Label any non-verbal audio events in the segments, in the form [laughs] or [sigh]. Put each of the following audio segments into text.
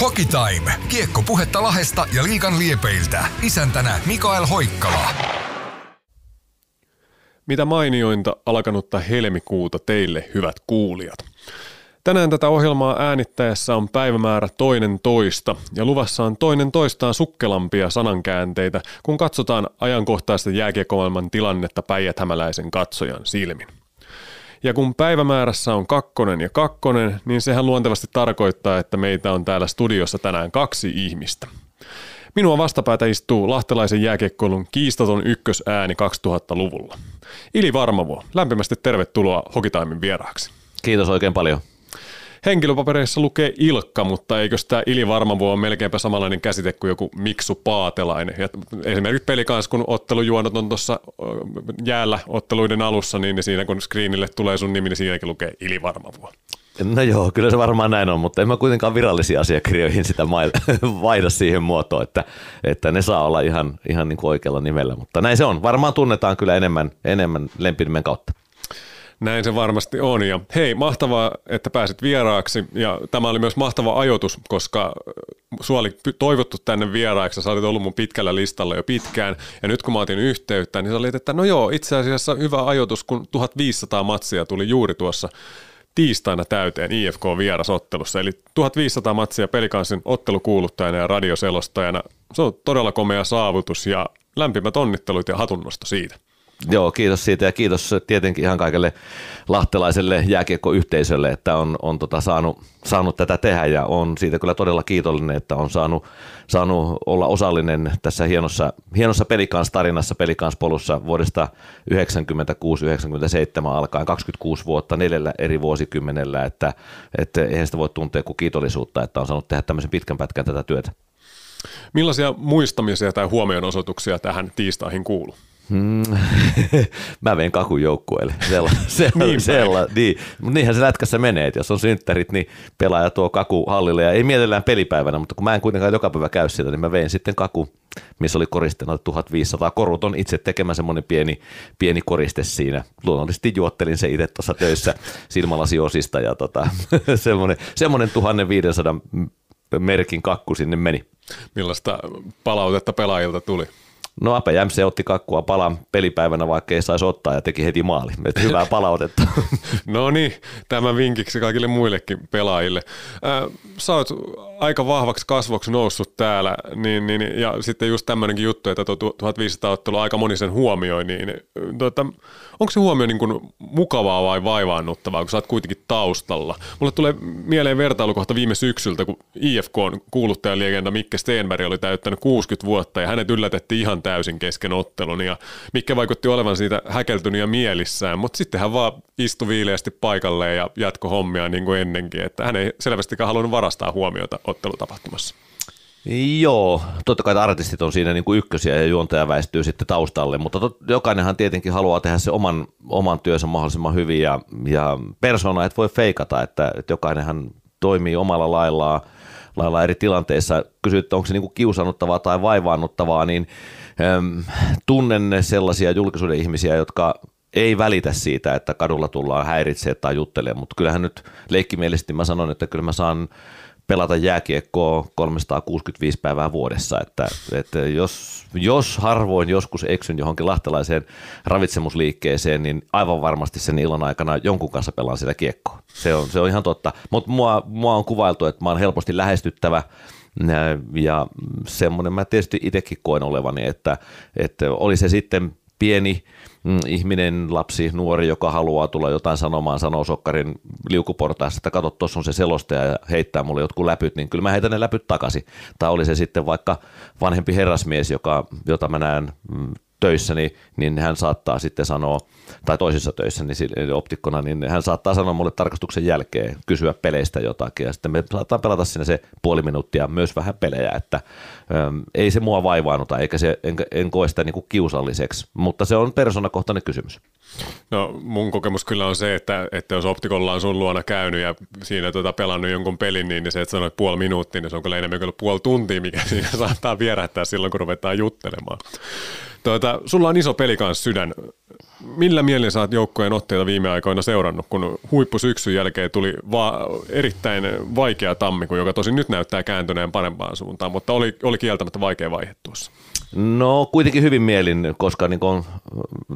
Hockey Time. Kiekko puhetta Lahesta ja Liikan liepeiltä. Isäntänä Mikael Hoikkala. Mitä mainiointa alkanutta helmikuuta teille, hyvät kuulijat. Tänään tätä ohjelmaa äänittäessä on päivämäärä toinen toista ja luvassa on toinen toistaan sukkelampia sanankäänteitä, kun katsotaan ajankohtaista jääkiekoilman tilannetta päijäthämäläisen katsojan silmin. Ja kun päivämäärässä on kakkonen ja kakkonen, niin sehän luontevasti tarkoittaa, että meitä on täällä studiossa tänään kaksi ihmistä. Minua vastapäätä istuu lahtelaisen jääkiekkoilun kiistaton ykkösääni 2000-luvulla. Ili Varmavo, lämpimästi tervetuloa Hokitaimin vieraaksi. Kiitos oikein paljon. Henkilöpapereissa lukee Ilkka, mutta eikö tämä Ili Varmavo on melkeinpä samanlainen käsite kuin joku Miksu Paatelainen. Ja esimerkiksi pelikans, kun ottelujuonot on tuossa jäällä otteluiden alussa, niin siinä kun screenille tulee sun nimi, niin siinäkin lukee Ili Varmavo. No joo, kyllä se varmaan näin on, mutta en mä kuitenkaan virallisiin asiakirjoihin sitä [laughs] vaihda siihen muotoon, että, että ne saa olla ihan, ihan niin kuin oikealla nimellä. Mutta näin se on. Varmaan tunnetaan kyllä enemmän, enemmän lempinimen kautta. Näin se varmasti on. Ja hei, mahtavaa, että pääsit vieraaksi. Ja tämä oli myös mahtava ajoitus, koska sua oli toivottu tänne vieraaksi. Sä olit ollut mun pitkällä listalla jo pitkään. Ja nyt kun mä otin yhteyttä, niin sä olit, että no joo, itse asiassa hyvä ajoitus, kun 1500 matsia tuli juuri tuossa tiistaina täyteen IFK-vierasottelussa. Eli 1500 matsia pelikansin ottelukuuluttajana ja radioselostajana. Se on todella komea saavutus ja lämpimät onnittelut ja hatunnosto siitä. Joo, kiitos siitä ja kiitos tietenkin ihan kaikille lahtelaiselle jääkiekkoyhteisölle, että on, on tota saanut, saanut, tätä tehdä ja on siitä kyllä todella kiitollinen, että on saanut, saanut olla osallinen tässä hienossa, hienossa pelikans-tarinassa, pelikans-polussa vuodesta 1996-1997 alkaen 26 vuotta neljällä eri vuosikymmenellä, että, että eihän sitä voi tuntea kuin kiitollisuutta, että on saanut tehdä tämmöisen pitkän pätkän tätä työtä. Millaisia muistamisia tai huomionosoituksia tähän tiistaihin kuuluu? Hmm. [laughs] Mä vein kakun joukkueelle. Sella, [laughs] sella, niin, sella, niin. Mutta niinhän se lätkässä menee, että jos on synttärit, niin pelaaja tuo kaku hallille ja ei mielellään pelipäivänä, mutta kun mä en kuitenkaan joka päivä käy sieltä, niin mä vein sitten kaku, missä oli koristeena 1500 on itse tekemä semmoinen pieni, pieni koriste siinä. Luonnollisesti juottelin se itse tuossa töissä silmälasiosista ja tota, [laughs] semmoinen, semmoinen 1500 merkin kakku sinne meni. Millaista palautetta pelaajilta tuli? No Ape Jämse otti kakkua palan pelipäivänä, vaikka ei saisi ottaa ja teki heti maali. Et hyvää [laughs] palautetta. no niin, tämä vinkiksi kaikille muillekin pelaajille. Äh, sä oot aika vahvaksi kasvoksi noussut täällä, niin, niin, ja sitten just tämmöinenkin juttu, että tuo 1500 ottelu aika moni sen huomioi, niin tuota, onko se huomio niin kuin mukavaa vai vaivaannuttavaa, kun sä oot kuitenkin taustalla? Mulle tulee mieleen vertailukohta viime syksyltä, kun IFK on kuuluttajaliegenda Mikke Steenberg oli täyttänyt 60 vuotta ja hänet yllätettiin ihan täysin kesken ottelun ja Mikke vaikutti olevan siitä häkeltynyt ja mielissään, mutta sitten hän vaan istui viileästi paikalleen ja jatko hommia niin kuin ennenkin, että hän ei selvästikään halunnut varastaa huomiota ottelutapahtumassa. Joo, totta kai artistit on siinä niin kuin ykkösiä ja juontaja väistyy sitten taustalle, mutta tot, jokainenhan tietenkin haluaa tehdä se oman, oman työnsä mahdollisimman hyvin ja, ja persona et voi feikata, että, että jokainenhan toimii omalla laillaan, lailla eri tilanteissa. Kysyt, onko se niin kuin kiusannuttavaa tai vaivaannuttavaa, niin äm, tunnen sellaisia julkisuuden ihmisiä, jotka ei välitä siitä, että kadulla tullaan häiritseä tai juttelemaan, mutta kyllähän nyt leikkimielisesti mä sanon, että kyllä mä saan pelata jääkiekkoa 365 päivää vuodessa, että, että jos, jos harvoin joskus eksyn johonkin lahtelaiseen ravitsemusliikkeeseen, niin aivan varmasti sen illan aikana jonkun kanssa pelaan sitä kiekkoa. Se on, se on ihan totta, mutta mua, mua on kuvailtu, että mä oon helposti lähestyttävä, ja semmoinen mä tietysti itsekin koen olevani, että, että oli se sitten pieni ihminen, lapsi, nuori, joka haluaa tulla jotain sanomaan, sanoo sokkarin liukuportaassa, että kato, tuossa on se selostaja ja heittää mulle jotkut läpyt, niin kyllä mä heitän ne läpyt takaisin. Tai oli se sitten vaikka vanhempi herrasmies, joka, jota mä näen mm, töissä, niin, niin hän saattaa sitten sanoa, tai toisissa töissä niin optikkona, niin hän saattaa sanoa mulle tarkastuksen jälkeen, kysyä peleistä jotakin, ja sitten me saattaa pelata sinne se puoli minuuttia myös vähän pelejä, että äm, ei se mua vaivaanuta, eikä se, en, en koe sitä niin kuin kiusalliseksi, mutta se on persoonakohtainen kysymys. No mun kokemus kyllä on se, että, että jos optikolla on sun luona käynyt ja siinä tota pelannut jonkun pelin, niin se, että sanoit puoli minuuttia, niin se on kyllä enemmän kuin puoli tuntia, mikä [laughs] siinä saattaa vierähtää silloin, kun ruvetaan juttelemaan. Tuota, sulla on iso pelikans sydän. Millä mielin saat joukkojen otteita viime aikoina seurannut, kun huippusyksyn jälkeen tuli va- erittäin vaikea tammikuun, joka tosi nyt näyttää kääntyneen parempaan suuntaan, mutta oli, oli kieltämättä vaikea vaihe tuossa. No kuitenkin hyvin mielin, koska niin kuin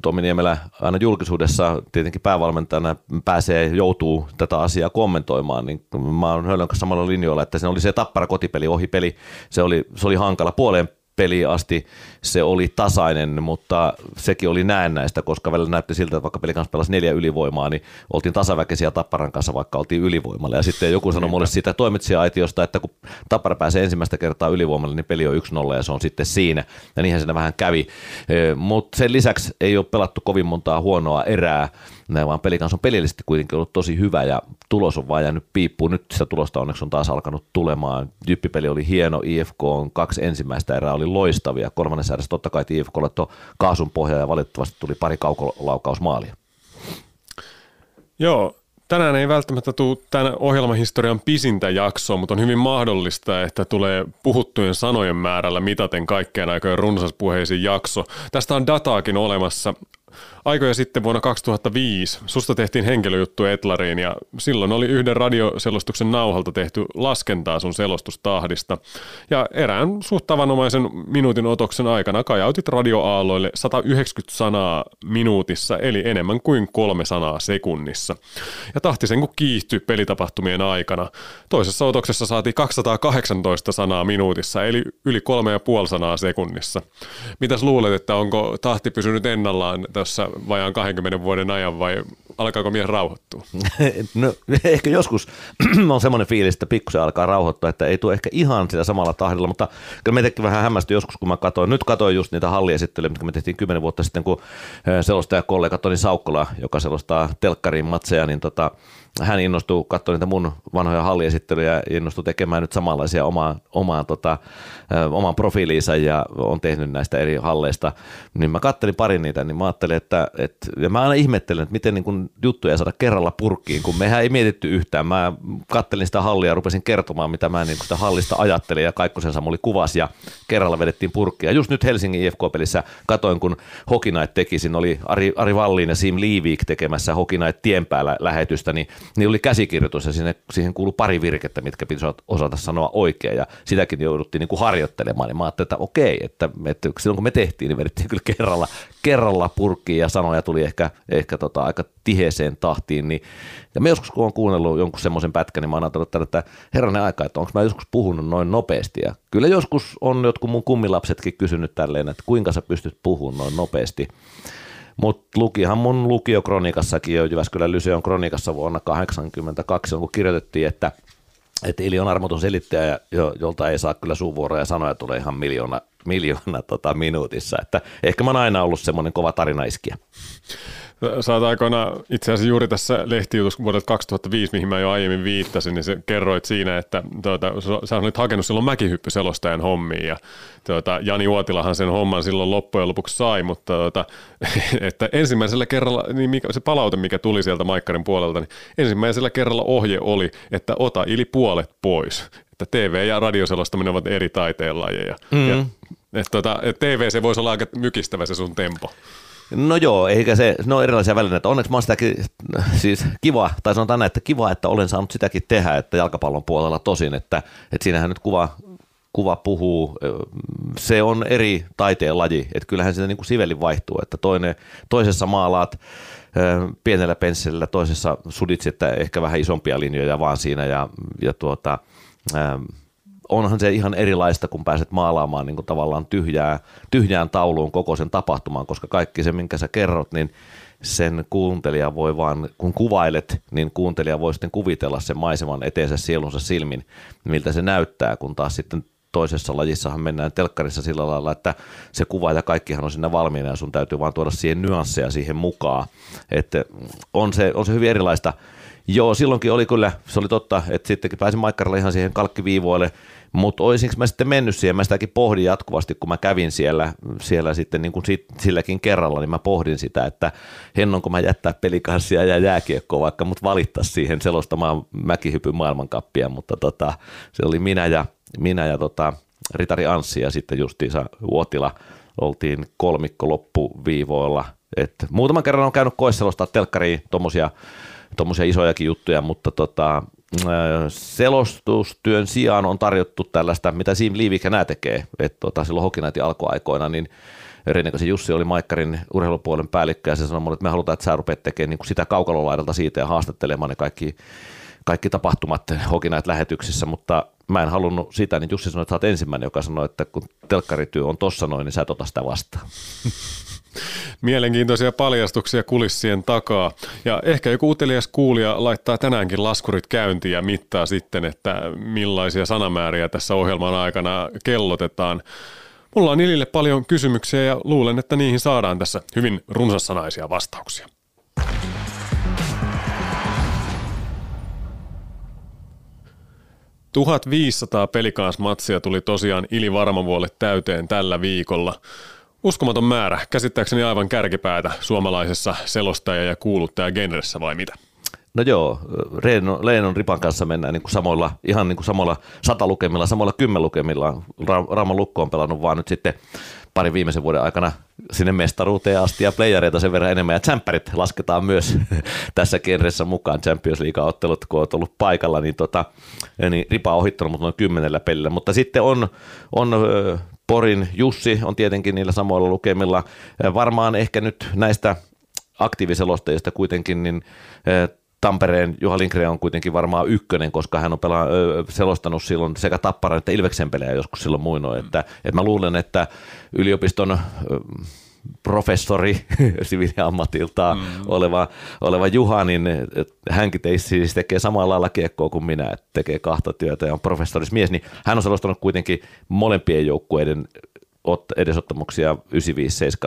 Tomi Niemelä aina julkisuudessa tietenkin päävalmentajana pääsee, joutuu tätä asiaa kommentoimaan, niin mä oon Höllön kanssa samalla linjoilla, että se oli se tappara kotipeli, ohipeli, se oli, se oli hankala puoleen peliin asti se oli tasainen, mutta sekin oli näennäistä, koska välillä näytti siltä, että vaikka peli kanssa pelasi neljä ylivoimaa, niin oltiin tasaväkisiä Tapparan kanssa, vaikka oltiin ylivoimalla. Ja sitten joku sanoi mulle siitä toimitsija-aitiosta, että kun Tappara pääsee ensimmäistä kertaa ylivoimalle, niin peli on 1-0 ja se on sitten siinä. Ja niinhän siinä vähän kävi. Mutta sen lisäksi ei ole pelattu kovin montaa huonoa erää, vaan peli kanssa on pelillisesti kuitenkin ollut tosi hyvä ja tulos on vaan jäänyt piippuun. Nyt sitä tulosta onneksi on taas alkanut tulemaan. Jyppipeli oli hieno, IFK on kaksi ensimmäistä erää oli loistavia. Kolmannessa erässä totta kai IFKlle tuo kaasun pohja ja valitettavasti tuli pari kaukolaukausmaalia. Joo, tänään ei välttämättä tule tämän ohjelmahistorian pisintä jaksoa, mutta on hyvin mahdollista, että tulee puhuttujen sanojen määrällä mitaten kaikkeen aikojen runsaspuheisin jakso. Tästä on dataakin olemassa aikoja sitten vuonna 2005 susta tehtiin henkilöjuttu Etlariin ja silloin oli yhden radioselostuksen nauhalta tehty laskentaa sun selostustahdista. Ja erään suht tavanomaisen minuutin otoksen aikana kajautit radioaalloille 190 sanaa minuutissa, eli enemmän kuin kolme sanaa sekunnissa. Ja tahti sen kun kiihtyi pelitapahtumien aikana. Toisessa otoksessa saatiin 218 sanaa minuutissa, eli yli kolme ja puoli sanaa sekunnissa. Mitäs luulet, että onko tahti pysynyt ennallaan tässä vajaan 20 vuoden ajan vai alkaako mies rauhoittua? [laughs] no ehkä joskus [clears throat] on semmoinen fiilis, että pikkusen alkaa rauhoittua, että ei tule ehkä ihan sitä samalla tahdilla, mutta kyllä meitäkin vähän hämmästyi joskus, kun mä katsoin, nyt katsoin just niitä halliesittelyjä, mitkä me tehtiin kymmenen vuotta sitten, kun selostaja kollega Toni Saukkola, joka selostaa telkkariin matseja, niin tota, hän innostui katsoa niitä mun vanhoja halliesittelyjä ja innostui tekemään nyt samanlaisia omaa, omaa, tota, omaan profiiliinsa ja on tehnyt näistä eri halleista. Niin mä kattelin pari niitä, niin mä ajattelin, että, että ja mä aina ihmettelen, että miten niin kun juttuja saada kerralla purkkiin, kun mehän ei mietitty yhtään. Mä kattelin sitä hallia ja rupesin kertomaan, mitä mä niin sitä hallista ajattelin ja Kaikkosen Samuli kuvasi ja kerralla vedettiin purkkia. Just nyt Helsingin IFK-pelissä katoin, kun Hokinait teki, siinä oli Ari, Ari Vallin ja Sim Liivik tekemässä Hokinait tien päällä lähetystä, niin niin oli käsikirjoitus ja sinne, siihen kuului pari virkettä, mitkä piti osata sanoa oikein ja sitäkin jouduttiin niin kuin harjoittelemaan. Niin mä ajattelin, että okei, että, että silloin kun me tehtiin, niin vedettiin kyllä kerralla, kerralla purkkiin ja sanoja tuli ehkä, ehkä tota, aika tiheeseen tahtiin. Niin, ja me joskus kun on kuunnellut jonkun semmoisen pätkän, niin mä oon ajatellut, että herranen aika, että onko mä joskus puhunut noin nopeasti. Ja kyllä joskus on jotkut mun kummilapsetkin kysynyt tälleen, että kuinka sä pystyt puhumaan noin nopeasti. Mutta lukihan mun lukiokronikassakin jo Jyväskylän Lyseon kronikassa vuonna 1982, kun kirjoitettiin, että että Ili on armoton selittäjä, jolta ei saa kyllä suuvuoroja ja sanoja tulee ihan miljoona, miljoona tota, minuutissa. Että ehkä mä oon aina ollut semmoinen kova tarinaiskija. Sä oot aikoina itse asiassa juuri tässä lehtijutussa vuodelta 2005, mihin mä jo aiemmin viittasin, niin kerroit siinä, että tuota, sä olit hakenut silloin mäkihyppyselostajan hommiin ja tuota, Jani Uotilahan sen homman silloin loppujen lopuksi sai, mutta tuota, [laughs] että ensimmäisellä kerralla, niin mikä, se palaute, mikä tuli sieltä Maikkarin puolelta, niin ensimmäisellä kerralla ohje oli, että ota yli puolet pois. Että TV- ja radioselostaminen ovat eri taiteenlajeja. Mm. Ja, että, tuota, että TV se voisi olla aika mykistävä se sun tempo. No joo, eikä se, no erilaisia välineitä. Onneksi mä oon sitäkin, siis kiva, tai sanotaan näin, että kiva, että olen saanut sitäkin tehdä, että jalkapallon puolella tosin, että, että siinähän nyt kuva, kuva puhuu, se on eri taiteen laji, että kyllähän sitä niin kuin siveli vaihtuu, että toinen, toisessa maalaat pienellä pensselillä, toisessa suditsit ehkä vähän isompia linjoja vaan siinä ja, ja tuota, onhan se ihan erilaista, kun pääset maalaamaan niin kuin tavallaan tyhjää, tyhjään tauluun koko sen tapahtumaan, koska kaikki se, minkä sä kerrot, niin sen kuuntelija voi vaan, kun kuvailet, niin kuuntelija voi sitten kuvitella sen maiseman eteensä sielunsa silmin, miltä se näyttää, kun taas sitten toisessa lajissahan mennään telkkarissa sillä lailla, että se kuva ja kaikkihan on siinä valmiina ja sun täytyy vaan tuoda siihen nyansseja siihen mukaan. Että on se, on se hyvin erilaista. Joo, silloinkin oli kyllä, se oli totta, että sittenkin pääsin Maikkarille ihan siihen kalkkiviivoille, mutta olisinko mä sitten mennyt siihen, mä sitäkin pohdin jatkuvasti, kun mä kävin siellä, siellä sitten niin kuin sit, silläkin kerralla, niin mä pohdin sitä, että hennonko mä jättää pelikanssia ja jääkiekkoa, vaikka mut valittaa siihen selostamaan mäkihypyn maailmankappia, mutta tota, se oli minä ja, minä ja tota, Ritari Anssi ja sitten justiinsa Uotila oltiin kolmikko loppuviivoilla. Et muutaman kerran on käynyt koisselostaa telkkariin tuommoisia tommosia isojakin juttuja, mutta tota, selostustyön sijaan on tarjottu tällaista, mitä Siim Liivikä nämä tekee. että tota, silloin Hokinaitin alkuaikoina, niin Rinnekäsi Jussi oli Maikkarin urheilupuolen päällikkö ja se sanoi mulle, että me halutaan, että sä rupeat tekemään niin sitä kaukalolaidalta siitä ja haastattelemaan ne kaikki, kaikki tapahtumat Hokinait lähetyksissä, mutta mä en halunnut sitä, niin Jussi sanoi, että sä oot ensimmäinen, joka sanoi, että kun telkkarityö on tossa noin, niin sä et ota sitä vastaan. Mielenkiintoisia paljastuksia kulissien takaa. Ja ehkä joku utelias kuulija laittaa tänäänkin laskurit käyntiin ja mittaa sitten, että millaisia sanamääriä tässä ohjelman aikana kellotetaan. Mulla on Ilille paljon kysymyksiä ja luulen, että niihin saadaan tässä hyvin runsassanaisia vastauksia. Tuhat 1500 pelikansmatsia tuli tosiaan Ili Varmavuolle täyteen tällä viikolla. Uskomaton määrä, käsittääkseni aivan kärkipäätä suomalaisessa selostaja- ja kuuluttaja-genressä vai mitä? No joo, Leeno, Leenon Ripan kanssa mennään niin kuin samoilla, ihan niin kuin samoilla satalukemilla, samoilla kymmenlukemilla. Raaman Lukko on pelannut vaan nyt sitten pari viimeisen vuoden aikana sinne mestaruuteen asti ja playereita sen verran enemmän. Ja tsemppärit lasketaan myös [laughs] tässä genressä mukaan. Champions League-ottelut, kun olet ollut paikalla, niin, tota, niin Ripa on ohittanut mut noin kymmenellä pelillä. Mutta sitten on, on Porin Jussi on tietenkin niillä samoilla lukemilla. Varmaan ehkä nyt näistä aktiiviselostajista kuitenkin, niin Tampereen Juha Lindgren on kuitenkin varmaan ykkönen, koska hän on pela- selostanut silloin sekä Tapparan että Ilveksen pelejä joskus silloin muinoin. Että, että mä luulen, että yliopiston professori [laughs] siviiliammatiltaan mm. oleva, oleva Juha, niin hänkin teisi, siis tekee samalla lailla kiekkoa kuin minä, että tekee kahta työtä ja on professorismies, niin hän on selostanut kuitenkin molempien joukkueiden edesottamuksia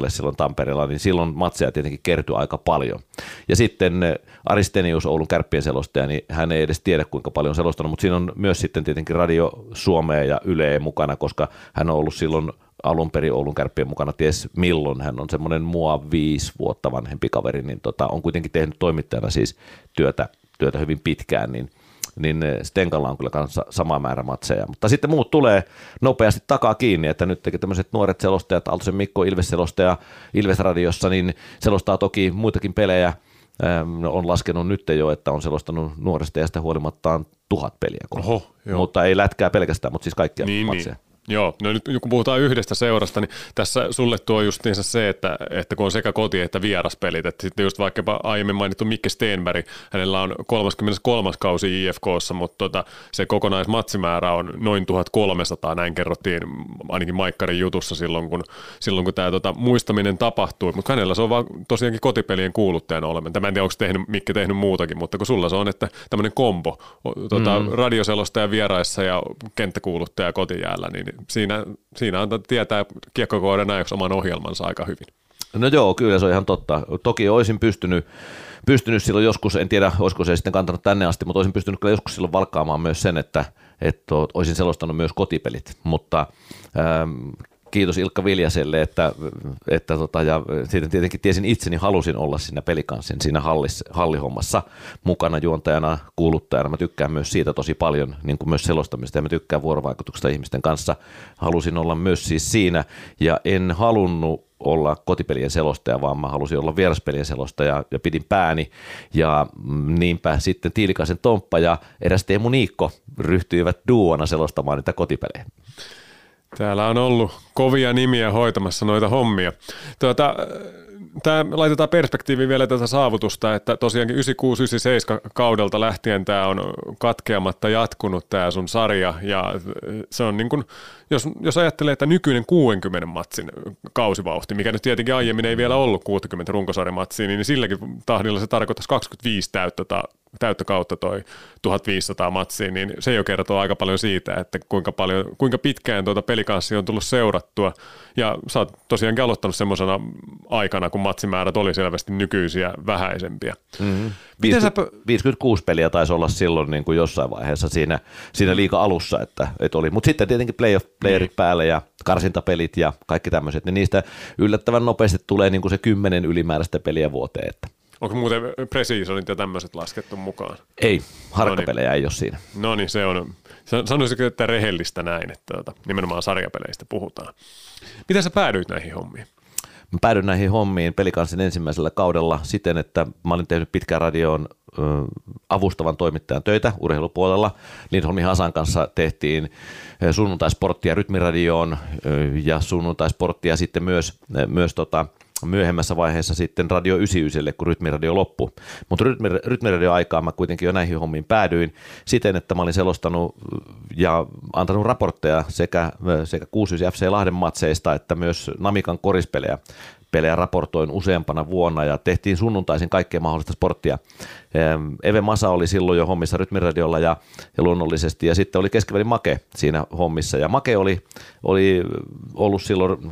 95-7 silloin Tampereella, niin silloin matseja tietenkin kertyi aika paljon. Ja sitten eh, Aristenius, Oulun kärppien selostaja, niin hän ei edes tiedä kuinka paljon on selostanut, mutta siinä on myös sitten tietenkin Radio Suomea ja Yle mukana, koska hän on ollut silloin alun perin Oulun kärppien mukana, ties milloin hän on semmoinen mua viisi vuotta vanhempi kaveri, niin tota, on kuitenkin tehnyt toimittajana siis työtä, työtä hyvin pitkään, niin niin eh, Stenkalla on kyllä kanssa sama määrä matseja. Mutta sitten muut tulee nopeasti takaa kiinni, että nyt tämmöiset nuoret selostajat, Aaltosen Mikko Ilves-selostaja Ilves-radiossa, niin selostaa toki muitakin pelejä, ähm, on laskenut nyt jo, että on selostanut nuoresta ja sitä huolimattaan tuhat peliä. Oho, mutta ei lätkää pelkästään, mutta siis kaikkia niin, matseja. Niin. Joo, no nyt kun puhutaan yhdestä seurasta, niin tässä sulle tuo justiinsa se, että, että kun on sekä koti- että vieraspelit, että sitten just vaikkapa aiemmin mainittu Mikke Steenberg, hänellä on 33. kausi IFKssa, mutta tota, se kokonaismatsimäärä on noin 1300, näin kerrottiin ainakin Maikkarin jutussa silloin, kun, silloin, kun tämä tota, muistaminen tapahtui, mutta hänellä se on vaan tosiaankin kotipelien kuuluttajana oleminen. Mä en tiedä, onko tehnyt, Mikke tehnyt muutakin, mutta kun sulla se on, että tämmöinen kombo, tota, mm. radioselostaja vieraissa ja kenttäkuuluttaja kotijäällä, niin siinä, siinä antaa tietää kiekkokohdan ajaksi oman ohjelmansa aika hyvin. No joo, kyllä se on ihan totta. Toki olisin pystynyt, pystynyt silloin joskus, en tiedä olisiko se sitten kantanut tänne asti, mutta olisin pystynyt kyllä joskus silloin valkkaamaan myös sen, että, että olisin selostanut myös kotipelit, mutta ähm, kiitos Ilkka Viljaselle, että, että tota, ja siitä tietenkin tiesin itseni, halusin olla siinä pelikanssin siinä hallis, hallihommassa mukana juontajana, kuuluttajana. Mä tykkään myös siitä tosi paljon, niin kuin myös selostamista ja mä tykkään vuorovaikutuksesta ihmisten kanssa. Halusin olla myös siis siinä ja en halunnut olla kotipelien selostaja, vaan mä halusin olla vieraspelien selostaja ja pidin pääni. Ja niinpä sitten Tiilikaisen Tomppa ja eräs Teemu Niikko ryhtyivät duona selostamaan niitä kotipelejä. Täällä on ollut kovia nimiä hoitamassa noita hommia. Tuota, tämä laitetaan perspektiiviin vielä tätä saavutusta, että tosiaankin 96-97 kaudelta lähtien tämä on katkeamatta jatkunut tämä sun sarja ja se on niin kuin, jos, jos ajattelee, että nykyinen 60 matsin kausivauhti, mikä nyt tietenkin aiemmin ei vielä ollut 60 runkosarjamatsia, niin silläkin tahdilla se tarkoittaisi 25 täyttä täyttä kautta toi 1500 matsia, niin se jo kertoo aika paljon siitä, että kuinka, paljon, kuinka pitkään tuota pelikanssi on tullut seurattua. Ja sä oot tosiaankin aloittanut semmoisena aikana, kun matsimäärät oli selvästi nykyisiä vähäisempiä. Mm-hmm. 50, sä... 56 peliä taisi olla silloin niin kuin jossain vaiheessa siinä, siinä liika alussa, että, että oli. Mutta sitten tietenkin playoff, playerit mm. päälle ja karsintapelit ja kaikki tämmöiset, niin niistä yllättävän nopeasti tulee niin kuin se kymmenen ylimääräistä peliä vuoteen. Että Onko muuten precisionit ja tämmöiset laskettu mukaan? Ei, harkkapelejä ei ole siinä. No niin, se on, sanoisiko, että rehellistä näin, että tuota, nimenomaan sarjapeleistä puhutaan. Miten sä päädyit näihin hommiin? Mä päädyin näihin hommiin pelikansin ensimmäisellä kaudella siten, että mä olin tehnyt pitkään radioon avustavan toimittajan töitä urheilupuolella. Lindholmin Hasan kanssa tehtiin sunnuntaisporttia rytmiradioon ja sunnuntaisporttia sitten myös, myös tota, myöhemmässä vaiheessa sitten Radio 99, kun rytmiradio loppui. Mutta rytmi, rytmiradio aikaa mä kuitenkin jo näihin hommiin päädyin siten, että mä olin selostanut ja antanut raportteja sekä, sekä 69 FC Lahden matseista että myös Namikan korispelejä pelejä raportoin useampana vuonna ja tehtiin sunnuntaisin kaikkea mahdollista sporttia. Eve Masa oli silloin jo hommissa Rytmiradiolla ja, ja luonnollisesti ja sitten oli keskivälin Make siinä hommissa ja Make oli, oli ollut silloin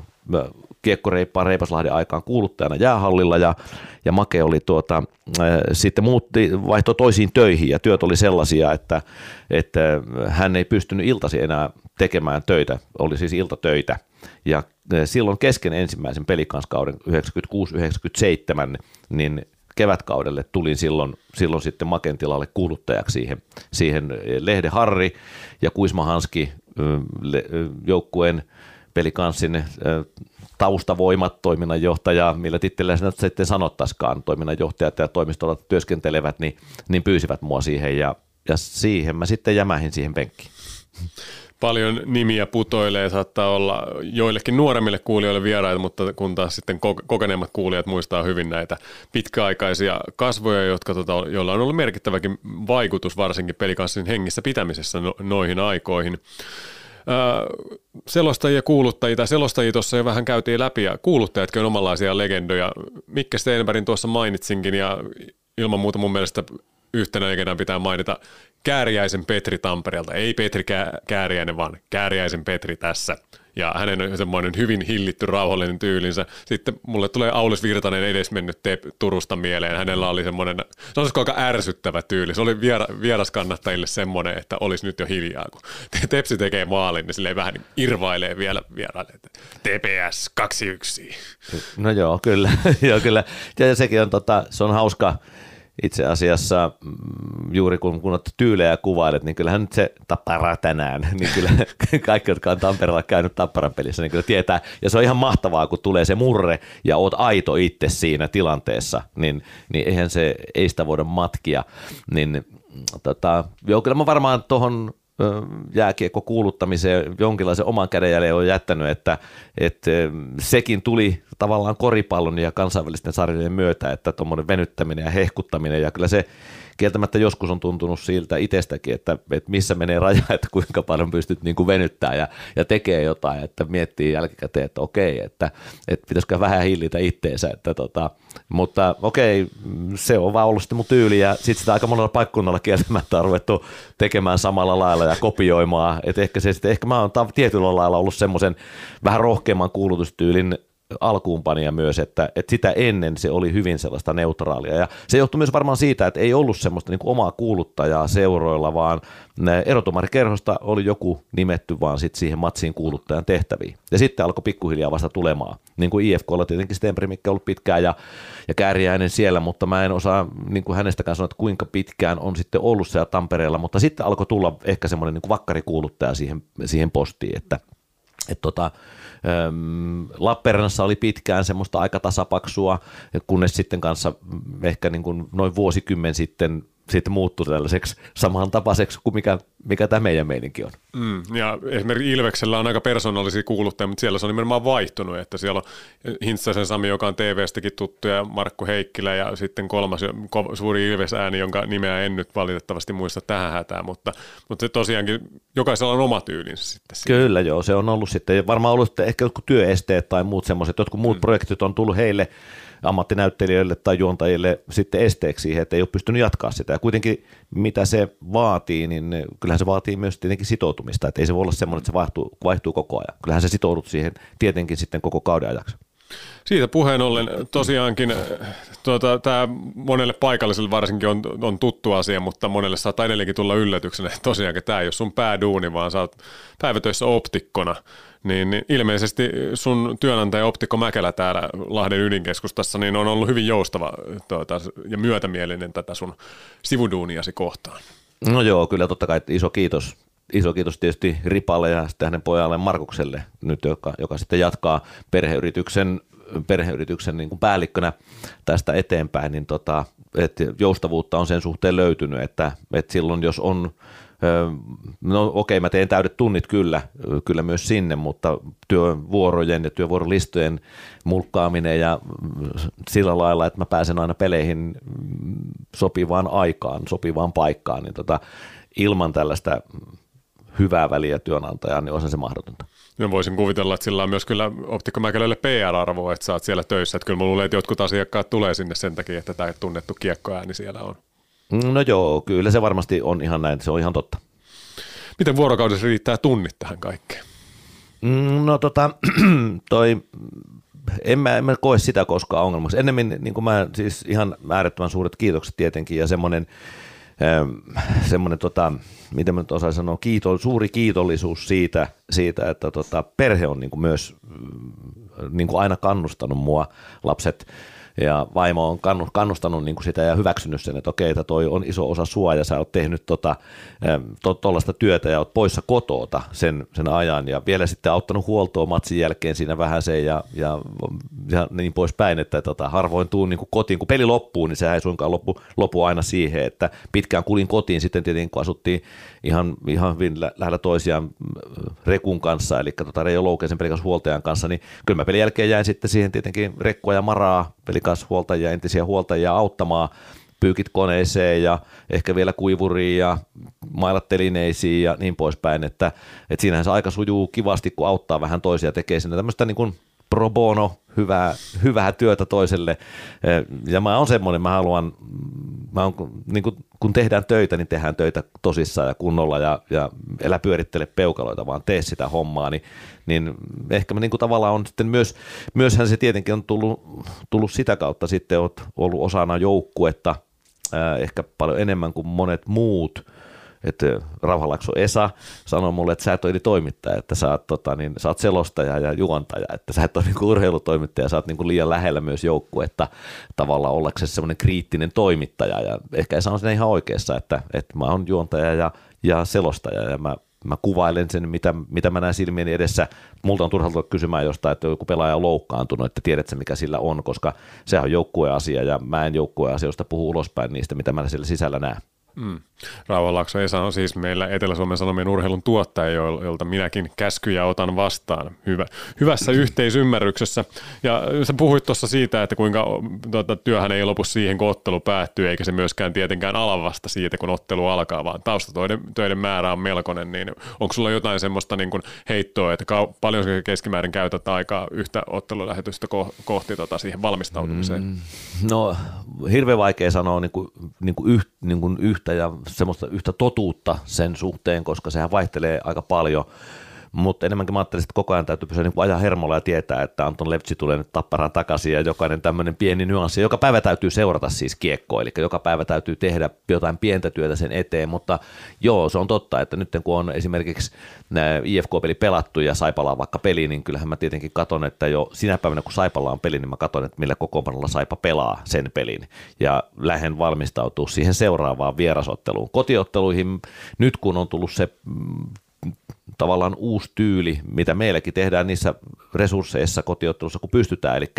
kiekkoreippaan Reipaslahden aikaan kuuluttajana jäähallilla ja, ja Make oli tuota, äh, sitten muutti, vaihtoi toisiin töihin ja työt oli sellaisia, että, että hän ei pystynyt iltasi enää tekemään töitä, oli siis iltatöitä. Ja äh, silloin kesken ensimmäisen pelikanskauden 96-97 niin kevätkaudelle tulin silloin, silloin sitten Maken tilalle kuuluttajaksi siihen, siihen Lehde Harri ja Kuisma Hanski joukkueen pelikanssin taustavoimat, toiminnanjohtaja, millä tittelillä sinä sitten sanottaisikaan, toiminnanjohtajat ja toimistolla työskentelevät, niin, niin pyysivät mua siihen ja, ja siihen mä sitten jämähin siihen penkkiin. Paljon nimiä putoilee, saattaa olla joillekin nuoremmille kuulijoille vieraita, mutta kun taas sitten kokeneemmat kuulijat muistaa hyvin näitä pitkäaikaisia kasvoja, jotka, tota, joilla on ollut merkittäväkin vaikutus varsinkin pelikanssin hengissä pitämisessä no, noihin aikoihin selostajia, kuuluttajia, tai selostajia tuossa jo vähän käytiin läpi, ja kuuluttajatkin on omanlaisia legendoja. Mikke Steenbergin tuossa mainitsinkin, ja ilman muuta mun mielestä yhtenä legendan pitää mainita Kääriäisen Petri Tampereelta. Ei Petri Kääriäinen, vaan Kääriäisen Petri tässä ja hänen on semmoinen hyvin hillitty, rauhallinen tyylinsä. Sitten mulle tulee Aulis Virtanen edes mennyt te- Turusta mieleen. Hänellä oli semmoinen, se olisi aika ärsyttävä tyyli. Se oli viera, vieraskannattajille semmoinen, että olisi nyt jo hiljaa. Kun [laughs] Tepsi tekee maalin, niin silleen vähän irvailee vielä vieraille, että TPS 21. No joo, kyllä. [laughs] joo, kyllä. Ja sekin on, tota, se on hauska, itse asiassa mm, juuri kun, kun olet tyylejä kuvailet, niin kyllähän nyt se Tappara tänään, [laughs] niin kyllä kaikki, jotka on Tampereella käynyt Tapparan pelissä, niin kyllä tietää, ja se on ihan mahtavaa, kun tulee se murre ja oot aito itse siinä tilanteessa, niin, niin eihän se, ei sitä voida matkia, niin tota, joo, kyllä mä varmaan tuohon jääkiekko kuuluttamiseen jonkinlaisen oman kädenjäljen on jättänyt, että, että sekin tuli tavallaan koripallon ja kansainvälisten sarjojen myötä, että tuommoinen venyttäminen ja hehkuttaminen ja kyllä se kieltämättä joskus on tuntunut siltä itsestäkin, että, että missä menee raja, [laughs] että kuinka paljon pystyt niin kuin venyttää ja, ja tekee jotain, että miettii jälkikäteen, että okei, että, että pitäisikö vähän hillitä itteensä, että tota, mutta okei, se on vaan ollut sitten mun tyyli ja sitten sitä aika monella paikkunnalla kieltämättä on ruvettu tekemään samalla lailla ja kopioimaan, että ehkä se sitten, ehkä mä oon tietyllä lailla ollut semmoisen vähän rohkeamman kuulutustyylin alkuunpanija myös, että, että sitä ennen se oli hyvin sellaista neutraalia. Ja se johtui myös varmaan siitä, että ei ollut semmoista niin omaa kuuluttajaa seuroilla, vaan erotumarikerhosta oli joku nimetty vaan sit siihen matsiin kuuluttajan tehtäviin. Ja sitten alkoi pikkuhiljaa vasta tulemaan. Niin kuin IFKlla tietenkin Stempri, mikä ollut pitkään ja, ja Kääriäinen siellä, mutta mä en osaa niin kuin hänestäkään sanoa, että kuinka pitkään on sitten ollut siellä Tampereella, mutta sitten alkoi tulla ehkä semmoinen niin vakkarikuuluttaja siihen, siihen postiin, että et tota, Lappeenrannassa oli pitkään semmoista aika tasapaksua, kunnes sitten kanssa ehkä niin kuin noin vuosikymmen sitten sitten muuttui tällaiseksi samantapaiseksi kuin mikä, mikä tämä meidän meininki on. Mm, ja esimerkiksi Ilveksellä on aika persoonallisia kuuluttajia, mutta siellä se on nimenomaan vaihtunut, että siellä on Hintsasen Sami, joka on TV-stäkin tuttu, ja Markku Heikkilä, ja sitten kolmas suuri Ilves-ääni, jonka nimeä en nyt valitettavasti muista tähän hätään, mutta, mutta se tosiaankin jokaisella on oma tyylinsä sitten. Siinä. Kyllä joo, se on ollut sitten, varmaan ollut ehkä jotkut työesteet tai muut semmoiset, jotkut muut mm. projektit on tullut heille ammattinäyttelijöille tai juontajille sitten esteeksi siihen, että ei ole pystynyt jatkaa sitä. Ja kuitenkin mitä se vaatii, niin kyllähän se vaatii myös tietenkin sitoutumista, että ei se voi olla semmoinen, että se vaihtuu, vaihtuu koko ajan. Kyllähän se sitoudut siihen tietenkin sitten koko kauden ajaksi. Siitä puheen ollen tosiaankin tuota, tämä monelle paikalliselle varsinkin on, on tuttu asia, mutta monelle saattaa edelleenkin tulla yllätyksenä, että tosiaankin tämä ei ole sun pääduuni, vaan sä oot päivätöissä optikkona. Niin, niin ilmeisesti sun työnantaja Optikko Mäkelä täällä Lahden ydinkeskustassa niin on ollut hyvin joustava tuota, ja myötämielinen tätä sun sivuduuniasi kohtaan. No joo, kyllä totta kai iso kiitos iso kiitos tietysti Ripalle ja sitten hänen pojalle Markukselle nyt, joka, joka sitten jatkaa perheyrityksen perheyrityksen niin kuin päällikkönä tästä eteenpäin, niin tota, että joustavuutta on sen suhteen löytynyt, että, että silloin jos on No okei, mä teen täydet tunnit kyllä, kyllä myös sinne, mutta työvuorojen ja työvuorolistojen mulkkaaminen ja sillä lailla, että mä pääsen aina peleihin sopivaan aikaan, sopivaan paikkaan, niin tota, ilman tällaista hyvää väliä työnantajaa, niin on se mahdotonta. Ja voisin kuvitella, että sillä on myös kyllä optikkomäkelöille PR-arvoa, että sä oot siellä töissä. Että kyllä mä luulen, että jotkut asiakkaat tulee sinne sen takia, että tämä tunnettu kiekkoääni siellä on. No joo, kyllä se varmasti on ihan näin, se on ihan totta. Miten vuorokaudessa riittää tunnit tähän kaikkeen? Mm, no tota, [clears throat] toi, en mä, en mä koe sitä koskaan ongelmaksi. Ennemmin niin kuin mä, siis ihan äärettömän suuret kiitokset tietenkin ja semmoinen, semmoinen tota, miten mä nyt osaisin sanoa, kiito, suuri kiitollisuus siitä, siitä että tota, perhe on niin kuin myös mm, niin kuin aina kannustanut mua lapset ja vaimo on kannustanut niin kuin sitä ja hyväksynyt sen, että okei, että toi on iso osa sua ja sä oot tehnyt tota, tuollaista to, työtä ja oot poissa kotoota sen, sen ajan. Ja vielä sitten auttanut huoltoa matsin jälkeen siinä vähän se ja, ja, ja niin poispäin, että tota, harvoin tuun niin kuin kotiin, kun peli loppuu, niin sehän ei suinkaan loppu, loppu aina siihen, että pitkään kulin kotiin. Sitten tietenkin, kun asuttiin ihan, ihan hyvin lähellä toisiaan mm, Rekun kanssa, eli tota Reijo Loukeisen pelikas huoltajan kanssa, niin kyllä mä pelin jälkeen jäin sitten siihen tietenkin Rekkua ja Maraa, pelikas huoltajia, entisiä huoltajia auttamaan, pyykit koneeseen ja ehkä vielä kuivuriin ja mailat telineisiin ja niin poispäin, että, että siinähän se aika sujuu kivasti, kun auttaa vähän toisia, tekee sinne tämmöistä niin kuin pro bono, hyvää, hyvää työtä toiselle. Ja mä oon semmoinen, mä haluan, mä oon, niin kun, kun tehdään töitä, niin tehdään töitä tosissaan ja kunnolla ja, ja elä pyörittele peukaloita, vaan tee sitä hommaa, niin, niin ehkä mä niin kuin tavallaan on sitten myös, myöshän se tietenkin on tullut, tullut sitä kautta sitten, oot ollut osana joukkuetta, ehkä paljon enemmän kuin monet muut – että Rauhalakso Esa sanoi mulle, että sä et ole toimittaja, että sä oot, tota, niin, sä oot selostaja ja juontaja, että sä et ole niin urheilutoimittaja, sä oot niin liian lähellä myös joukkuetta tavallaan ollaksesi semmoinen kriittinen toimittaja ja ehkä Esa on ihan oikeassa, että, että mä oon juontaja ja, ja selostaja ja mä mä kuvailen sen, mitä, mitä mä näen silmieni edessä. Multa on turha kysymään jostain, että joku pelaaja on loukkaantunut, että tiedät mikä sillä on, koska se on joukkueasia ja mä en joukkueasioista puhu ulospäin niistä, mitä mä siellä sisällä näen. Mm. Rauhalakso Esa on siis meillä Etelä-Suomen Sanomien urheilun tuottaja, jolta minäkin käskyjä otan vastaan Hyvä, hyvässä yhteisymmärryksessä. Ja sä puhuit tuossa siitä, että kuinka tuota, työhän ei lopu siihen, kun ottelu päättyy, eikä se myöskään tietenkään ala vasta siitä, kun ottelu alkaa, vaan taustatöiden töiden määrä on melkoinen. Niin onko sulla jotain semmoista niin kuin heittoa, että ka- paljon keskimäärin käytät aikaa yhtä ottelulähetystä ko- kohti tota siihen valmistautumiseen? Mm, no hirveän vaikea sanoa niin kuin, niin kuin yh, niin kuin yhtä yhtä ja semmoista yhtä totuutta sen suhteen, koska sehän vaihtelee aika paljon mutta enemmänkin mä ajattelin, että koko ajan täytyy pysyä niin ajan hermolla ja tietää, että Anton Lepsi tulee nyt tapparaan takaisin ja jokainen tämmöinen pieni nyanssi. Joka päivä täytyy seurata siis kiekkoa, eli joka päivä täytyy tehdä jotain pientä työtä sen eteen, mutta joo, se on totta, että nyt kun on esimerkiksi IFK-peli pelattu ja Saipala on vaikka peli, niin kyllähän mä tietenkin katon, että jo sinä päivänä kun Saipalla on peli, niin mä katon, että millä kokoonpanolla Saipa pelaa sen pelin ja lähden valmistautua siihen seuraavaan vierasotteluun. Kotiotteluihin nyt kun on tullut se mm, tavallaan uusi tyyli, mitä meilläkin tehdään niissä resursseissa kotiottelussa, kun pystytään, eli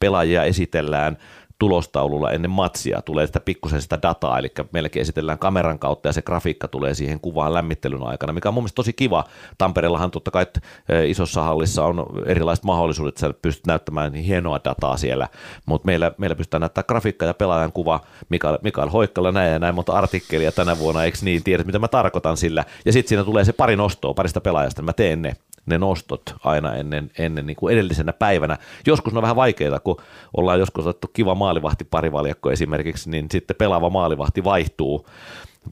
pelaajia esitellään tulostaululla ennen matsia, tulee sitä pikkusen sitä dataa, eli meilläkin esitellään kameran kautta ja se grafiikka tulee siihen kuvaan lämmittelyn aikana, mikä on mun mielestä tosi kiva. Tampereellahan totta kai eh, isossa hallissa on erilaiset mahdollisuudet, sä pystyt näyttämään niin hienoa dataa siellä, mutta meillä, meillä pystytään näyttämään grafiikka ja pelaajan kuva, Mikael, Mikael Hoikkala näin ja näin monta artikkelia tänä vuonna, eikö niin, tiedät mitä mä tarkoitan sillä, ja sitten siinä tulee se pari nostoa parista pelaajasta, mä teen ne, ne nostot aina ennen, ennen niin kuin edellisenä päivänä. Joskus ne on vähän vaikeita, kun ollaan joskus otettu kiva maalivahti parivaljakko esimerkiksi, niin sitten pelaava maalivahti vaihtuu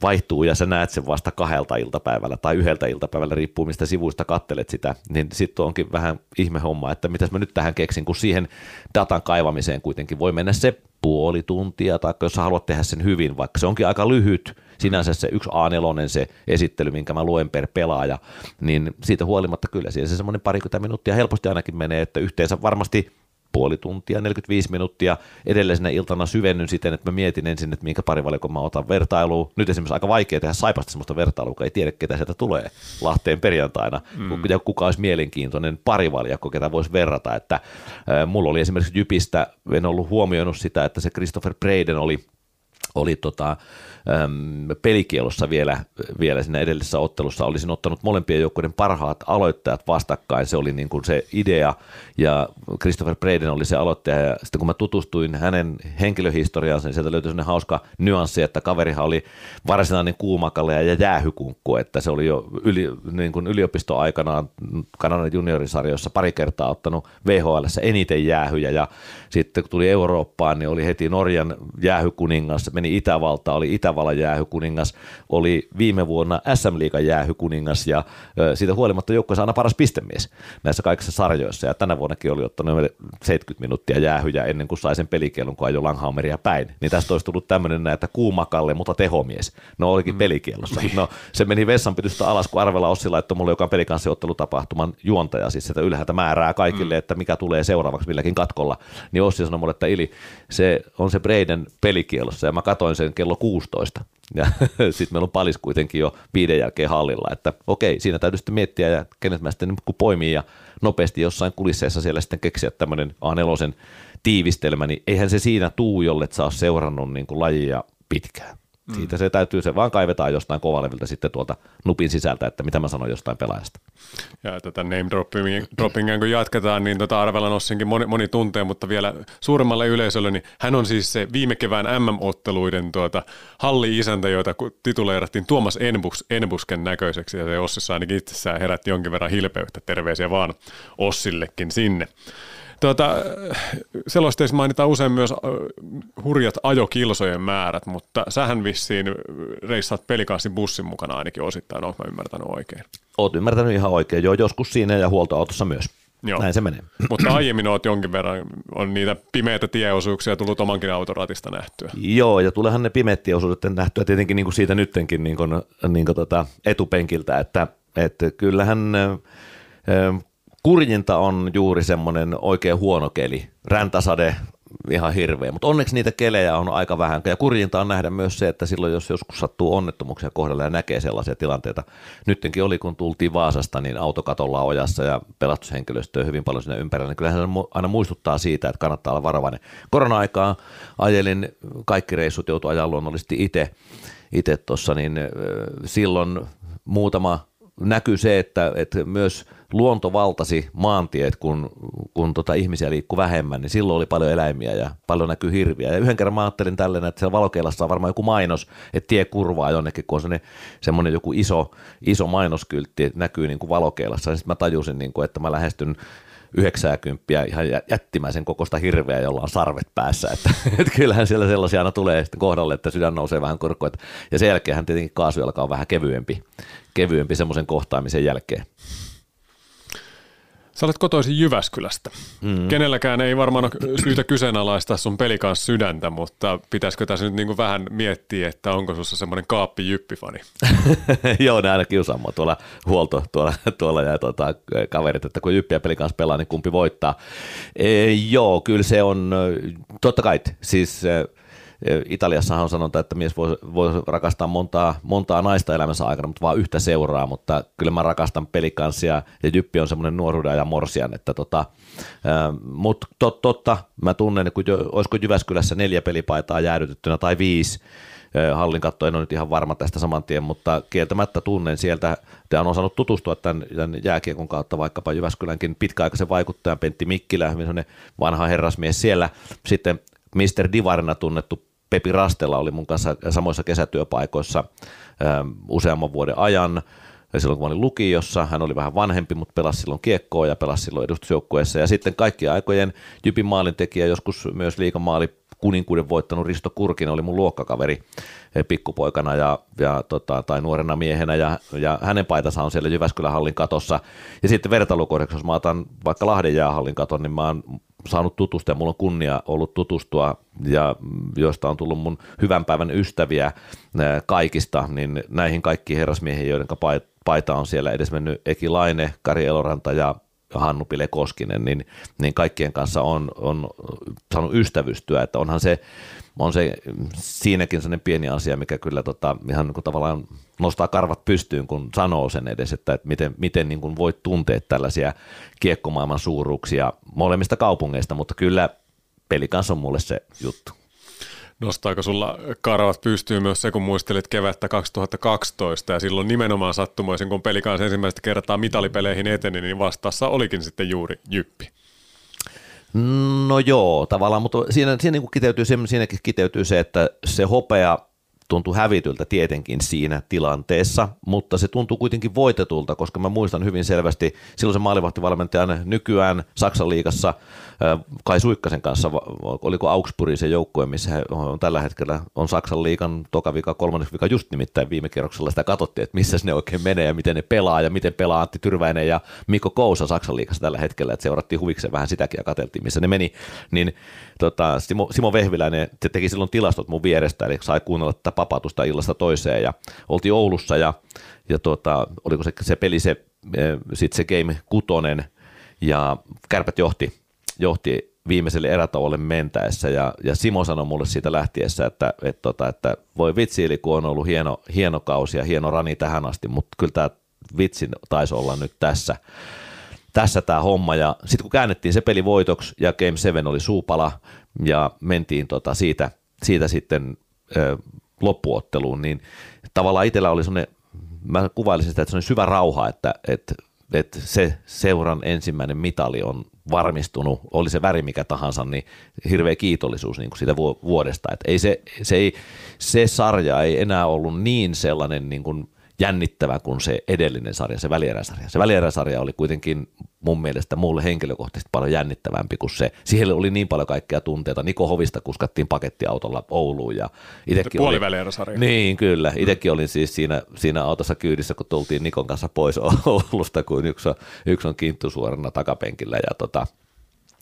vaihtuu ja sä näet sen vasta kahdelta iltapäivällä tai yhdeltä iltapäivällä, riippuu mistä sivuista kattelet sitä, niin sitten onkin vähän ihme homma, että mitäs mä nyt tähän keksin, kun siihen datan kaivamiseen kuitenkin voi mennä se puoli tuntia, tai jos sä haluat tehdä sen hyvin, vaikka se onkin aika lyhyt, sinänsä se yksi A4 se esittely, minkä mä luen per pelaaja, niin siitä huolimatta kyllä siihen se semmoinen parikymmentä minuuttia helposti ainakin menee, että yhteensä varmasti puoli tuntia, 45 minuuttia edellisenä iltana syvennyn siten, että mä mietin ensin, että minkä parivalikon mä otan vertailuun. Nyt esimerkiksi aika vaikea tehdä saipasta sellaista vertailua, kun ei tiedä, ketä sieltä tulee Lahteen perjantaina, mm. ja kuka olisi mielenkiintoinen parivaljakko, ketä voisi verrata. Että, äh, mulla oli esimerkiksi Jypistä, en ollut huomioinut sitä, että se Christopher Braden oli oli tota, äm, pelikielossa vielä, vielä siinä edellisessä ottelussa. Olisin ottanut molempien joukkueiden parhaat aloittajat vastakkain. Se oli niin kuin se idea ja Christopher Braden oli se aloittaja. Ja sitten kun mä tutustuin hänen henkilöhistoriaansa, niin sieltä löytyi sellainen hauska nyanssi, että kaverihan oli varsinainen kuumakalle ja jäähykunkku, että se oli jo yli, niin kuin yliopistoaikanaan Kanadan juniorisarjoissa pari kertaa ottanut VHL eniten jäähyjä ja sitten kun tuli Eurooppaan, niin oli heti Norjan jäähykuningas, meni Itävalta, oli Itävallan jäähykuningas, oli viime vuonna SM Liigan jäähykuningas ja siitä huolimatta joukkueessa aina paras pistemies näissä kaikissa sarjoissa ja tänä vuonnakin oli ottanut 70 minuuttia jäähyjä ennen kuin sai sen pelikielon, kun ajoi Langhaumeria päin. Niin tästä olisi tullut tämmöinen näitä kuumakalle, mutta tehomies. No olikin mm. pelikielossa. Niin. No se meni vessanpitystä alas, kun Arvela Ossi laittoi mulle, joka on pelikanssioottelutapahtuman juontaja, siis sitä ylhäältä määrää kaikille, mm. että mikä tulee seuraavaksi milläkin katkolla. Niin Ossi sanoi mulle, että Ili, se on se Breiden pelikielossa ja mä katoin sen kello 16. Ja [laughs] sitten meillä on palis kuitenkin jo viiden jälkeen hallilla, että okei, siinä täytyy sitten miettiä ja kenet mä sitten kun poimii ja nopeasti jossain kulisseissa siellä sitten keksiä tämmöinen A4 tiivistelmä, niin eihän se siinä tuu, jolle sä oot seurannut niin kuin lajia pitkään. Mm. Siitä se täytyy, se vaan kaivetaan jostain kovaleviltä sitten tuolta nupin sisältä, että mitä mä sanoin jostain pelaajasta. Ja tätä name droppingia, kun jatketaan, niin tota Arvela Nossinkin moni, moni tuntee, mutta vielä suuremmalle yleisölle, niin hän on siis se viime kevään MM-otteluiden tuota, halli-isäntä, joita tituleerattiin Tuomas Enbus, Enbusken näköiseksi, ja se Ossissa ainakin itsessään herätti jonkin verran hilpeyttä. Terveisiä vaan Ossillekin sinne. Tuota, selosteissa mainitaan usein myös hurjat ajokilsojen määrät, mutta sähän vissiin reissaat pelikanssin bussin mukana ainakin osittain, onko mä ymmärtänyt oikein? Oot ymmärtänyt ihan oikein, joo, joskus siinä ja huoltoautossa myös. Joo. Näin se menee. [clears throat] Mutta aiemmin oot jonkin verran, on niitä pimeitä tieosuuksia tullut omankin autoratista nähtyä. Joo, ja tulehan ne pimeät tieosuudet nähtyä tietenkin niin kuin siitä nyttenkin niin kuin, niin kuin tota etupenkiltä, että, että kyllähän Kurjinta on juuri semmoinen oikein huono keli. Räntäsade ihan hirveä, mutta onneksi niitä kelejä on aika vähän. Ja kurjinta on nähdä myös se, että silloin jos joskus sattuu onnettomuuksia kohdalla ja näkee sellaisia tilanteita. Nyttenkin oli, kun tultiin Vaasasta, niin autokatolla ojassa ja pelastushenkilöstöä hyvin paljon siinä ympärillä. Niin kyllähän se aina muistuttaa siitä, että kannattaa olla varovainen. Korona-aikaa ajelin, kaikki reissut joutu ajaa luonnollisesti itse tuossa, niin silloin muutama näkyy se, että, että myös luonto valtasi maantiet, kun, kun tota ihmisiä liikkui vähemmän, niin silloin oli paljon eläimiä ja paljon näkyy hirviä. Ja yhden kerran mä ajattelin tällainen, että siellä valokeilassa on varmaan joku mainos, että tie kurvaa jonnekin, kun on semmoinen joku iso, iso mainoskyltti, että näkyy niin kuin valokeilassa. Sitten mä tajusin, niin kuin, että mä lähestyn 90 ihan jättimäisen kokosta hirveä, jolla on sarvet päässä. Että, [laughs] että kyllähän siellä sellaisia aina tulee sitten kohdalle, että sydän nousee vähän korkoa. Ja sen jälkeen tietenkin kaasujalka on vähän kevyempi, kevyempi semmoisen kohtaamisen jälkeen. Sä olet kotoisin Jyväskylästä. Mm. Kenelläkään ei varmaan ole syytä kyseenalaistaa sun pelikaan sydäntä, mutta pitäisikö tässä nyt niin vähän miettiä, että onko sussa semmoinen kaappi jyppifani? [laughs] Joo, ne aina kiusaamme tuolla huolto tuolla, tuolla ja tuota, kaverit, että kun jyppi ja pelikanssa pelaa, niin kumpi voittaa. E, joo, kyllä se on, totta kai, siis Italiassahan on sanonta, että mies voi, voi rakastaa montaa, montaa naista elämänsä aikana, mutta vaan yhtä seuraa, mutta kyllä mä rakastan pelikanssia ja Jyppi on semmoinen nuoruuden ja morsian, että tota, mutta tot, totta, mä tunnen, jo, olisiko Jyväskylässä neljä pelipaitaa jäädytettynä tai viisi, hallin katto, en ole nyt ihan varma tästä saman tien, mutta kieltämättä tunnen sieltä, te on osannut tutustua tämän, tämän jääkiekon kautta vaikkapa Jyväskylänkin pitkäaikaisen vaikuttajan Pentti Mikkilä, hyvin vanha herrasmies siellä, sitten Mr. Divarina tunnettu Pepi Rastella oli mun kanssa samoissa kesätyöpaikoissa useamman vuoden ajan. Ja silloin kun olin lukiossa, hän oli vähän vanhempi, mutta pelasi silloin kiekkoa ja pelasi silloin edustusjoukkueessa. Ja sitten kaikki aikojen Jypin maalintekijä, joskus myös liikamaali kuninkuuden voittanut Risto Kurkinen oli mun luokkakaveri eh, pikkupoikana ja, ja tota, tai nuorena miehenä ja, ja hänen paitansa on siellä Jyväskylän hallin katossa. Ja sitten vertailukohdaksi, jos mä otan vaikka Lahden jäähallin katon, niin mä oon saanut tutustua mulla on kunnia ollut tutustua ja joista on tullut mun hyvän päivän ystäviä kaikista, niin näihin kaikkiin herrasmiehiin, joiden paita on siellä edes mennyt Eki Laine, Kari Eloranta ja Hannu Pile Koskinen, niin, niin kaikkien kanssa on, on saanut ystävystyä, että onhan se, on se siinäkin sellainen pieni asia, mikä kyllä tota, ihan niin kuin tavallaan nostaa karvat pystyyn, kun sanoo sen edes, että, että miten, miten niin kuin voit tuntea tällaisia kiekkomaailman suuruuksia molemmista kaupungeista, mutta kyllä peli kanssa on mulle se juttu. Nostaako sulla karvat pystyyn myös se, kun muistelit kevättä 2012 ja silloin nimenomaan sattumoisin, kun peli kanssa ensimmäistä kertaa mitalipeleihin eteni, niin vastassa olikin sitten juuri Jyppi. No joo, tavallaan, mutta siinä, siinä niin kiteytyy, siinäkin kiteytyy se, että se hopea tuntui hävityltä tietenkin siinä tilanteessa, mutta se tuntuu kuitenkin voitetulta, koska mä muistan hyvin selvästi silloin se maalivahtivalmentajan nykyään Saksan liigassa Kai Suikkasen kanssa, oliko Augsburgin se joukkue, missä he on tällä hetkellä on Saksan liikan toka vika, kolmannes vika just nimittäin viime kierroksella sitä katsottiin, että missä ne oikein menee ja miten ne pelaa ja miten pelaa Antti Tyrväinen ja Mikko Kousa Saksan liigassa tällä hetkellä, että seurattiin huvikseen vähän sitäkin ja katseltiin, missä ne meni, niin tota, Simo, Simo Vehviläinen se teki silloin tilastot mun vierestä, eli sai kuunnella tätä papatusta illasta toiseen ja oltiin Oulussa ja, ja tota, oliko se, se peli se, sitten se game kutonen ja kärpät johti, johti viimeiselle erätauolle mentäessä ja, ja Simo sanoi mulle siitä lähtiessä, että, että, tota, että voi vitsi, eli kun on ollut hieno, hieno kausi ja hieno rani tähän asti, mutta kyllä tämä vitsi taisi olla nyt tässä tässä tämä homma. Ja sitten kun käännettiin se peli voitoksi ja Game 7 oli suupala ja mentiin tota siitä, siitä sitten ö, loppuotteluun, niin tavallaan itsellä oli sellainen, mä kuvailisin sitä, että se syvä rauha, että, että, että se seuran ensimmäinen mitali on varmistunut, oli se väri mikä tahansa, niin hirveä kiitollisuus niin kuin siitä vuodesta. Että ei se, se, ei, se sarja ei enää ollut niin sellainen niin kuin jännittävä kuin se edellinen sarja, se välieräsarja. Se välieräsarja oli kuitenkin mun mielestä mulle henkilökohtaisesti paljon jännittävämpi kuin se. Siihen oli niin paljon kaikkea tunteita. Niko Hovista kuskattiin pakettiautolla Ouluun. Ja itekin Puolivälierä-sarja. Niin, kyllä. Itsekin olin siis siinä, siinä autossa kyydissä, kun tultiin Nikon kanssa pois Oulusta, kun yksi on, yksi on kinttu suorana takapenkillä ja tota,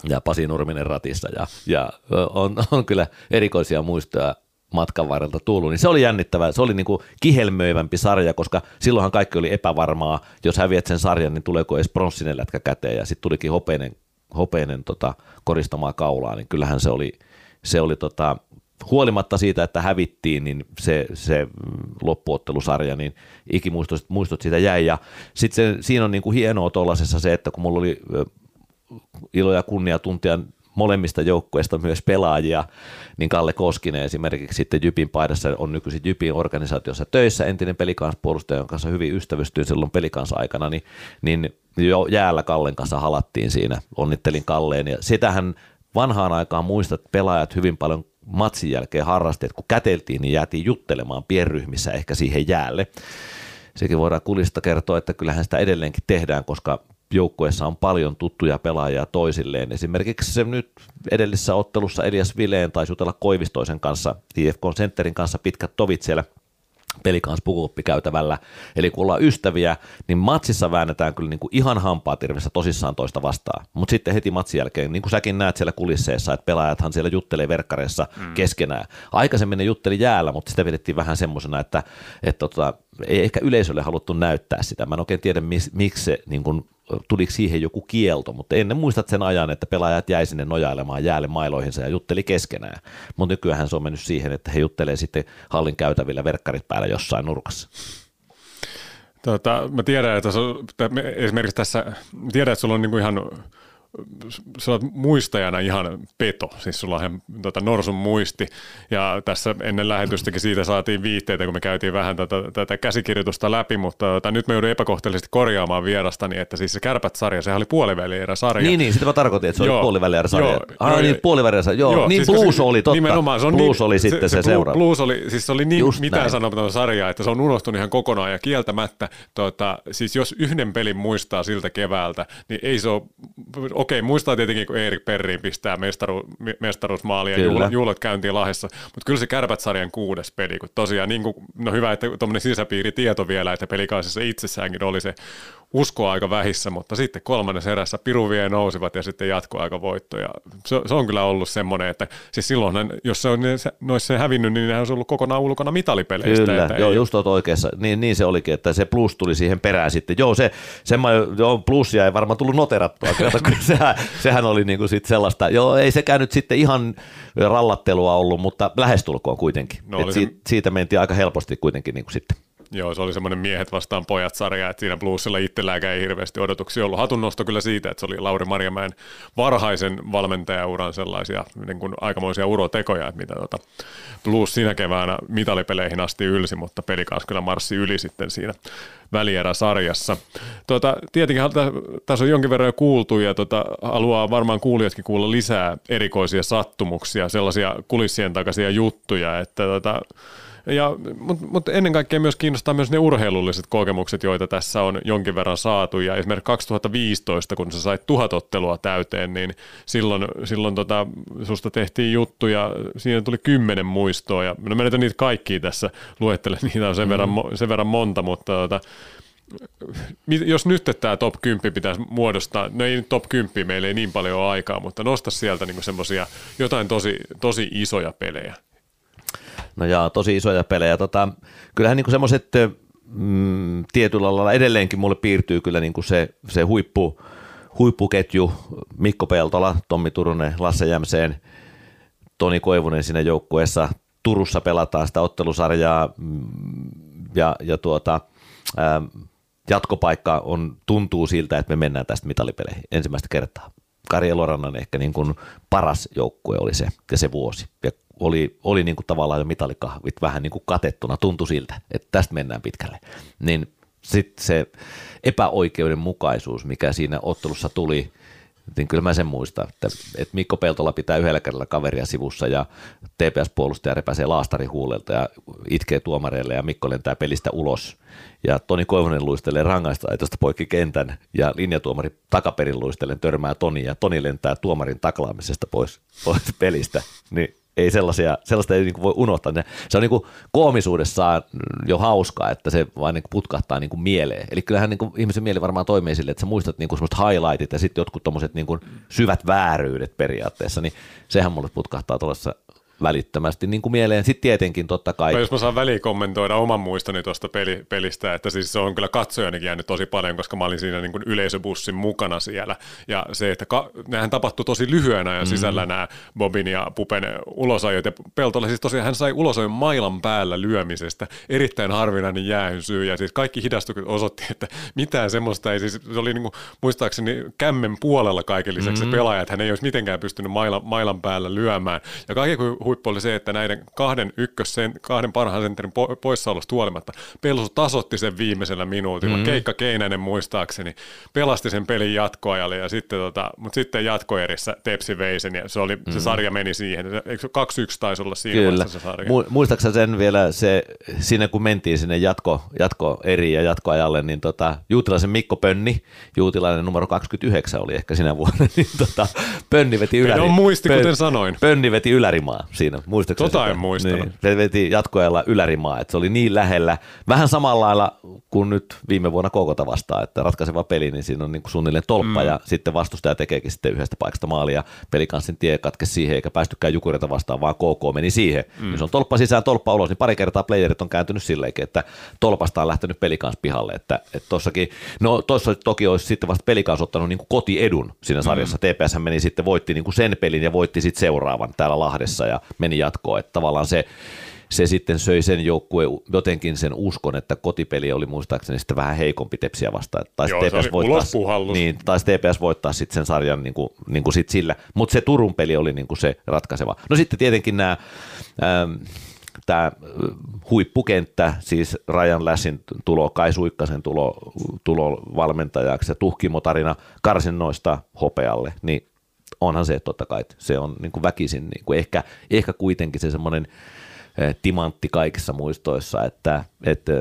ja Pasi Nurminen ratissa ja, ja on, on, kyllä erikoisia muistoja matkan varrelta tullut, niin se oli jännittävää. Se oli niin kuin kihelmöivämpi sarja, koska silloinhan kaikki oli epävarmaa. Jos häviät sen sarjan, niin tuleeko edes pronssinen lätkä käteen ja sitten tulikin hopeinen, hopeinen tota, koristamaa kaulaa, niin kyllähän se oli, se oli tota, huolimatta siitä, että hävittiin, niin se, se loppuottelusarja, niin ikimuistot muistot siitä jäi. Ja sitten siinä on niin kuin hienoa tuollaisessa se, että kun mulla oli ilo ja kunnia tuntia molemmista joukkueista myös pelaajia, niin Kalle Koskinen esimerkiksi sitten Jypin paidassa on nykyisin Jypin organisaatiossa töissä, entinen pelikanspuolustaja, jonka kanssa hyvin ystävystyin silloin pelikansa aikana, niin, niin jo jäällä Kallen kanssa halattiin siinä, onnittelin Kalleen ja sitähän vanhaan aikaan muistat pelaajat hyvin paljon matsin jälkeen harrasti, että kun käteltiin, niin jäätiin juttelemaan pienryhmissä ehkä siihen jäälle. Sekin voidaan kulista kertoa, että kyllähän sitä edelleenkin tehdään, koska joukkueessa on paljon tuttuja pelaajia toisilleen. Esimerkiksi se nyt edellisessä ottelussa Elias Vileen taisi jutella Koivistoisen kanssa, IFK Centerin kanssa pitkät tovit siellä pelikans käytävällä. Eli kun ollaan ystäviä, niin matsissa väännetään kyllä niin kuin ihan hampaa tirvessä tosissaan toista vastaan. Mutta sitten heti matsin jälkeen, niin kuin säkin näet siellä kulisseessa, että pelaajathan siellä juttelee verkkareissa mm. keskenään. Aikaisemmin ne jutteli jäällä, mutta sitä vedettiin vähän semmoisena, että, että tota, ei ehkä yleisölle haluttu näyttää sitä. Mä en oikein tiedä, miksi se niin kuin tuliko siihen joku kielto, mutta ennen muistat sen ajan, että pelaajat jäi sinne nojailemaan jäälle mailoihinsa ja jutteli keskenään. Mutta nykyään se on mennyt siihen, että he juttelee sitten hallin käytävillä verkkarit päällä jossain nurkassa. Tota, mä tiedän, että, esimerkiksi tässä, tiedän, että sulla on niinku ihan sä olet muistajana ihan peto, siis sulla on ihan tota, norsun muisti, ja tässä ennen lähetystäkin siitä saatiin viitteitä, kun me käytiin vähän tätä, tätä käsikirjoitusta läpi, mutta tota, nyt me joudun epäkohteellisesti korjaamaan vierastani, että siis se Kärpät-sarja, sehän oli puolivälierä sarja. Niin, niin, sitä mä tarkoitin, että se joo, oli puolivälierä sarja. Joo, ah, joo, niin, puolivälierä sarja, joo, joo niin siis Blues se, oli, totta. Nimenomaan, se on Blues niin, oli se, sitten se, se, se seuraava. Blues oli, siis se oli niin Just mitään sanomaton sarja, että se on unohtunut ihan kokonaan, ja kieltämättä, tota, siis jos yhden pelin muistaa siltä keväältä, niin ei se ole okei, muistaa tietenkin, kun Erik Perriin pistää mestaru, mestaruusmaalia ja juhlat käyntiin Lahessa, mutta kyllä se Kärpät-sarjan kuudes peli, kun tosiaan, niin kuin, no hyvä, että tuommoinen sisäpiiritieto vielä, että pelikaisessa itsessäänkin oli se uskoa aika vähissä, mutta sitten kolmannes erässä Piru vie nousivat ja sitten jatkoaika voitto. Ja se, se, on kyllä ollut semmoinen, että siis silloin, jos se on noissa hävinnyt, niin ne olisi ollut kokonaan ulkona mitalipeleistä. Kyllä, että joo, ei, just oikeassa. Niin, niin, se olikin, että se plus tuli siihen perään sitten. Joo, se semmoinen, joo, plussia ei varmaan tullut noterattua, kato, kun [laughs] sehän, sehän oli niinku sit sellaista, joo, ei sekään nyt sitten ihan rallattelua ollut, mutta lähestulkoon kuitenkin. No, Et oli siitä, se- siitä mentiin aika helposti kuitenkin niinku sitten. Joo, se oli semmoinen miehet vastaan pojat sarja, että siinä Bluesilla itselläänkään ei hirveästi odotuksia ollut. Hatun nosto kyllä siitä, että se oli Lauri Marjamäen varhaisen valmentajauran sellaisia niin kuin aikamoisia urotekoja, että mitä tota Blues siinä keväänä mitalipeleihin asti ylsi, mutta peli kyllä marssi yli sitten siinä välieräsarjassa. Tota, tietenkin tä- tässä on jonkin verran jo kuultu ja tota, haluaa varmaan kuulijatkin kuulla lisää erikoisia sattumuksia, sellaisia kulissien takaisia juttuja, että ja, mutta mut ennen kaikkea myös kiinnostaa myös ne urheilulliset kokemukset, joita tässä on jonkin verran saatu. Ja esimerkiksi 2015, kun sä sait tuhat ottelua täyteen, niin silloin, silloin tota, susta tehtiin juttuja, siinä tuli kymmenen muistoa. Ja no mä nyt niitä kaikkia tässä luettele, niitä on sen, verran, mo- sen verran monta, mutta tota, jos nyt tämä top 10 pitäisi muodostaa, no ei top 10, meillä ei niin paljon ole aikaa, mutta nosta sieltä niinku semmoisia jotain tosi, tosi isoja pelejä. No jaa, tosi isoja pelejä. Tota, kyllähän niinku semmoiset mm, tietyllä lailla edelleenkin mulle piirtyy kyllä niinku se, se huippu, huippuketju, Mikko Peltola, Tommi Turunen, Lasse Jämseen, Toni Koivunen siinä joukkueessa. Turussa pelataan sitä ottelusarjaa mm, ja, ja tuota, ää, jatkopaikka on, tuntuu siltä, että me mennään tästä mitalipeleihin ensimmäistä kertaa. Kari Elorannan ehkä niin kuin paras joukkue oli se ja se vuosi. Ja oli, oli niin kuin tavallaan jo mitalikahvit vähän niin kuin katettuna, tuntui siltä, että tästä mennään pitkälle. Niin sitten se epäoikeudenmukaisuus, mikä siinä ottelussa tuli, niin kyllä mä sen muistan, että, että Mikko Peltola pitää yhdellä kädellä kaveria sivussa ja TPS-puolustaja repäsee laastari huulelta ja itkee tuomareille ja Mikko lentää pelistä ulos. Ja Toni Koivunen luistelee rangaista aitosta poikki kentän ja linjatuomari takaperin luistellen törmää Toni ja Toni lentää tuomarin taklaamisesta pois, pois pelistä. Niin ei sellaisia, sellaista ei niin voi unohtaa. Se on niin kuin koomisuudessaan jo hauskaa, että se vain niin putkahtaa niin kuin mieleen. Eli kyllähän niin kuin ihmisen mieli varmaan toimii sille, että sä muistat niin kuin semmoista highlightit ja sitten jotkut tommoset niin kuin syvät vääryydet periaatteessa, niin sehän mulle putkahtaa tuossa välittömästi niin kuin mieleen. Sitten tietenkin totta kai. No, jos mä saan välikommentoida oman muistoni tuosta peli, pelistä, että siis se on kyllä katsojanikin jäänyt tosi paljon, koska mä olin siinä niin kuin yleisöbussin mukana siellä. Ja se, että ka- nehän tapahtui tosi lyhyen ajan sisällä mm. nämä Bobin ja Pupen ulosajot. Ja Peltola siis tosiaan hän sai ulosajon mailan päällä lyömisestä. Erittäin harvinainen jäähynsyy. Ja siis kaikki hidastukset osoitti, että mitään semmoista ei siis, se oli niin kuin, muistaakseni kämmen puolella kaiken lisäksi mm. se pelaaja, että hän ei olisi mitenkään pystynyt maila, mailan päällä lyömään. Ja kaiken huippu oli se, että näiden kahden ykkösen, kahden parhaan sentterin po- poissaolosta huolimatta Pelsu tasotti sen viimeisellä minuutilla. Mm-hmm. Keikka Keinänen muistaakseni pelasti sen pelin jatkoajalle, ja sitten, tota, mutta sitten jatkoerissä Tepsi vei sen, ja se, oli, mm-hmm. se sarja meni siihen. Eikö se 2-1 taisi olla siinä Kyllä. se sarja? Mu- muistaaksä sen vielä, se, siinä kun mentiin sinne jatko, jatko eri ja jatkoajalle, niin tota, Juutilaisen Mikko Pönni, Juutilainen numero 29 oli ehkä sinä vuonna, [laughs] niin tota, Pönni veti yläri. on muisti, kuten sanoin. Pönni veti ylärimaa siinä, muistatko Tota en muistanut. Niin, se veti jatkoajalla ylärimaa, että se oli niin lähellä, vähän samalla lailla kuin nyt viime vuonna Kokota vastaan, että ratkaiseva peli, niin siinä on niin kuin suunnilleen tolppa mm. ja sitten vastustaja tekeekin sitten yhdestä paikasta maalia. Pelikanssin tie katkesi siihen eikä päästykään Jukureita vastaan, vaan KK meni siihen. Mm. Jos on tolppa sisään, tolppa ulos, niin pari kertaa playerit on kääntynyt silleenkin, että tolpasta on lähtenyt pelikans pihalle. Että, että tossakin, no tuossa toki olisi sitten vasta pelikans ottanut niin kuin kotiedun siinä sarjassa. Mm. TPS meni sitten, voitti niin kuin sen pelin ja voitti sitten seuraavan täällä Lahdessa ja meni jatkoon. Että tavallaan se, se sitten söi sen joukkueen jotenkin sen uskon, että kotipeli oli muistaakseni sitten vähän heikompi tepsiä vastaan. Joo, se oli voittaa, niin, taisi TPS voittaa sitten sen sarjan niin kuin, niin kuin sit sillä, mutta se Turun peli oli niin kuin se ratkaiseva. No sitten tietenkin nämä ähm, tämä huippukenttä, siis Rajan Lässin tulo, Kai Suikkasen tulo, tulo valmentajaksi ja tuhkimotarina karsinnoista hopealle, niin onhan se totta kai, että se on niin kuin väkisin, niin kuin ehkä, ehkä kuitenkin se semmoinen eh, timantti kaikissa muistoissa, että, että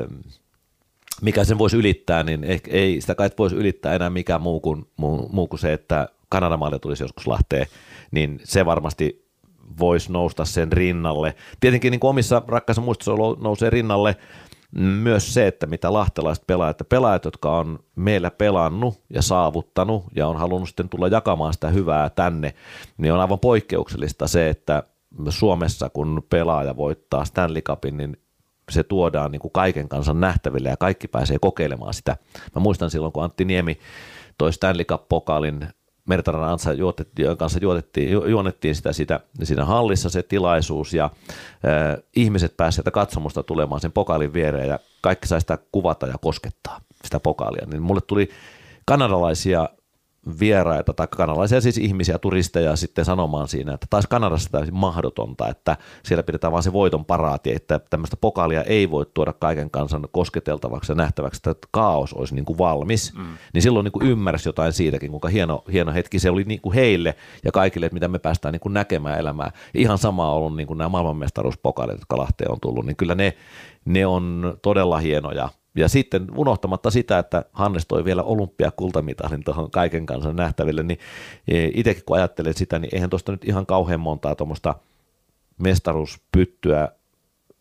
mikä sen voisi ylittää, niin ehkä ei sitä kai voisi ylittää enää mikään muu kuin, muu, muu kuin se, että Kanadan maali tulisi joskus Lahteen, niin se varmasti voisi nousta sen rinnalle. Tietenkin niin kuin omissa rakkaissa muistossa nousee rinnalle myös se, että mitä lahtelaiset pelaajat, että pelaajat, jotka on meillä pelannut ja saavuttanut ja on halunnut sitten tulla jakamaan sitä hyvää tänne, niin on aivan poikkeuksellista se, että Suomessa kun pelaaja voittaa Stanley Cupin, niin se tuodaan niin kuin kaiken kansan nähtäville ja kaikki pääsee kokeilemaan sitä. Mä muistan silloin, kun Antti Niemi toi Stanley Cup-pokaalin Mertaran juotettiin, kanssa juotettiin, ju, juonettiin sitä, sitä siinä hallissa se tilaisuus ja äh, ihmiset pääsivät katsomusta tulemaan sen pokaalin viereen ja kaikki sai sitä kuvata ja koskettaa sitä pokaalia. Niin mulle tuli kanadalaisia vieraita tai kanalaisia siis ihmisiä, turisteja sitten sanomaan siinä, että taisi Kanadassa täysin mahdotonta, että siellä pidetään vain se voiton paraati, että tämmöistä pokaalia ei voi tuoda kaiken kansan kosketeltavaksi ja nähtäväksi, että kaos olisi niin kuin valmis, mm. niin silloin niin kuin ymmärsi jotain siitäkin, kuinka hieno, hieno hetki se oli niin kuin heille ja kaikille, että mitä me päästään niin kuin näkemään elämää. Ihan sama on ollut niin kuin nämä maailmanmestaruuspokaalit, jotka Lahteen on tullut, niin kyllä ne, ne on todella hienoja ja sitten unohtamatta sitä, että Hannes toi vielä olympiakultamitalin tuohon kaiken kanssa nähtäville, niin e, itsekin kun ajattelen sitä, niin eihän tuosta nyt ihan kauhean montaa tuommoista mestaruuspyttyä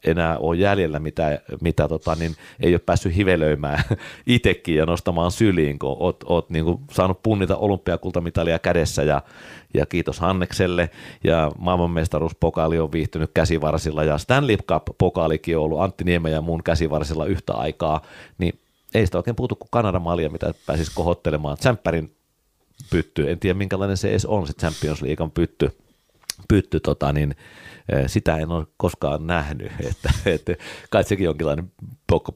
enää ole jäljellä, mitä, mitä tota, niin ei ole päässyt hivelöimään [laughs] itsekin ja nostamaan syliin, kun oot, oot niin kuin saanut punnita olympiakultamitalia kädessä ja, ja kiitos Hannekselle. Ja maailmanmestaruuspokaali on viihtynyt käsivarsilla ja Stanley Cup-pokaalikin on ollut Antti Niemen ja mun käsivarsilla yhtä aikaa, niin ei sitä oikein puutu kuin Kanadan malja, mitä pääsisi kohottelemaan. Tsemppärin pytty, en tiedä minkälainen se edes on, se Champions Leaguean pytty, pytty tota, niin, sitä en ole koskaan nähnyt, [laughs] että, että kai sekin jonkinlainen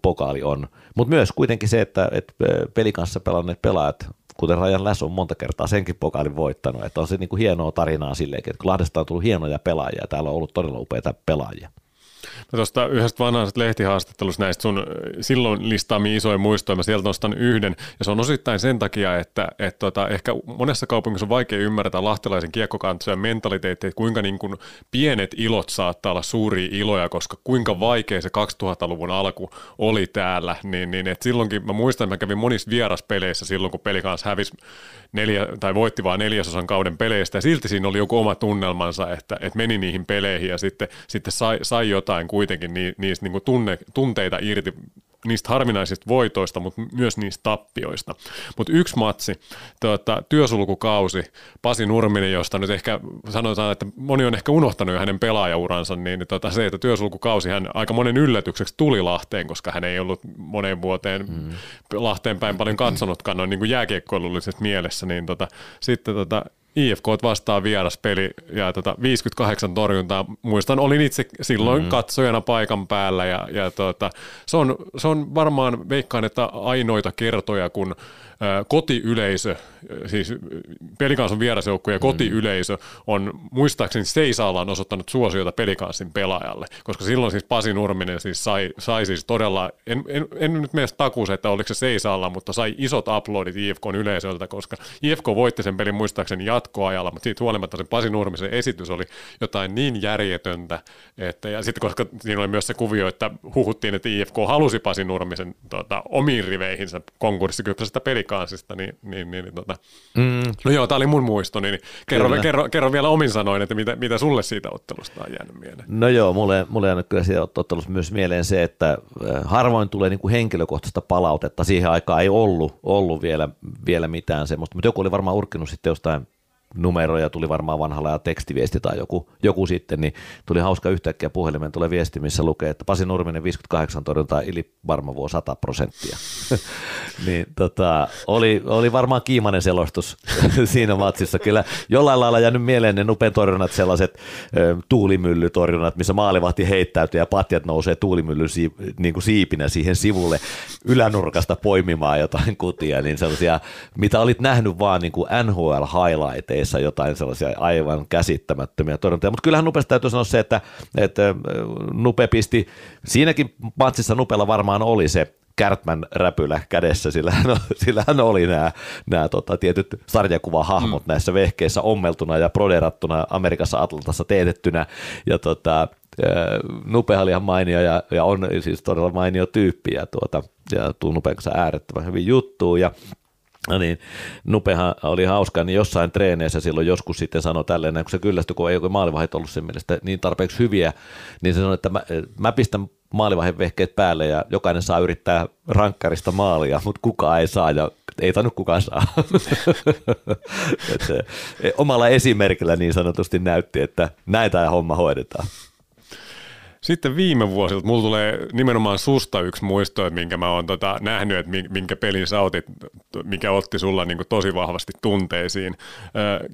pokaali on. Mutta myös kuitenkin se, että, että pelikanssa pelanneet pelaajat, kuten Rajan Läs on monta kertaa senkin pokaalin voittanut, että on se niin kuin hienoa tarinaa silleenkin, että kun Lahdesta on tullut hienoja pelaajia, täällä on ollut todella upeita pelaajia. No tuosta yhdestä vanhasta lehtihaastattelusta näistä sun silloin listaamia isoja muistoja, mä sieltä nostan yhden, ja se on osittain sen takia, että et tota, ehkä monessa kaupungissa on vaikea ymmärtää lahtelaisen kiekkokantsojen mentaliteetti, että kuinka niin kuin pienet ilot saattaa olla suuria iloja, koska kuinka vaikea se 2000-luvun alku oli täällä, niin, niin et silloinkin mä muistan, että mä kävin monissa vieraspeleissä silloin, kun peli kanssa hävisi neljä, tai voitti vaan neljäsosan kauden peleistä, ja silti siinä oli joku oma tunnelmansa, että, että meni niihin peleihin, ja sitten, sitten sai, sai jotain kuitenkin niistä niin kuin tunne, tunteita irti niistä harvinaisista voitoista, mutta myös niistä tappioista. Mutta yksi matsi, tuota, työsulkukausi, Pasi Nurminen, josta nyt ehkä sanotaan, että moni on ehkä unohtanut jo hänen pelaajauransa, niin tuota, se, että työsulkukausi hän aika monen yllätykseksi tuli Lahteen, koska hän ei ollut moneen vuoteen mm. Lahteen päin paljon katsonutkaan noin niin kuin jääkiekkoilullisessa mielessä, niin tota, sitten tota, IFK vastaan vieraspeli ja tota 58 torjuntaa. Muistan, olin itse silloin mm-hmm. katsojana paikan päällä ja, ja tota, se, on, se on varmaan, veikkaan, että ainoita kertoja, kun kotiyleisö, siis pelikansin vierasjoukko ja mm. kotiyleisö on muistaakseni Seisaallaan osoittanut suosiota pelikansin pelaajalle, koska silloin siis Pasi Nurminen siis sai, sai siis todella, en, en, en nyt mene takuus, että oliko se Seisaalla, mutta sai isot uploadit IFKn yleisöltä, koska IFK voitti sen pelin muistaakseni jatkoajalla, mutta siitä huolimatta se Pasi Nurmisen esitys oli jotain niin järjetöntä, että ja sitten koska siinä oli myös se kuvio, että huhuttiin, että IFK halusi Pasi Nurmisen tota, omiin riveihinsä konkurssikypsästä pelikansin, Kansista, niin, niin, niin, niin tota. mm. no joo, tämä oli mun muisto, niin kerro, kerro, kerro, vielä omin sanoin, että mitä, mitä sulle siitä ottelusta on jäänyt mieleen. No joo, mulle, mulle on kyllä siitä ottelusta myös mieleen se, että äh, harvoin tulee niin kuin henkilökohtaista palautetta, siihen aikaan ei ollut, ollut vielä, vielä mitään semmoista, mutta joku oli varmaan urkkinut sitten jostain numeroja, tuli varmaan vanhalla ja tekstiviesti tai joku, joku sitten, niin tuli hauska yhtäkkiä puhelimen tulee viesti, missä lukee, että Pasi Nurminen 58 torjuntaa, Ili vuo 100 prosenttia. [laughs] niin tota, oli, oli varmaan kiimainen selostus [laughs] siinä matsissa. Kyllä jollain lailla jäänyt mieleen ne nupen torjunnat, sellaiset tuulimyllytorjunnat, missä maalivahti heittäytyy ja patjat nousee tuulimyllyn siip, niin kuin siipinä siihen sivulle ylänurkasta poimimaan jotain kutia, niin sellaisia, mitä olit nähnyt vaan niin kuin NHL pelissä jotain sellaisia aivan käsittämättömiä torjuntoja. Mutta kyllähän Nupesta täytyy sanoa se, että, että Nupe pisti, siinäkin matsissa Nupella varmaan oli se Kärtmän räpylä kädessä, sillä hän, [laughs] sillä hän oli nämä, nämä tota, tietyt sarjakuvahahmot mm. näissä vehkeissä ommeltuna ja proderattuna Amerikassa Atlantassa teetettynä. Ja tota, Nupe oli ihan mainio ja, ja on siis todella mainio tyyppi ja, tuota, ja tuu Nupen kanssa äärettömän hyvin juttuun. Ja No niin, Nupehan oli hauska, niin jossain treeneissä silloin joskus sitten sanoi tälleen, kun se kyllästyi, kun ei ole maalivahit ollut sen mielestä niin tarpeeksi hyviä, niin se sanoi, että mä, mä pistän maalivahin vehkeet päälle ja jokainen saa yrittää rankkarista maalia, mutta kukaan ei saa ja ei tainnut kukaan saa. [laughs] että, omalla esimerkillä niin sanotusti näytti, että näin tämä homma hoidetaan. Sitten viime vuosilta mulla tulee nimenomaan susta yksi muisto, että minkä mä oon tota nähnyt, että minkä pelin sä otit, mikä otti sulla niin tosi vahvasti tunteisiin.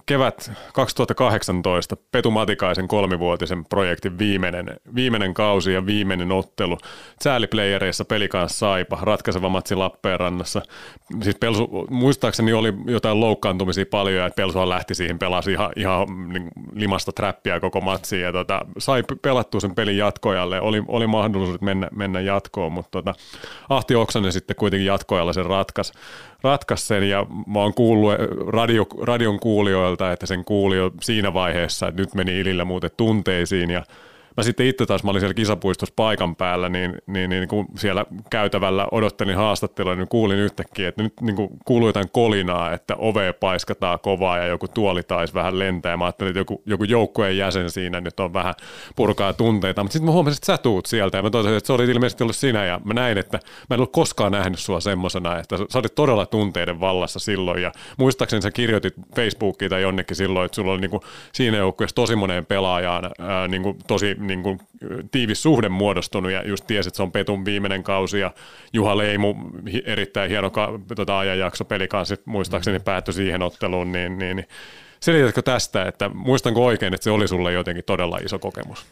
Kevät 2018, Petu Matikaisen kolmivuotisen projektin viimeinen, viimeinen kausi ja viimeinen ottelu. Sääliplayereissa peli kanssa Saipa, ratkaiseva matsi Lappeenrannassa. Siis Pelsu, muistaakseni oli jotain loukkaantumisia paljon, että Pelsuhan lähti siihen, pelasi ihan, ihan niin limasta trappia koko matsiin ja tota, sai pelattua sen pelin jatkoon jatkoajalle. Oli, oli mahdollisuus mennä, mennä jatkoon, mutta tota, Ahti Oksanen sitten kuitenkin jatkoajalla sen ratkaisi ratkas sen ja mä oon kuullut radio, radion kuulijoilta, että sen kuuli jo siinä vaiheessa, että nyt meni Ilillä muuten tunteisiin ja mä sitten itse taas, mä olin siellä kisapuistossa paikan päällä, niin, niin, niin kun siellä käytävällä odottelin haastattelua, niin kuulin yhtäkkiä, että nyt niin kuului jotain kolinaa, että ove paiskataan kovaa ja joku tuoli taisi vähän lentää. Mä ajattelin, että joku, joku joukkueen jäsen siinä nyt on vähän purkaa tunteita, mutta sitten mä huomasin, että sä tuut sieltä. Ja mä totesin, että se oli ilmeisesti ollut sinä. Ja mä näin, että mä en ollut koskaan nähnyt sua semmosena, että sä olit todella tunteiden vallassa silloin. Ja muistaakseni sä kirjoitit Facebookiin tai jonnekin silloin, että sulla oli niin kuin siinä joukkueessa tosi moneen pelaajaan niin kuin tosi niin kuin, tiivis suhde muodostunut ja just tiesi, että se on Petun viimeinen kausi ja Juha Leimu, erittäin hieno ka, tota, ajanjakso peli kanssa, muistaakseni mm. päättyi siihen otteluun, niin, niin, niin selitätkö tästä, että muistanko oikein, että se oli sulle jotenkin todella iso kokemus?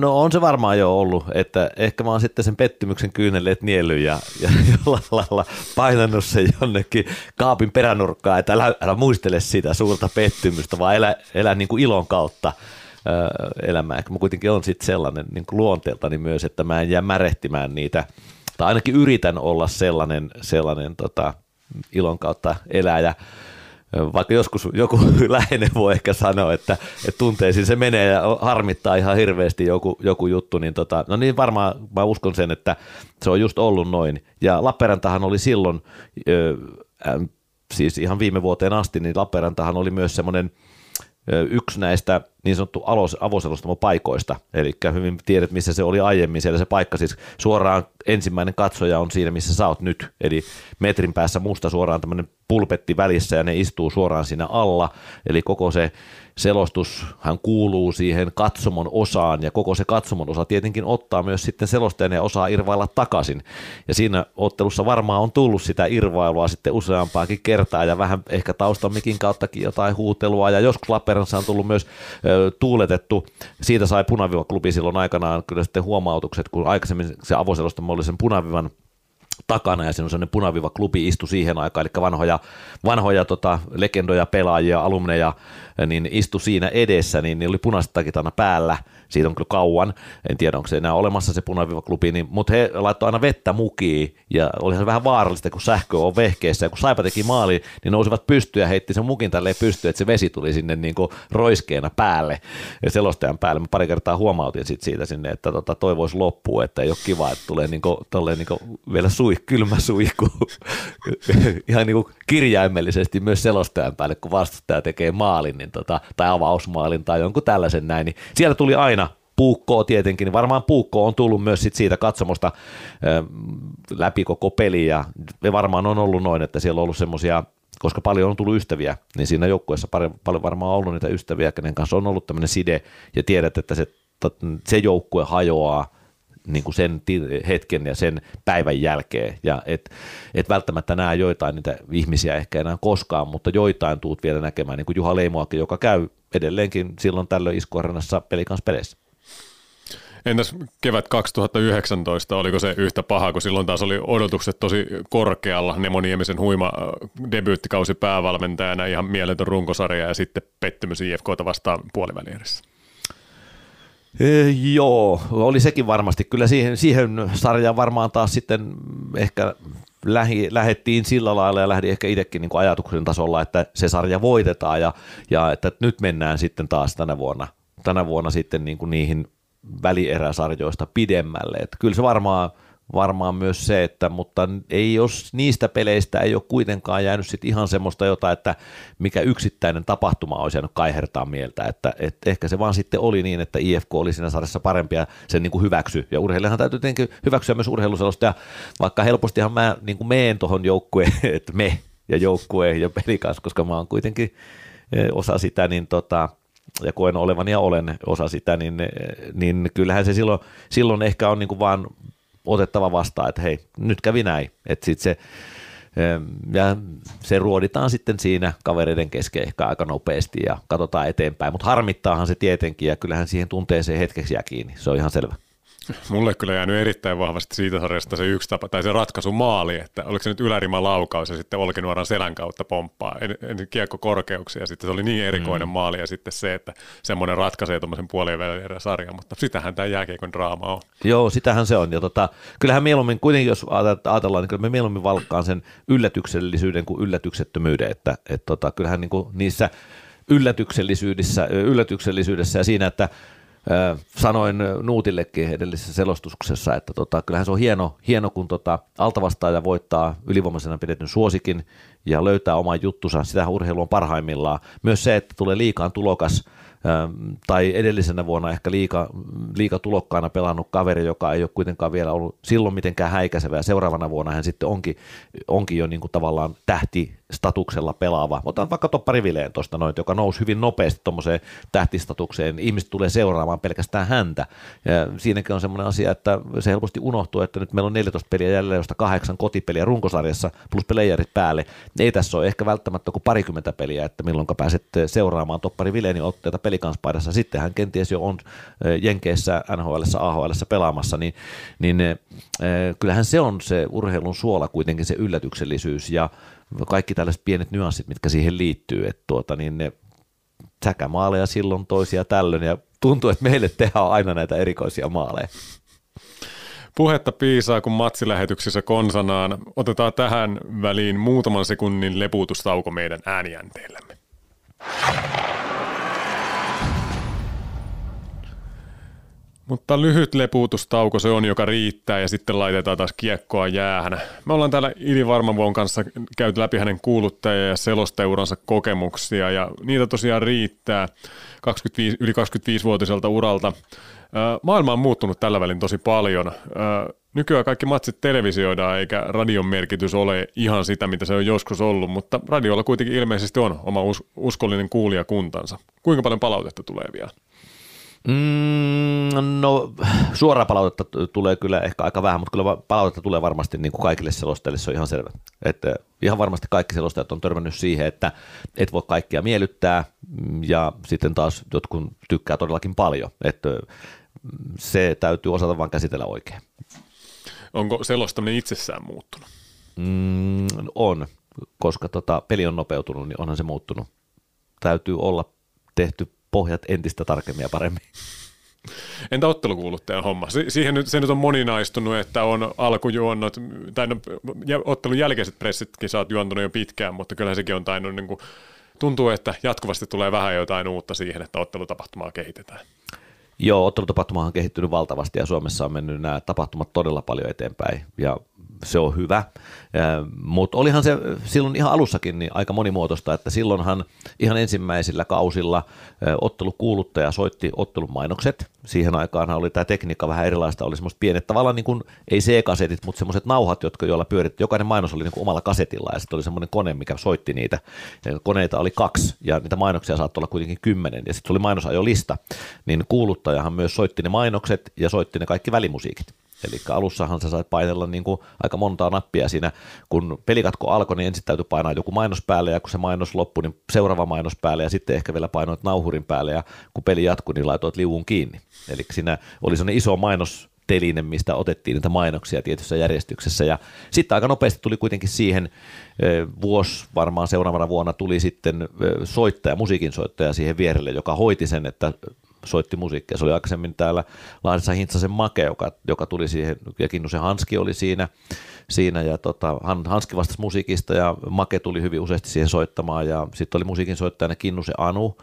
No on se varmaan jo ollut, että ehkä mä oon sitten sen pettymyksen kyynelleet niellyt ja, ja [laughs] jollain lailla painannut sen jonnekin kaapin peränurkkaan, että älä, älä muistele sitä suurta pettymystä, vaan elä, elä niin kuin ilon kautta elämää. Mä kuitenkin on sitten sellainen niin luonteeltani myös, että mä en jää märehtimään niitä, tai ainakin yritän olla sellainen, sellainen tota, ilon kautta eläjä, vaikka joskus joku [laughs] läheinen voi ehkä sanoa, että, että tunteisiin se menee ja harmittaa ihan hirveästi joku, joku juttu, niin tota, no niin varmaan mä uskon sen, että se on just ollut noin. Ja Lappeenrantahan oli silloin, äh, siis ihan viime vuoteen asti, niin Lappeenrantahan oli myös semmoinen – yksi näistä niin sanottu avoselostamo-paikoista, eli hyvin tiedät, missä se oli aiemmin, siellä se paikka siis suoraan ensimmäinen katsoja on siinä, missä sä oot nyt, eli metrin päässä musta suoraan tämmöinen pulpetti välissä ja ne istuu suoraan siinä alla, eli koko se selostus, hän kuuluu siihen katsomon osaan ja koko se katsomon osa tietenkin ottaa myös sitten selostajan ja osaa irvailla takaisin. Ja siinä ottelussa varmaan on tullut sitä irvailua sitten useampaakin kertaa ja vähän ehkä taustamikin kauttakin jotain huutelua ja joskus Lappeenrannassa on tullut myös ö, tuuletettu. Siitä sai punaviva-klubi silloin aikanaan kyllä sitten huomautukset, kun aikaisemmin se avoselostamo oli sen punavivan takana ja siinä on sellainen punaviva klubi istu siihen aikaan, eli vanhoja, vanhoja tota, legendoja, pelaajia, alumneja, niin istu siinä edessä, niin, niin oli punaiset takit aina päällä – siitä on kyllä kauan, en tiedä onko se enää olemassa se punaviivaklubi, niin, mutta he laittoi aina vettä mukiin. Ja oli se vähän vaarallista, kun sähkö on vehkeessä. Ja kun Saipa teki maali, niin nousivat pystyä ja heitti sen mukin tälleen pystyä, että se vesi tuli sinne niin kuin roiskeena päälle ja selostajan päälle. Mä pari kertaa huomautin sit siitä sinne, että tota, toi voisi loppua, että ei ole kiva, että tulee niin kuin, niin kuin vielä sui, kylmä suihku. [laughs] Ihan niin kuin kirjaimellisesti myös selostajan päälle, kun vastustaja tekee maalin niin tota, tai avausmaalin tai jonkun tällaisen näin, niin siellä tuli aina puukkoa tietenkin, niin varmaan puukko on tullut myös sit siitä katsomosta läpi koko peli ja varmaan on ollut noin, että siellä on ollut semmoisia koska paljon on tullut ystäviä, niin siinä joukkueessa paljon, varmaan on ollut niitä ystäviä, kenen kanssa on ollut tämmöinen side, ja tiedät, että se, se joukkue hajoaa niin kuin sen hetken ja sen päivän jälkeen, ja et, et välttämättä näe joitain niitä ihmisiä ehkä enää koskaan, mutta joitain tuut vielä näkemään, niin kuin Juha Leimoakin, joka käy edelleenkin silloin tällöin iskuarenassa pelikans peleissä. Entäs kevät 2019, oliko se yhtä paha, kun silloin taas oli odotukset tosi korkealla, Nemo Niemisen huima debyyttikausi päävalmentajana, ihan mieletön runkosarja ja sitten pettymys IFKta vastaan puolivälierissä? E, joo, oli sekin varmasti. Kyllä siihen, siihen sarjaan varmaan taas sitten ehkä lähi, lähettiin sillä lailla ja lähdin ehkä itsekin niin ajatuksen tasolla, että se sarja voitetaan ja, ja että nyt mennään sitten taas tänä vuonna, tänä vuonna sitten niin kuin niihin välieräsarjoista pidemmälle. Että kyllä se varmaan varmaan myös se, että mutta ei jos niistä peleistä ei ole kuitenkaan jäänyt sit ihan semmoista jotain, että mikä yksittäinen tapahtuma olisi jäänyt kaihertaa mieltä, että, että ehkä se vaan sitten oli niin, että IFK oli siinä sarjassa parempi ja sen niin kuin hyväksy, ja urheilijahan täytyy tietenkin hyväksyä myös urheiluselosta, ja vaikka helpostihan mä niin kuin meen tuohon joukkueen, [laughs] että me ja joukkueen ja pelikas, koska mä oon kuitenkin eh, osa sitä, niin tota, ja koen olevani ja olen osa sitä, niin, niin kyllähän se silloin, silloin ehkä on niin kuin vaan otettava vastaan, että hei, nyt kävi näin. Että sit se, ja se ruoditaan sitten siinä kavereiden kesken ehkä aika nopeasti ja katsotaan eteenpäin, mutta harmittaahan se tietenkin ja kyllähän siihen tunteeseen hetkeksi jää kiinni, se on ihan selvä. Mulle kyllä jäänyt erittäin vahvasti siitä sarjasta se yksi tapa, tai se ratkaisu maali, että oliko se nyt ylärima laukaus ja sitten Olkinuoran selän kautta pomppaa, ensin kiekko korkeuksia, ja sitten se oli niin erikoinen mm. maali, ja sitten se, että semmoinen ratkaisee tuommoisen puolien välillä sarjan, mutta sitähän tämä jääkiekon draama on. Joo, sitähän se on, ja tota, kyllähän mieluummin, kuitenkin jos ajatellaan, niin kyllä me mieluummin valkkaan sen yllätyksellisyyden kuin yllätyksettömyyden, että et tota, kyllähän niin kuin niissä yllätyksellisyydessä, yllätyksellisyydessä ja siinä, että sanoin Nuutillekin edellisessä selostuksessa, että tota, kyllähän se on hieno, hieno kun tota, altavastaaja voittaa ylivoimaisena pidetyn suosikin ja löytää oman juttusa. Sitä urheilu on parhaimmillaan. Myös se, että tulee liikaan tulokas – tai edellisenä vuonna ehkä liika, liika tulokkaana pelannut kaveri, joka ei ole kuitenkaan vielä ollut silloin mitenkään häikäisevä ja seuraavana vuonna hän sitten onkin, onkin jo niin kuin tavallaan tähtistatuksella pelaava. Otan vaikka Toppari Vileen tuosta noin, joka nousi hyvin nopeasti tuommoiseen tähtistatukseen. Ihmiset tulee seuraamaan pelkästään häntä. Ja siinäkin on semmoinen asia, että se helposti unohtuu, että nyt meillä on 14 peliä jäljellä, josta kahdeksan kotipeliä runkosarjassa plus playerit päälle. Ei tässä ole ehkä välttämättä kuin parikymmentä peliä, että milloin pääset seuraamaan Toppari Vileenin otteita pelikanspaidassa, sitten hän kenties jo on Jenkeissä, NHL, AHL pelaamassa, niin, niin kyllähän se on se urheilun suola kuitenkin se yllätyksellisyys ja kaikki tällaiset pienet nyanssit, mitkä siihen liittyy, että tuota, niin ne säkämaaleja silloin toisia tällöin ja tuntuu, että meille tehdään aina näitä erikoisia maaleja. Puhetta piisaa, kun matsilähetyksissä konsanaan. Otetaan tähän väliin muutaman sekunnin lepuutustauko meidän äänijänteillämme. Mutta lyhyt lepuutustauko se on, joka riittää ja sitten laitetaan taas kiekkoa jäähän. Me ollaan täällä Ili Varmavuon kanssa käyty läpi hänen kuuluttaja- ja selosteuransa kokemuksia ja niitä tosiaan riittää 25, yli 25-vuotiselta uralta. Maailma on muuttunut tällä välin tosi paljon. Nykyään kaikki matsit televisioidaan eikä radion merkitys ole ihan sitä, mitä se on joskus ollut, mutta radiolla kuitenkin ilmeisesti on oma uskollinen kuulijakuntansa. Kuinka paljon palautetta tulee vielä? Mm, no suoraa palautetta tulee kyllä ehkä aika vähän, mutta kyllä palautetta tulee varmasti niin kuin kaikille selostajille, se on ihan selvä. Että ihan varmasti kaikki selostajat on törmännyt siihen, että et voi kaikkia miellyttää ja sitten taas jotkut tykkää todellakin paljon. Että se täytyy osata vain käsitellä oikein. Onko selostaminen itsessään muuttunut? Mm, on, koska tota, peli on nopeutunut, niin onhan se muuttunut. Täytyy olla tehty pohjat entistä tarkemmin ja paremmin. Entä ottelukuuluttajan homma? Siihen nyt, se nyt on moninaistunut, että on alkujuonnot, tai no, ottelun jälkeiset pressitkin sä oot juontunut jo pitkään, mutta kyllä sekin on tainnut, niin kuin, tuntuu, että jatkuvasti tulee vähän jotain uutta siihen, että ottelutapahtumaa kehitetään. Joo, ottelutapahtuma on kehittynyt valtavasti ja Suomessa on mennyt nämä tapahtumat todella paljon eteenpäin ja se on hyvä. Mutta olihan se silloin ihan alussakin niin aika monimuotoista, että silloinhan ihan ensimmäisillä kausilla ottelukuuluttaja soitti ottelun mainokset. Siihen aikaan oli tämä tekniikka vähän erilaista, oli semmoista pienet tavallaan niin kuin, ei C-kasetit, mutta semmoiset nauhat, jotka joilla pyöritti. Jokainen mainos oli niin kuin omalla kasetilla ja sitten oli semmoinen kone, mikä soitti niitä. Ja koneita oli kaksi ja niitä mainoksia saattoi olla kuitenkin kymmenen ja sitten oli mainosajolista. Niin kuuluttajahan myös soitti ne mainokset ja soitti ne kaikki välimusiikit. Eli alussahan sä sait painella niin kuin aika montaa nappia siinä, kun pelikatko alkoi, niin ensin täytyy painaa joku mainos päälle, ja kun se mainos loppui, niin seuraava mainos päälle, ja sitten ehkä vielä painoit nauhurin päälle, ja kun peli jatkui, niin laitoit liuun kiinni. Eli siinä oli sellainen iso mainos teline, mistä otettiin niitä mainoksia tietyssä järjestyksessä. Ja sitten aika nopeasti tuli kuitenkin siihen, vuosi varmaan seuraavana vuonna tuli sitten soittaja, musiikin soittaja siihen vierelle, joka hoiti sen, että soitti musiikkia. Se oli aikaisemmin täällä Lahdessa Hintsasen Make, joka, joka tuli siihen, ja Kinnusen Hanski oli siinä, siinä ja tota, Hanski vastasi musiikista ja Make tuli hyvin useasti siihen soittamaan ja sitten oli musiikin soittajana Kinnusen Anu,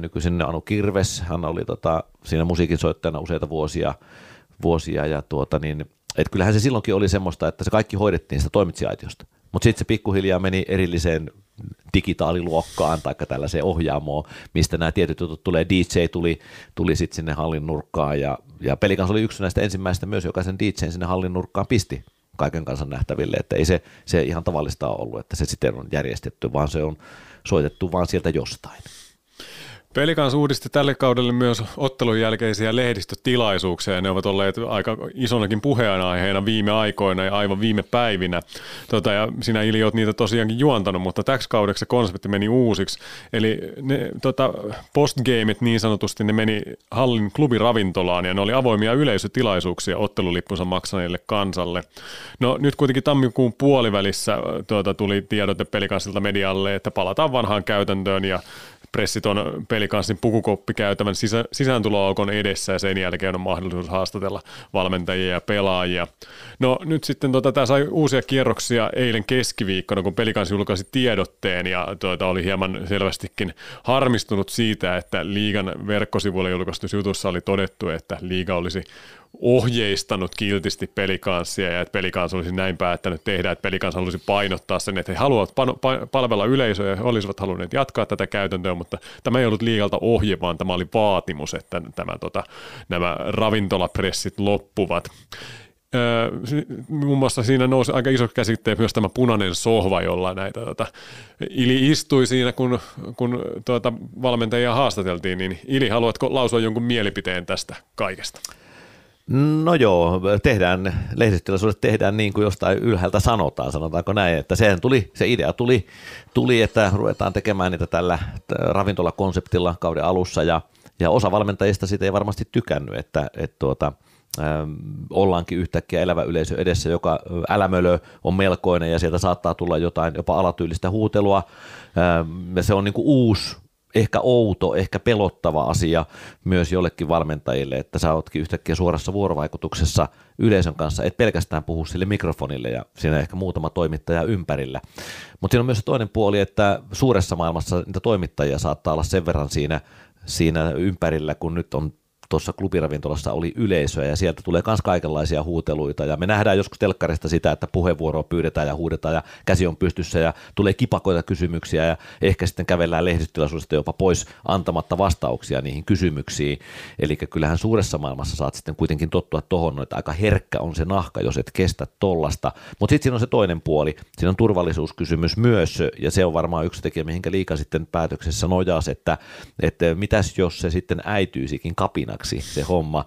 nykyisin Anu Kirves, hän oli tota, siinä musiikin soittajana useita vuosia, vuosia ja tuota, niin, Et kyllähän se silloinkin oli semmoista, että se kaikki hoidettiin sitä toimitsiaitiosta. Mutta sitten se pikkuhiljaa meni erilliseen digitaaliluokkaan tai tällaiseen ohjaamoon, mistä nämä tietyt jutut tulee. DJ tuli, tuli sitten sinne hallin nurkkaan ja, ja Pelikans oli yksi näistä ensimmäistä myös, joka sen DJ sinne hallin nurkkaan pisti kaiken kansan nähtäville, että ei se, se ihan tavallista ole ollut, että se sitten on järjestetty, vaan se on soitettu vaan sieltä jostain. Pelikans uudisti tälle kaudelle myös ottelun jälkeisiä lehdistötilaisuuksia, ne ovat olleet aika isonakin puheenaiheena viime aikoina ja aivan viime päivinä. Tota, ja sinä Ili olet niitä tosiaankin juontanut, mutta täksi kaudeksi se konsepti meni uusiksi. Eli ne tota, postgameit niin sanotusti, ne meni hallin klubiravintolaan, ja ne oli avoimia yleisötilaisuuksia ottelulippunsa maksaneille kansalle. No nyt kuitenkin tammikuun puolivälissä tuota, tuli tiedote Pelikansilta medialle, että palataan vanhaan käytäntöön, ja pressit on pelikanssin pukukoppikäytävän sisä, sisääntuloaukon edessä ja sen jälkeen on mahdollisuus haastatella valmentajia ja pelaajia. No nyt sitten tota, tämä sai uusia kierroksia eilen keskiviikkona, kun pelikans julkaisi tiedotteen ja tuota, oli hieman selvästikin harmistunut siitä, että liigan verkkosivuilla julkaistussa jutussa oli todettu, että liiga olisi ohjeistanut kiltisti pelikanssia ja että pelikans olisi näin päättänyt tehdä, että pelikans halusi painottaa sen, että he haluavat palvella yleisöä ja olisivat halunneet jatkaa tätä käytäntöä, mutta tämä ei ollut liigalta ohje, vaan tämä oli vaatimus, että tämä, tota, nämä ravintolapressit loppuvat. Öö, muun muassa siinä nousi aika iso käsitteen myös tämä punainen sohva, jolla näitä tota, Ili istui siinä, kun, kun tuota, valmentajia haastateltiin, niin Ili, haluatko lausua jonkun mielipiteen tästä kaikesta? No joo, tehdään, lehdistötilaisuudet tehdään niin kuin jostain ylhäältä sanotaan, sanotaanko näin, että sehän tuli, se idea tuli, tuli että ruvetaan tekemään niitä tällä ravintolakonseptilla kauden alussa ja, ja osa valmentajista siitä ei varmasti tykännyt, että, että tuota, ähm, ollaankin yhtäkkiä elävä yleisö edessä, joka älämölö on melkoinen ja sieltä saattaa tulla jotain jopa alatyylistä huutelua. Ähm, se on niin kuin uusi ehkä outo, ehkä pelottava asia myös jollekin valmentajille, että sä ootkin yhtäkkiä suorassa vuorovaikutuksessa yleisön kanssa, et pelkästään puhu sille mikrofonille ja siinä ehkä muutama toimittaja ympärillä. Mutta siinä on myös toinen puoli, että suuressa maailmassa niitä toimittajia saattaa olla sen verran siinä, siinä ympärillä, kun nyt on tuossa klubiravintolassa oli yleisöä ja sieltä tulee myös kaikenlaisia huuteluita ja me nähdään joskus telkkarista sitä, että puheenvuoroa pyydetään ja huudetaan ja käsi on pystyssä ja tulee kipakoita kysymyksiä ja ehkä sitten kävellään lehdistötilaisuudesta jopa pois antamatta vastauksia niihin kysymyksiin. Eli kyllähän suuressa maailmassa saat sitten kuitenkin tottua tuohon, että aika herkkä on se nahka, jos et kestä tollasta. Mutta sitten siinä on se toinen puoli, siinä on turvallisuuskysymys myös ja se on varmaan yksi tekijä, mihinkä liika sitten päätöksessä nojaas, että, että mitäs jos se sitten äityisikin kapinaksi vaikeaksi se homma.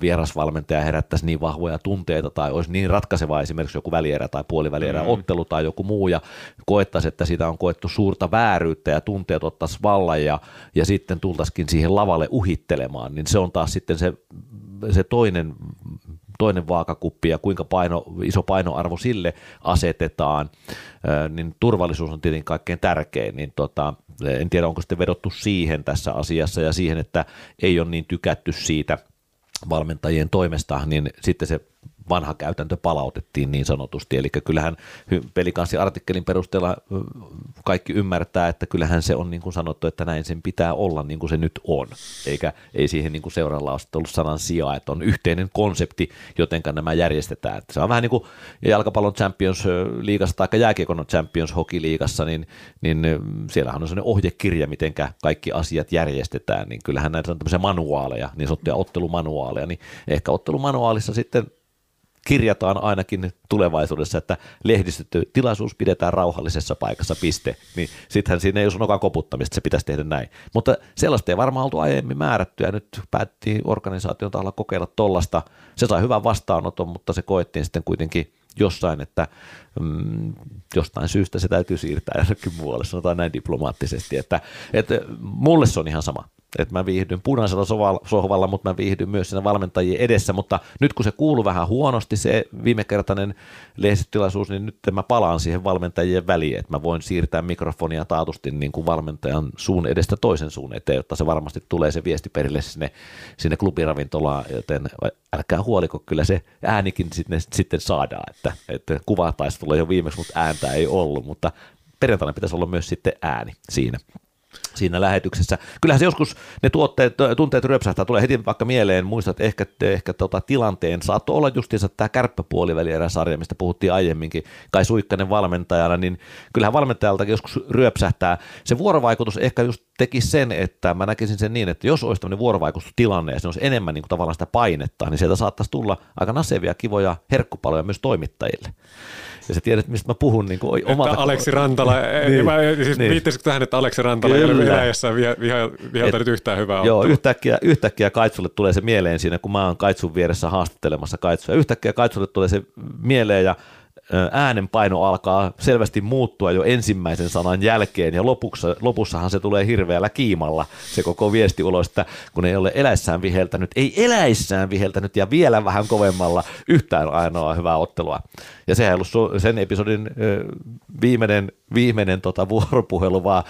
Vierasvalmentaja herättäisi niin vahvoja tunteita tai olisi niin ratkaiseva esimerkiksi joku välierä tai puolivälierä mm. ottelu tai joku muu ja koettaisi, että sitä on koettu suurta vääryyttä ja tunteet ottaisi vallan ja, ja sitten tultaisikin siihen lavalle uhittelemaan, niin se on taas sitten se, se toinen toinen vaakakuppi ja kuinka paino, iso painoarvo sille asetetaan, niin turvallisuus on tietenkin kaikkein tärkein, niin tota, en tiedä onko sitten vedottu siihen tässä asiassa ja siihen, että ei ole niin tykätty siitä valmentajien toimesta, niin sitten se vanha käytäntö palautettiin niin sanotusti. Eli kyllähän pelikanssi artikkelin perusteella kaikki ymmärtää, että kyllähän se on niin kuin sanottu, että näin sen pitää olla niin kuin se nyt on. Eikä ei siihen niin kuin seuralla ole ollut sanan sijaa, että on yhteinen konsepti, jotenka nämä järjestetään. Se on vähän niin kuin jalkapallon Champions liigassa tai jääkiekon Champions Hockey liigassa, niin, niin siellähän on sellainen ohjekirja, miten kaikki asiat järjestetään, niin kyllähän näitä on tämmöisiä manuaaleja, niin sanottuja ottelumanuaaleja, niin ehkä ottelumanuaalissa sitten kirjataan ainakin tulevaisuudessa, että lehdistötilaisuus pidetään rauhallisessa paikassa, piste. Niin sittenhän siinä ei ole nokan koputtamista, se pitäisi tehdä näin. Mutta sellaista ei varmaan oltu aiemmin määrätty ja nyt päätti organisaation taholla kokeilla tollasta. Se sai hyvän vastaanoton, mutta se koettiin sitten kuitenkin jossain, että mm, jostain syystä se täytyy siirtää jonnekin muualle, sanotaan näin diplomaattisesti, että, että mulle se on ihan sama että mä viihdyn punaisella sohvalla, mutta mä viihdyn myös siinä valmentajien edessä, mutta nyt kun se kuuluu vähän huonosti se viimekertainen lehdistötilaisuus, niin nyt mä palaan siihen valmentajien väliin, että mä voin siirtää mikrofonia taatusti niin kuin valmentajan suun edestä toisen suun eteen, jotta se varmasti tulee se viesti perille sinne, sinne klubiravintolaan, joten älkää huoliko, kyllä se äänikin sitten, sitten saadaan, että, että kuva taisi tulla jo viimeksi, mutta ääntä ei ollut, mutta perjantaina pitäisi olla myös sitten ääni siinä. Siinä lähetyksessä. Kyllähän se joskus ne tuotteet, tunteet ryöpsähtää, tulee heti vaikka mieleen, muistat ehkä, ehkä tota, tilanteen, saattoi olla justiinsa tämä kärppäpuolivälierä-sarja, mistä puhuttiin aiemminkin, Kai Suikkanen valmentajana, niin kyllähän valmentajaltakin joskus ryöpsähtää. Se vuorovaikutus ehkä just teki sen, että mä näkisin sen niin, että jos olisi tämmöinen vuorovaikutustilanne ja se olisi enemmän niin kuin tavallaan sitä painetta, niin sieltä saattaisi tulla aika nasevia, kivoja herkkupaloja myös toimittajille ja sä tiedät, mistä mä puhun niin kuin omalta... Että Aleksi Rantala, [laughs] niin, mä, siis niin. viittaisitko tähän, että Aleksi Rantala ei ole Venäjässä vihalta nyt yhtään hyvää Joo, yhtäkkiä, yhtäkkiä Kaitsulle tulee se mieleen siinä, kun mä oon Kaitsun vieressä haastattelemassa Kaitsua. Yhtäkkiä Kaitsulle tulee se mieleen ja äänenpaino alkaa selvästi muuttua jo ensimmäisen sanan jälkeen ja lopussa, lopussahan se tulee hirveällä kiimalla se koko viesti ulos, että kun ei ole eläissään viheltänyt, ei eläissään viheltänyt ja vielä vähän kovemmalla yhtään ainoa hyvää ottelua. Ja sehän ollut sen episodin viimeinen, viimeinen tota vuoropuhelu, vaan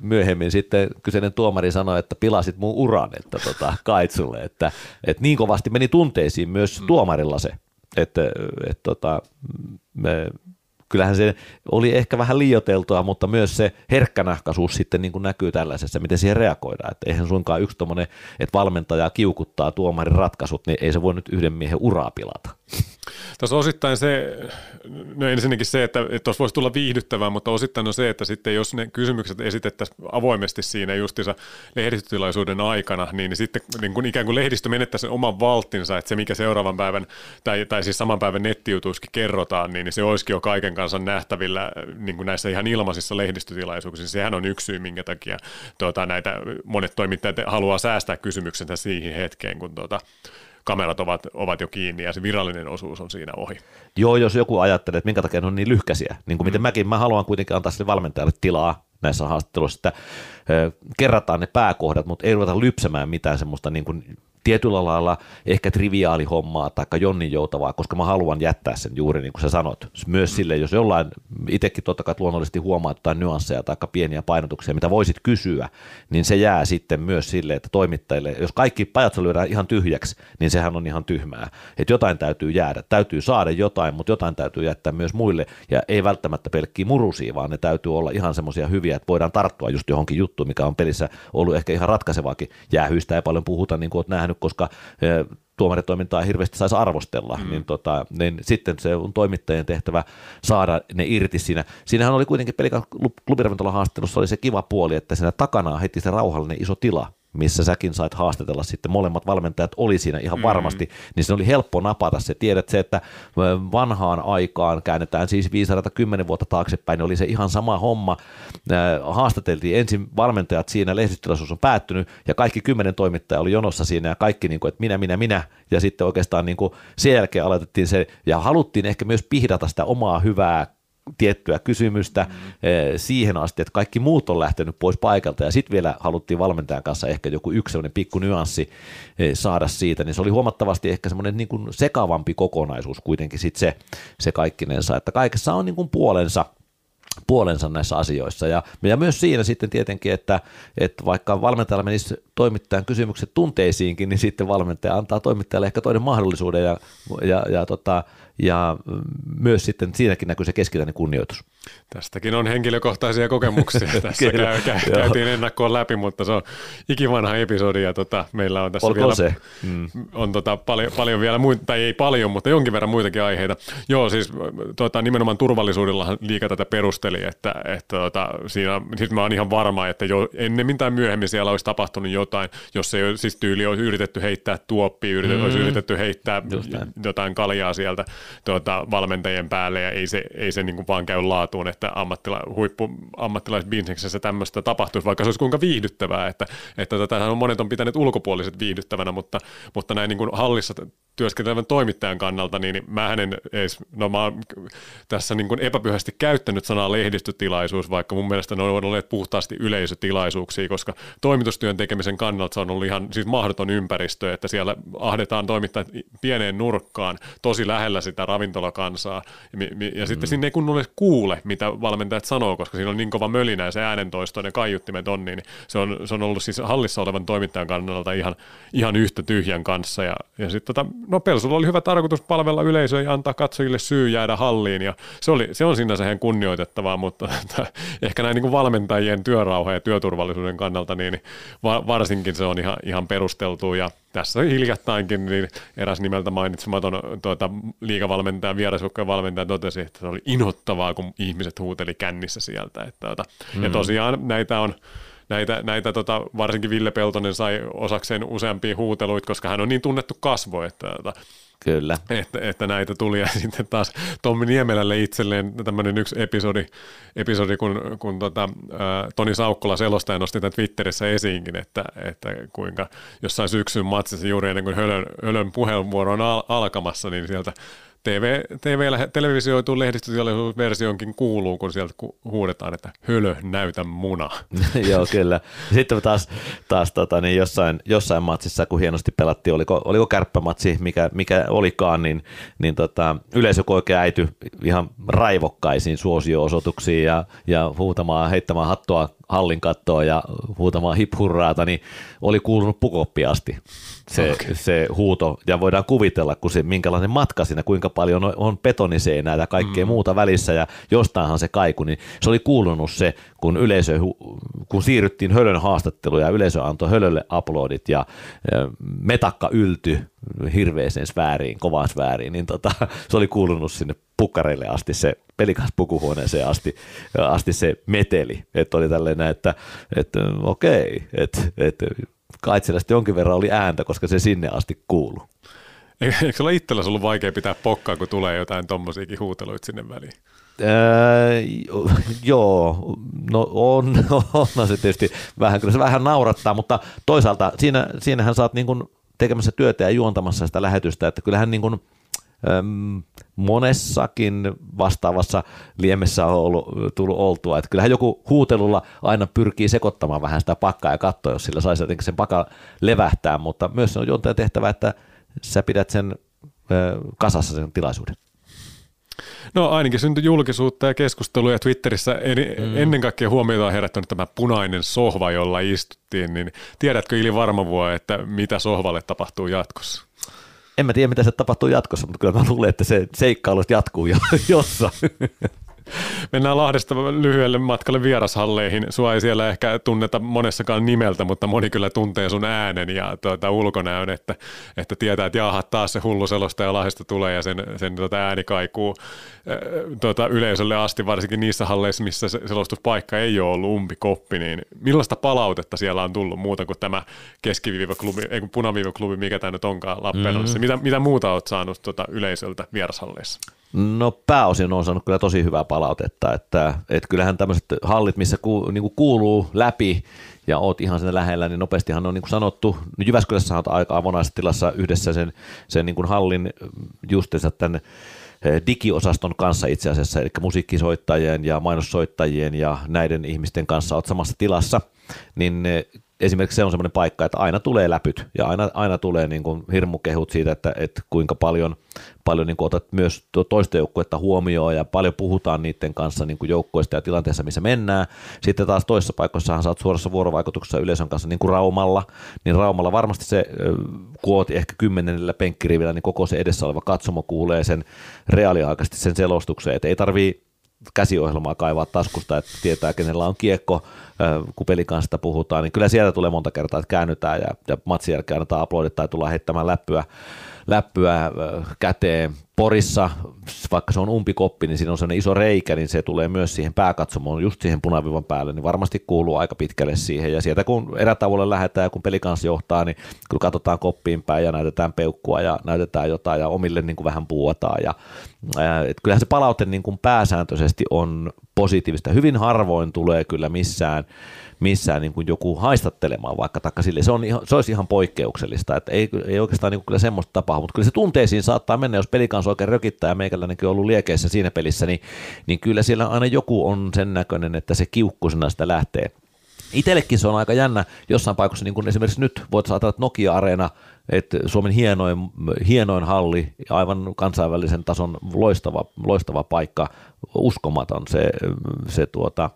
myöhemmin sitten kyseinen tuomari sanoi, että pilasit mun uran että tota, Kaitsulle, että, että niin kovasti meni tunteisiin myös mm. tuomarilla se, että, että tota, me, kyllähän se oli ehkä vähän liioteltua, mutta myös se herkkänahkaisuus sitten niin kuin näkyy tällaisessa, miten siihen reagoidaan. Että eihän suinkaan yksi tommonen, että valmentaja kiukuttaa tuomarin ratkaisut, niin ei se voi nyt yhden miehen uraa pilata. Tässä osittain se, no ensinnäkin se, että tuossa voisi tulla viihdyttävää, mutta osittain on se, että sitten jos ne kysymykset esitettäisiin avoimesti siinä justiinsa lehdistötilaisuuden aikana, niin sitten niin kuin ikään kuin lehdistö menettää sen oman valttinsa, että se mikä seuraavan päivän, tai, tai siis saman päivän nettijutuissakin kerrotaan, niin se olisikin jo kaiken kanssa nähtävillä niin kuin näissä ihan ilmaisissa lehdistötilaisuuksissa. Sehän on yksi syy, minkä takia tuota, näitä monet toimittajat haluaa säästää kysymyksensä siihen hetkeen, kun tuota, kamerat ovat, ovat jo kiinni ja se virallinen osuus on siinä ohi. Joo, jos joku ajattelee, että minkä takia ne on niin lyhkäisiä, niin kuin mm. miten mäkin, mä haluan kuitenkin antaa sille valmentajalle tilaa näissä haastatteluissa, että kerrataan ne pääkohdat, mutta ei ruveta lypsämään mitään semmoista niin kuin tietyllä lailla ehkä triviaali hommaa tai Jonnin joutavaa, koska mä haluan jättää sen juuri niin kuin sä sanot. Myös mm. sille, jos jollain, itsekin totta kai luonnollisesti huomaa jotain nyansseja tai pieniä painotuksia, mitä voisit kysyä, niin se jää sitten myös sille, että toimittajille, jos kaikki pajat lyödään ihan tyhjäksi, niin sehän on ihan tyhmää. Että jotain täytyy jäädä, täytyy saada jotain, mutta jotain täytyy jättää myös muille, ja ei välttämättä pelkkiä murusia, vaan ne täytyy olla ihan semmoisia hyviä, että voidaan tarttua just johonkin juttuun, mikä on pelissä ollut ehkä ihan ratkaisevaakin. Jäähyistä ei paljon puhuta, niin kuin olet nähnyt, koska tuomaritoimintaa hirveästi saisi arvostella, mm. niin, tota, niin sitten se on toimittajien tehtävä saada ne irti siinä. Siinähän oli kuitenkin pelikan haastattelussa oli se kiva puoli, että siinä takana heti se rauhallinen iso tila, missä säkin sait haastatella sitten, molemmat valmentajat oli siinä ihan mm. varmasti, niin se oli helppo napata se. Tiedät se, että vanhaan aikaan käännetään siis 510 vuotta taaksepäin, niin oli se ihan sama homma. Haastateltiin ensin valmentajat siinä, lehdistötilaisuus on päättynyt ja kaikki kymmenen toimittajaa oli jonossa siinä ja kaikki niin kuin, että minä, minä, minä ja sitten oikeastaan niin kuin sen jälkeen aloitettiin se ja haluttiin ehkä myös pihdata sitä omaa hyvää tiettyä kysymystä mm. siihen asti, että kaikki muut on lähtenyt pois paikalta ja sitten vielä haluttiin valmentajan kanssa ehkä joku yksi sellainen pikku nyanssi eh, saada siitä, niin se oli huomattavasti ehkä semmoinen niin kuin sekavampi kokonaisuus kuitenkin sitten se, se kaikkinensa, että kaikessa on niin kuin puolensa – puolensa näissä asioissa. Ja, ja myös siinä sitten tietenkin, että, että vaikka valmentajalla menisi toimittajan kysymykset tunteisiinkin, niin sitten valmentaja antaa toimittajalle ehkä toinen mahdollisuuden ja, ja, ja, tota, ja myös sitten siinäkin näkyy se keskiläinen kunnioitus. Tästäkin on henkilökohtaisia kokemuksia. [laughs] Tässä käy, käy, käytiin ennakkoon läpi, mutta se on ikivanha episodi ja tota, meillä on tässä Olkoon vielä, se? Mm. on tota, paljon, paljon vielä muita, tai ei paljon, mutta jonkin verran muitakin aiheita. Joo, siis tota, nimenomaan turvallisuudellahan liika tätä perusteli, että, että tota, siinä, siis mä oon ihan varma, että jo ennemmin tai myöhemmin siellä olisi tapahtunut jotain, jos ei siis tyyli olisi yritetty heittää tuoppi, yritetty, mm. olisi yritetty heittää jotain kaljaa sieltä tuota, valmentajien päälle ja ei se, ei se niin kuin vaan käy laatuun, että ammattila, huippu ammattilaisbisneksessä tämmöistä tapahtuisi, vaikka se olisi kuinka viihdyttävää, että, että tätä on monet on pitäneet ulkopuoliset viihdyttävänä, mutta, mutta näin niin kuin hallissa työskentelevän toimittajan kannalta, niin mä en edes, no mä oon tässä niin kuin epäpyhästi käyttänyt sanaa lehdistötilaisuus, vaikka mun mielestä ne on olleet puhtaasti yleisötilaisuuksia, koska toimitustyön tekemisen kannalta se on ollut ihan siis mahdoton ympäristö, että siellä ahdetaan toimittajat pieneen nurkkaan, tosi lähellä sitä ravintolakansaa. Ja, ja sitten mm. sinne ei kunnolla kuule, mitä valmentajat sanoo, koska siinä on niin kova mölinä ja se äänentoisto ja kaiuttimet on, niin se on, se on ollut siis hallissa olevan toimittajan kannalta ihan, ihan yhtä tyhjän kanssa. Ja, ja sitten tota, no Pelsulla oli hyvä tarkoitus palvella yleisöä ja antaa katsojille syy jäädä halliin ja se, oli, se on sinänsä ihan kunnioitettavaa, mutta [laughs] ehkä näin niin kuin valmentajien työrauha ja työturvallisuuden kannalta niin varsinkin se on ihan, ihan perusteltu ja tässä hiljattainkin niin eräs nimeltä mainitsematon tuota, liikavalmentaja, vierasjoukkojen valmentaja totesi, että se oli inhottavaa, kun ihmiset huuteli kännissä sieltä. Että, tuota, mm. Ja tosiaan näitä on näitä, näitä tota, varsinkin Ville Peltonen sai osakseen useampia huuteluita, koska hän on niin tunnettu kasvo, että tota, Kyllä. Että, että näitä tuli ja [laughs] sitten taas Tommi Niemelälle itselleen tämmöinen yksi episodi, episodi kun, kun tota, ä, Toni Saukkola selostaja nosti tämän Twitterissä esiinkin, että, että kuinka jossain syksyn matsissa juuri ennen kuin Hölön, Hölön puheenvuoro on al- alkamassa, niin sieltä TV, TV, televisioitu lehdistötilaisuusversioonkin kuuluu, kun sieltä huudetaan, että hölö, näytä muna. [laughs] Joo, kyllä. Sitten taas, taas tota, niin jossain, jossain matsissa, kun hienosti pelattiin, oliko, oliko kärppämatsi, mikä, mikä olikaan, niin, niin tota, yleisö oikein äity ihan raivokkaisiin suosio-osoituksiin ja, ja huutamaan, heittämään hattua hallin kattoa ja huutamaan hiphurraata, niin oli kuulunut pukoppi asti se, okay. se huuto. Ja voidaan kuvitella, kun se, minkälainen matka siinä, kuinka paljon on, on betoniseinää ja kaikkea mm. muuta välissä ja jostainhan se kaiku, niin se oli kuulunut se, kun yleisö, kun siirryttiin Hölön haastatteluun ja yleisö antoi Hölölle uploadit ja metakka ylty hirveeseen sfääriin, kovaan sfääriin, niin tota, [laughs] se oli kuulunut sinne pukkareille asti se pelikas pukuhuoneeseen asti, asti se meteli, että oli tällainen, että, että okei, että, että Kaitselästä jonkin verran oli ääntä, koska se sinne asti kuuluu. Eikö sulla itsellä ollut vaikea pitää pokkaa, kun tulee jotain tommosiakin huuteluita sinne väliin? Öö, joo, no on, [laughs] on se tietysti vähän, kyllä se vähän naurattaa, mutta toisaalta siinä, siinähän saat niin kuin tekemässä työtä ja juontamassa sitä lähetystä, että kyllähän niin kuin, monessakin vastaavassa liemessä on ollut, tullut oltua. Että kyllähän joku huutelulla aina pyrkii sekoittamaan vähän sitä pakkaa ja katsoa, jos sillä saisi jotenkin sen paka levähtää, mutta myös se on juontajan tehtävä, että sä pidät sen kasassa sen tilaisuuden. No ainakin syntyi julkisuutta ja keskusteluja Twitterissä. mm. Ennen kaikkea huomiota on herättänyt tämä punainen sohva, jolla istuttiin. Niin tiedätkö Ili Varmavuo, että mitä sohvalle tapahtuu jatkossa? En mä tiedä, mitä se tapahtuu jatkossa, mutta kyllä mä luulen, että se seikkailu jatkuu jo, jossain. Mennään Lahdesta lyhyelle matkalle vierashalleihin. Sua ei siellä ehkä tunneta monessakaan nimeltä, mutta moni kyllä tuntee sun äänen ja tuota, ulkonäön, että, että tietää, että jaha, taas se hullu selostaja Lahdesta tulee ja sen, sen tuota, ääni kaikuu tuota, yleisölle asti, varsinkin niissä halleissa, missä se selostuspaikka ei ole ollut umpikoppi, niin millaista palautetta siellä on tullut muuta kuin tämä keskiviivaklubi, ei kun punaviivaklubi, mikä tämä nyt onkaan Lappeenrannassa. Mm-hmm. Mitä, mitä muuta olet saanut tuota, yleisöltä vierashalleissa? No pääosin on saanut kyllä tosi hyvää palautetta, että, että kyllähän tämmöiset hallit, missä ku, niin kuin kuuluu läpi ja oot ihan sen lähellä, niin nopeastihan on niin kuin sanottu, no Jyväskylässä on aika avonaisessa tilassa yhdessä sen, sen niin kuin hallin justiinsa tämän eh, digiosaston kanssa itse asiassa, eli musiikkisoittajien ja mainossoittajien ja näiden ihmisten kanssa olet samassa tilassa, niin eh, esimerkiksi se on semmoinen paikka, että aina tulee läpyt ja aina, aina tulee niin kuin hirmukehut siitä, että, että kuinka paljon, paljon niin kuin otat myös toista joukkuetta huomioon ja paljon puhutaan niiden kanssa niin kuin joukkueista ja tilanteessa, missä mennään. Sitten taas toisessa paikassa saat suorassa vuorovaikutuksessa yleisön kanssa niin kuin Raumalla, niin Raumalla varmasti se, kun oot ehkä kymmenellä penkkirivillä, niin koko se edessä oleva katsomo kuulee sen reaaliaikaisesti sen selostuksen, että ei tarvii käsiohjelmaa kaivaa taskusta, että tietää, kenellä on kiekko, kun pelikansta puhutaan, niin kyllä sieltä tulee monta kertaa, että käännytään ja, ja matsin jälkeen annetaan aplodit tai tullaan heittämään läppyä, läppyä käteen. Porissa, vaikka se on umpikoppi, niin siinä on sellainen iso reikä, niin se tulee myös siihen pääkatsomoon, just siihen punavivan päälle, niin varmasti kuuluu aika pitkälle siihen. Ja sieltä kun erätauolle lähdetään ja kun pelikans johtaa, niin kyllä katsotaan koppiin päin ja näytetään peukkua ja näytetään jotain ja omille niin kuin vähän puuataan. Ja, et kyllähän se palaute niin kuin pääsääntöisesti on positiivista. Hyvin harvoin tulee kyllä missään missään niin kuin joku haistattelemaan vaikka takka sille. Se, on ihan, se olisi ihan poikkeuksellista, että ei, ei oikeastaan niin kuin kyllä semmoista tapahdu, mutta kyllä se tunteisiin saattaa mennä, jos pelikansa oikein rökittää ja meikäläinenkin on ollut liekeissä siinä pelissä, niin, niin kyllä siellä aina joku on sen näköinen, että se kiukkusena sitä lähtee Itsellekin se on aika jännä jossain paikassa, niin kuin esimerkiksi nyt voit saada Nokia-areena, että Suomen hienoin, hienoin halli, aivan kansainvälisen tason loistava, loistava paikka, uskomaton se, se tuota,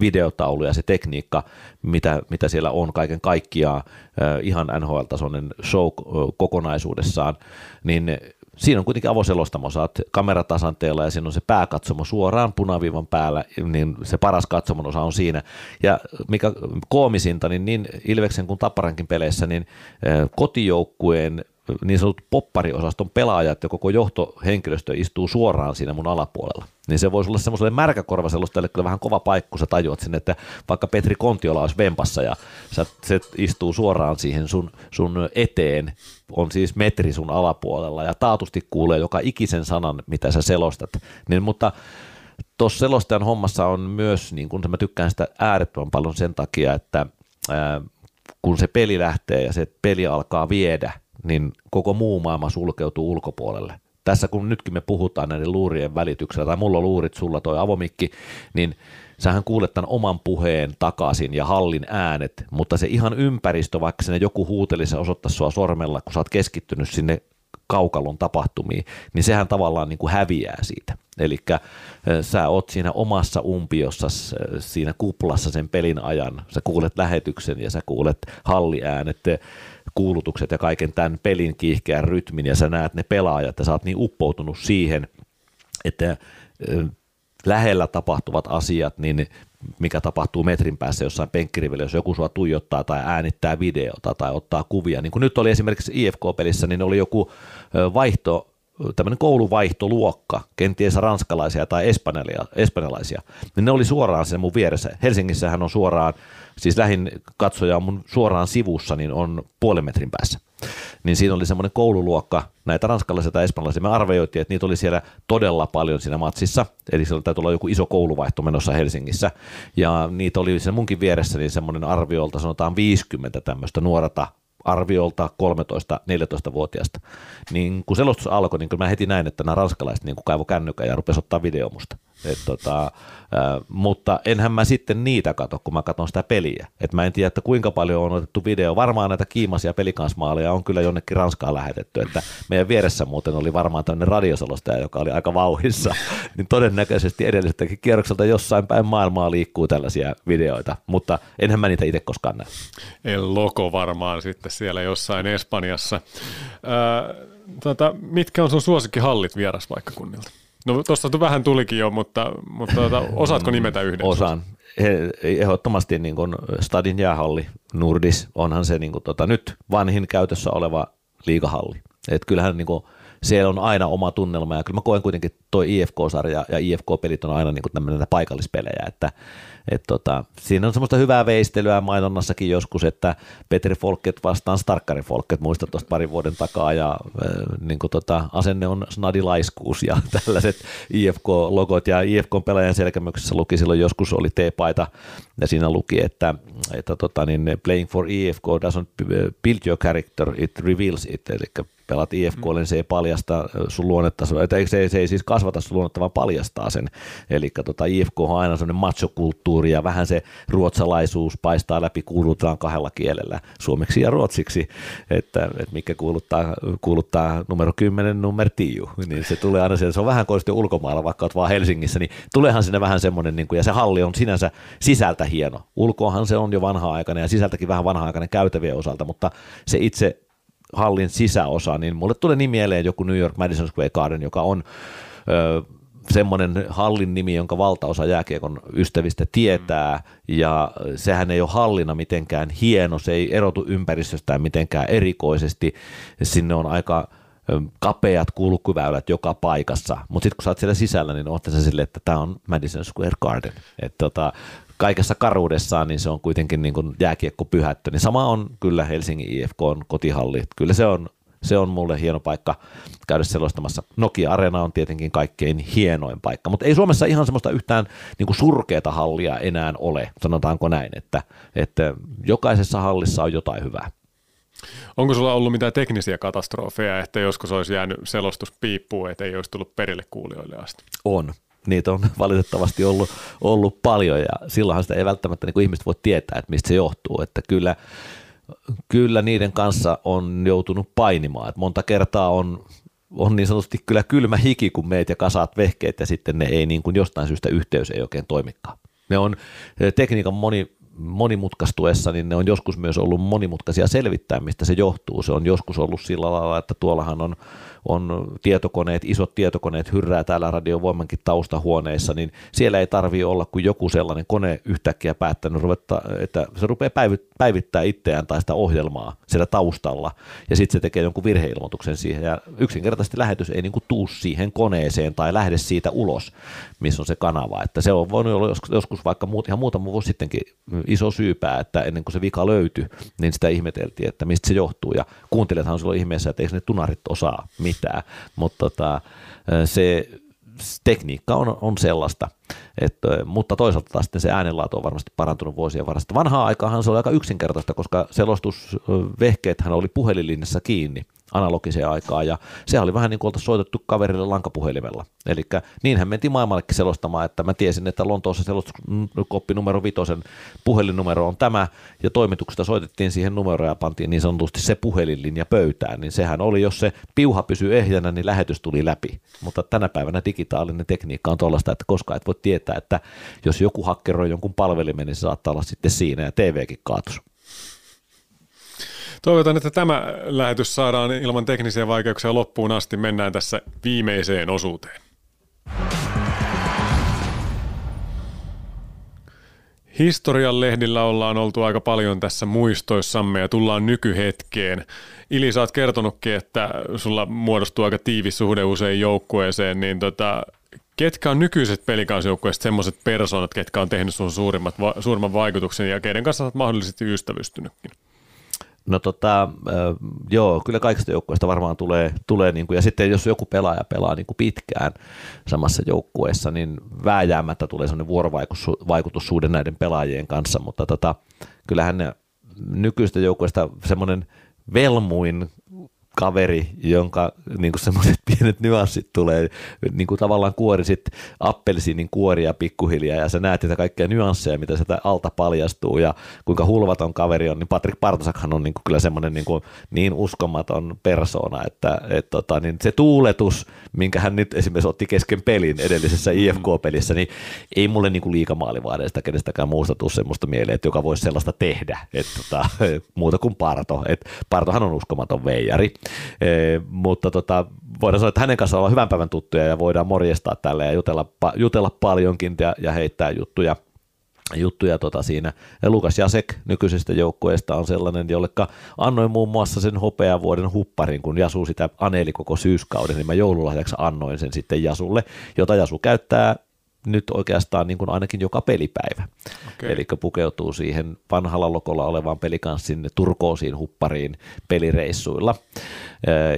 videotaulu ja se tekniikka, mitä, mitä siellä on kaiken kaikkiaan, ihan NHL-tasoinen show kokonaisuudessaan, niin siinä on kuitenkin avoselostamo, saat kameratasanteella ja siinä on se pääkatsomo suoraan punaviivan päällä, niin se paras katsomon osa on siinä. Ja mikä koomisinta, niin niin Ilveksen kuin Tapparankin peleissä, niin kotijoukkueen niin sanotut poppariosaston pelaajat ja koko johtohenkilöstö istuu suoraan siinä mun alapuolella. Niin se voisi olla semmoiselle märkäkorvaselustajalle kyllä vähän kova paikka, kun sä tajuat sinne, että vaikka Petri Kontiola olisi vempassa ja sä, se istuu suoraan siihen sun, sun eteen, on siis metri sun alapuolella ja taatusti kuulee joka ikisen sanan, mitä sä selostat. Niin, mutta tuossa selostajan hommassa on myös, niin kun mä tykkään sitä äärettömän paljon sen takia, että ää, kun se peli lähtee ja se peli alkaa viedä, niin koko muu maailma sulkeutuu ulkopuolelle. Tässä kun nytkin me puhutaan näiden luurien välityksellä, tai mulla on luurit, sulla toi avomikki, niin sähän kuulet tämän oman puheen takaisin ja hallin äänet, mutta se ihan ympäristö, vaikka sinne joku huutelisi ja sua sormella, kun sä oot keskittynyt sinne kaukalon tapahtumiin, niin sehän tavallaan niin kuin häviää siitä. Eli sä oot siinä omassa umpiossa, siinä kuplassa sen pelin ajan. Sä kuulet lähetyksen ja sä kuulet halliäänet, kuulutukset ja kaiken tämän pelin kiihkeän rytmin ja sä näet ne pelaajat ja sä oot niin uppoutunut siihen, että lähellä tapahtuvat asiat, niin mikä tapahtuu metrin päässä jossain penkkirivillä, jos joku sua tuijottaa tai äänittää videota tai ottaa kuvia. Niin kuin nyt oli esimerkiksi IFK-pelissä, niin oli joku vaihto, tämmöinen kouluvaihtoluokka, kenties ranskalaisia tai espanjalaisia, niin ne oli suoraan sen mun vieressä. Helsingissähän on suoraan siis lähin katsoja on mun suoraan sivussa, niin on puolen metrin päässä. Niin siinä oli semmoinen koululuokka, näitä ranskalaisia tai espanjalaisia, me arvioitiin, että niitä oli siellä todella paljon siinä matsissa, eli siellä täytyy olla joku iso kouluvaihto menossa Helsingissä, ja niitä oli siinä munkin vieressä niin semmoinen arviolta sanotaan 50 tämmöistä nuorata arviolta 13-14-vuotiaasta. Niin kun selostus alkoi, niin kyllä mä heti näin, että nämä ranskalaiset niin kaivo kännykän ja rupesi ottaa video musta. Et tota, äh, mutta enhän mä sitten niitä kato, kun mä katson sitä peliä. Et mä en tiedä, että kuinka paljon on otettu video. Varmaan näitä kiimasia pelikansmaaleja on kyllä jonnekin Ranskaan lähetetty. Että meidän vieressä muuten oli varmaan tämmöinen radioselostaja, joka oli aika vauhissa. [laughs] niin todennäköisesti edelliseltäkin kierrokselta jossain päin maailmaa liikkuu tällaisia videoita. Mutta enhän mä niitä itse koskaan näe. El Loco varmaan sitten siellä jossain Espanjassa. Äh, tota, mitkä on sun suosikkihallit vieraspaikkakunnilta? No tuosta vähän tulikin jo, mutta, mutta tuota, osaatko nimetä yhden? Osaan. Ehdottomasti niin kuin Stadin jäähalli, Nurdis, onhan se niin kuin, tota, nyt vanhin käytössä oleva liikahalli. Et kyllähän niin kuin, siellä on aina oma tunnelma ja kyllä mä koen kuitenkin tuo IFK-sarja ja IFK-pelit on aina niin kuin tämmöinen paikallispelejä, että et tota, siinä on semmoista hyvää veistelyä mainonnassakin joskus, että Petri Folket vastaan Starkkari Folket, muista tuosta parin vuoden takaa, ja äh, niin tota, asenne on snadilaiskuus ja [laughs] tällaiset IFK-logot, ja IFK-pelaajan selkämyksessä luki silloin joskus, oli T-paita, ja siinä luki, että, että tota, niin playing for IFK doesn't build your character, it reveals it, eli pelaat IFK, mm. niin se ei paljasta sun luonnetta, se, se ei siis kasvata sun luonnetta, vaan paljastaa sen. Eli tota, IFK on aina sellainen machokulttuuri ja vähän se ruotsalaisuus paistaa läpi, kuulutaan kahdella kielellä, suomeksi ja ruotsiksi, että, että mikä kuuluttaa, kuuluttaa numero 10, numero 10, niin se tulee aina siellä, se on vähän kuin ulkomailla, vaikka olet vaan Helsingissä, niin tuleehan sinne vähän semmoinen, niin kuin, ja se halli on sinänsä sisältä hieno. Ulkoahan se on jo vanha-aikainen ja sisältäkin vähän vanha-aikainen käytävien osalta, mutta se itse hallin sisäosa, niin mulle tulee niin mieleen joku New York Madison Square Garden, joka on ö, semmoinen hallin nimi, jonka valtaosa jääkiekon ystävistä tietää, ja sehän ei ole hallina mitenkään hieno, se ei erotu ympäristöstään mitenkään erikoisesti, sinne on aika kapeat kulkuväylät joka paikassa, mutta sitten kun sä oot siellä sisällä, niin ootte se silleen, että tämä on Madison Square Garden. Et tota, kaikessa karuudessaan, niin se on kuitenkin niin kuin jääkiekko pyhättö. Niin sama on kyllä Helsingin IFK on kotihalli. Kyllä se on, se on mulle hieno paikka käydä selostamassa. Nokia Arena on tietenkin kaikkein hienoin paikka, mutta ei Suomessa ihan semmoista yhtään niin kuin surkeata hallia enää ole, sanotaanko näin, että, että jokaisessa hallissa on jotain hyvää. Onko sulla ollut mitään teknisiä katastrofeja, että joskus olisi jäänyt selostus piippuun, että ei olisi tullut perille kuulijoille asti? On niitä on [laughs] valitettavasti ollut, ollut paljon ja silloinhan sitä ei välttämättä niin kuin ihmiset voi tietää, että mistä se johtuu, että kyllä, kyllä niiden kanssa on joutunut painimaan, että monta kertaa on on niin sanotusti kyllä kylmä hiki, kun meet ja kasaat vehkeet ja sitten ne ei niin kuin jostain syystä yhteys ei oikein toimikaan. Ne on tekniikan moni, monimutkaistuessa, niin ne on joskus myös ollut monimutkaisia selvittää, mistä se johtuu. Se on joskus ollut sillä lailla, että tuollahan on on tietokoneet, isot tietokoneet hyrrää täällä radiovoimankin taustahuoneissa, niin siellä ei tarvitse olla kuin joku sellainen kone yhtäkkiä päättänyt, ruveta, että se rupeaa päivittää itseään tai sitä ohjelmaa siellä taustalla, ja sitten se tekee jonkun virheilmoituksen siihen, ja yksinkertaisesti lähetys ei niinku tuu siihen koneeseen tai lähde siitä ulos, missä on se kanava, että se on voinut olla joskus vaikka muut, ihan muutama vuosi sittenkin iso syypää, että ennen kuin se vika löytyi, niin sitä ihmeteltiin, että mistä se johtuu, ja kuuntelijathan silloin ihmeessä, että eikö ne tunarit osaa mitään, mutta tota, se tekniikka on, on sellaista, että, mutta toisaalta taas sitten se äänenlaatu on varmasti parantunut vuosien varresta. Vanhaa aikaahan se oli aika yksinkertaista, koska selostusvehkeethän oli puhelinlinjassa kiinni analogiseen aikaan, ja se oli vähän niin kuin soitettu kaverille lankapuhelimella. Eli niinhän mentiin maailmallekin selostamaan, että mä tiesin, että Lontoossa selostuskoppi numero vitosen puhelinnumero on tämä, ja toimituksesta soitettiin siihen numeroon ja pantiin niin sanotusti se puhelinlinja pöytään, niin sehän oli, jos se piuha pysyy ehjänä, niin lähetys tuli läpi. Mutta tänä päivänä digitaalinen tekniikka on tuollaista, että koskaan et voi tietää, että jos joku hakkeroi jonkun palvelimen, niin se saattaa olla sitten siinä ja TVkin kaatus. Toivotan, että tämä lähetys saadaan ilman teknisiä vaikeuksia loppuun asti. Mennään tässä viimeiseen osuuteen. Historian lehdillä ollaan oltu aika paljon tässä muistoissamme ja tullaan nykyhetkeen. Ili, sä oot kertonutkin, että sulla muodostuu aika tiivis suhde usein joukkueeseen, niin tota, ketkä on nykyiset pelikansjoukkueesta semmoiset persoonat, ketkä on tehnyt sun suurimmat, suurimman vaikutuksen ja keiden kanssa olet mahdollisesti ystävystynytkin? No tota, joo, kyllä kaikista joukkueista varmaan tulee, tulee niin kuin, ja sitten jos joku pelaaja pelaa niin kuin pitkään samassa joukkueessa, niin vääjäämättä tulee sellainen vuorovaikutussuhde näiden pelaajien kanssa, mutta tota, kyllähän ne nykyistä joukkueista semmoinen velmuin kaveri, jonka niin kuin semmoiset [laughs] pienet nyanssit tulee, niin kuin tavallaan kuorisit appelsiinin kuoria pikkuhiljaa ja sä näet niitä kaikkia nyansseja, mitä sieltä alta paljastuu ja kuinka hulvaton kaveri on, niin Patrick Partosakhan on niin kuin kyllä semmoinen niin, kuin niin uskomaton persona, että et, tota, niin se tuuletus, minkä hän nyt esimerkiksi otti kesken pelin edellisessä IFK-pelissä, niin ei mulle niin kuin liikamaalivaadeista kenestäkään muusta tule semmoista mieleen, että joka voisi sellaista tehdä, että tota, [laughs] muuta kuin Parto, että Partohan on uskomaton veijari, E, mutta tota, voidaan sanoa, että hänen kanssaan ollaan hyvän päivän tuttuja ja voidaan morjestaa tälle ja jutella, jutella paljonkin ja, ja heittää juttuja juttuja tota siinä. Ja Lukas Jasek nykyisestä joukkueesta on sellainen, jollekka annoin muun muassa sen hopeavuoden hupparin, kun Jasu sitä aneeli koko syyskauden, niin mä joululahjaksi annoin sen sitten Jasulle, jota Jasu käyttää nyt oikeastaan niin kuin ainakin joka pelipäivä. Okay. Eli pukeutuu siihen vanhalla lokolla olevaan pelikanssin turkoosiin huppariin pelireissuilla.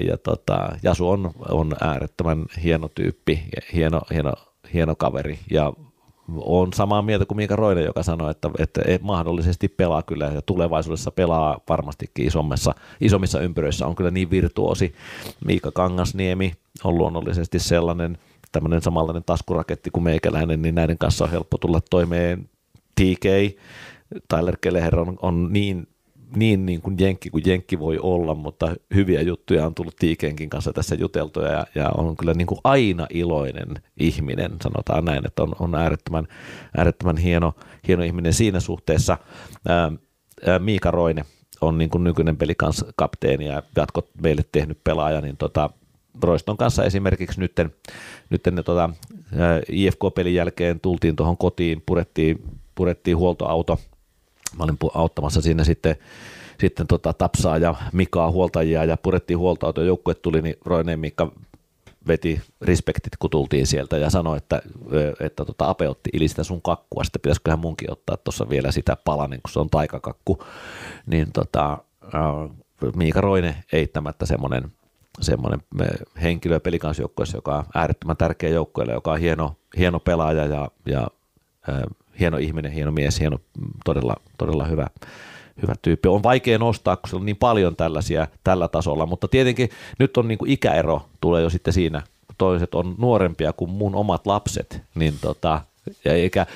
Ja tota, Jasu on, on äärettömän hieno tyyppi, hieno, hieno, hieno kaveri ja on samaa mieltä kuin Miika Roine, joka sanoi, että, että mahdollisesti pelaa kyllä ja tulevaisuudessa pelaa varmastikin isommissa, isommissa ympyröissä on kyllä niin virtuosi. Miika Kangasniemi on luonnollisesti sellainen – tämmöinen samanlainen taskuraketti kuin meikäläinen, niin näiden kanssa on helppo tulla toimeen. TK, Tyler Kelleher on, on niin, niin, niin kuin jenkki kuin jenkki voi olla, mutta hyviä juttuja on tullut Tiikenkin kanssa tässä juteltuja ja, ja on kyllä niin kuin aina iloinen ihminen, sanotaan näin, että on, on äärettömän, äärettömän hieno, hieno ihminen siinä suhteessa. Ää, ää, Miika Roine on niin kuin nykyinen kapteeni ja jatkot meille tehnyt pelaaja, niin tota, Roiston kanssa esimerkiksi nytten, nytten ne, tota, IFK-pelin jälkeen tultiin tuohon kotiin, purettiin, purettiin huoltoauto. Mä olin auttamassa siinä sitten, sitten tota, Tapsaa ja Mikaa huoltajia ja purettiin huoltoauto. Joukkue tuli, niin Roineen Mikka veti respektit, kun tultiin sieltä ja sanoi, että, että tota, Ape otti ilistä sun kakkua, sitten pitäisiköhän munkin ottaa tuossa vielä sitä palanen, kun se on taikakakku. Niin tota, Miika Roine eittämättä semmoinen semmoinen henkilö pelikansjoukkueessa, joka on äärettömän tärkeä joukkueelle, joka on hieno, hieno pelaaja ja, ja äh, hieno ihminen, hieno mies, hieno, todella, todella hyvä, hyvä tyyppi. On vaikea nostaa, kun siellä on niin paljon tällaisia tällä tasolla, mutta tietenkin nyt on niin kuin ikäero tulee jo sitten siinä, toiset on nuorempia kuin mun omat lapset, niin tota, eikä,